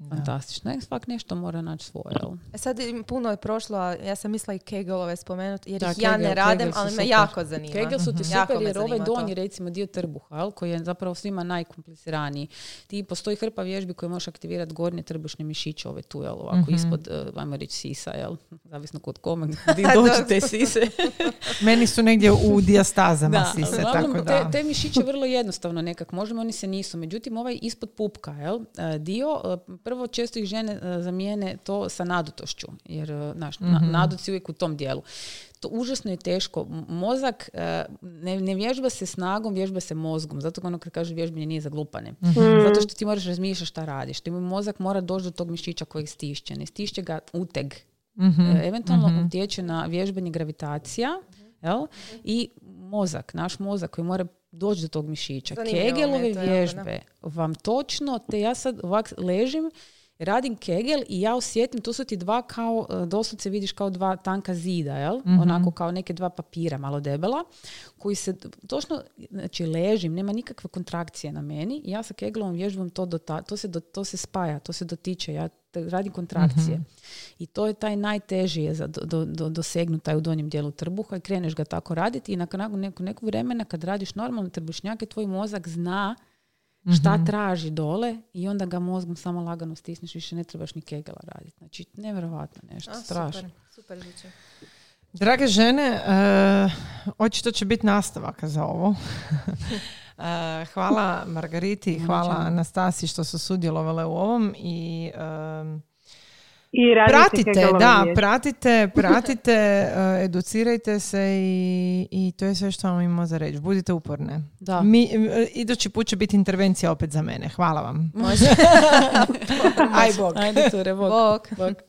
fantastično. Ne, svak nešto mora naći svoje? E Sad puno je prošlo, a ja sam mislila i Kegelove spomenuti, jer Da, ih ja ne Kegel- radim, Kegel ali me super. jako zanima. Kegel su ti super me jer ovaj zanima to. donji recimo dio trbuha, jel, koji je zapravo svima najkompliciraniji. Ti postoji hrpa vježbi koje možeš aktivirati gornje trbušne mišiće, ove tu, jel, ovako ispod, eh, ajmo reći, sisa, jel, zavisno kod kome, gdje dođu te sise. Meni su negdje u dijastazama Da, sise, uglavnom, tako da. te, te mišiće vrlo jednostavno nekak možemo, oni se nisu. Međutim, ovaj ispod pupka, jel, e, dio, e, prvo često ih žene e, zamijene to sa nadutošću, jer e, znaš, na- Mhm. naduci uvijek u tom dijelu. To užasno je teško. Mozak e, ne, ne vježba se snagom, vježba se mozgom. Zato ono kad kaže vježbanje nije za glupane. Mhm. Zato što ti moraš razmišljati šta radiš. Ti mozak mora doći do tog mišića kojeg stišće. Ne stišće ga uteg. Mhm. E, eventualno utječe na vježbanje gravitacija jel? i mozak, naš mozak koji mora doći do tog mišića. Zanimljivo Kegelove da. vježbe vam točno, te ja sad ovak ležim, radim kegel i ja osjetim, to su ti dva kao, e, doslovce vidiš kao dva tanka zida, jel? Onako kao neke dva papira malo debela, koji se točno, znači ležim, nema nikakve kontrakcije na meni i ja sa kegelovom vježbom to, dota, to, se, do- to se spaja, to se dotiče, ja radim kontrakcije. I to je taj najteži je za do, do, do, taj u donjem dijelu trbuha i kreneš ga tako raditi i nakon, nakon nekog, nekog vremena kad radiš normalne trbušnjake, tvoj mozak zna šta traži dole i onda ga mozgom samo lagano stisneš, više ne trebaš ni kegela raditi. Znači, nevjerovatno nešto, A, strašno. Super, super zvuči. Drage žene, e, očito će biti nastavaka za ovo. E, hvala Margariti, hvala Anastasi što su sudjelovale u ovom i e, I radite pratite, da, pratite, pratite, e, educirajte se i, i to je sve što vam imamo za reći. Budite uporne. Da. Mi, e, idući put će biti intervencija opet za mene. Hvala vam. Može. Aj bog. Ajde, Ture, bok. Bok. Bok.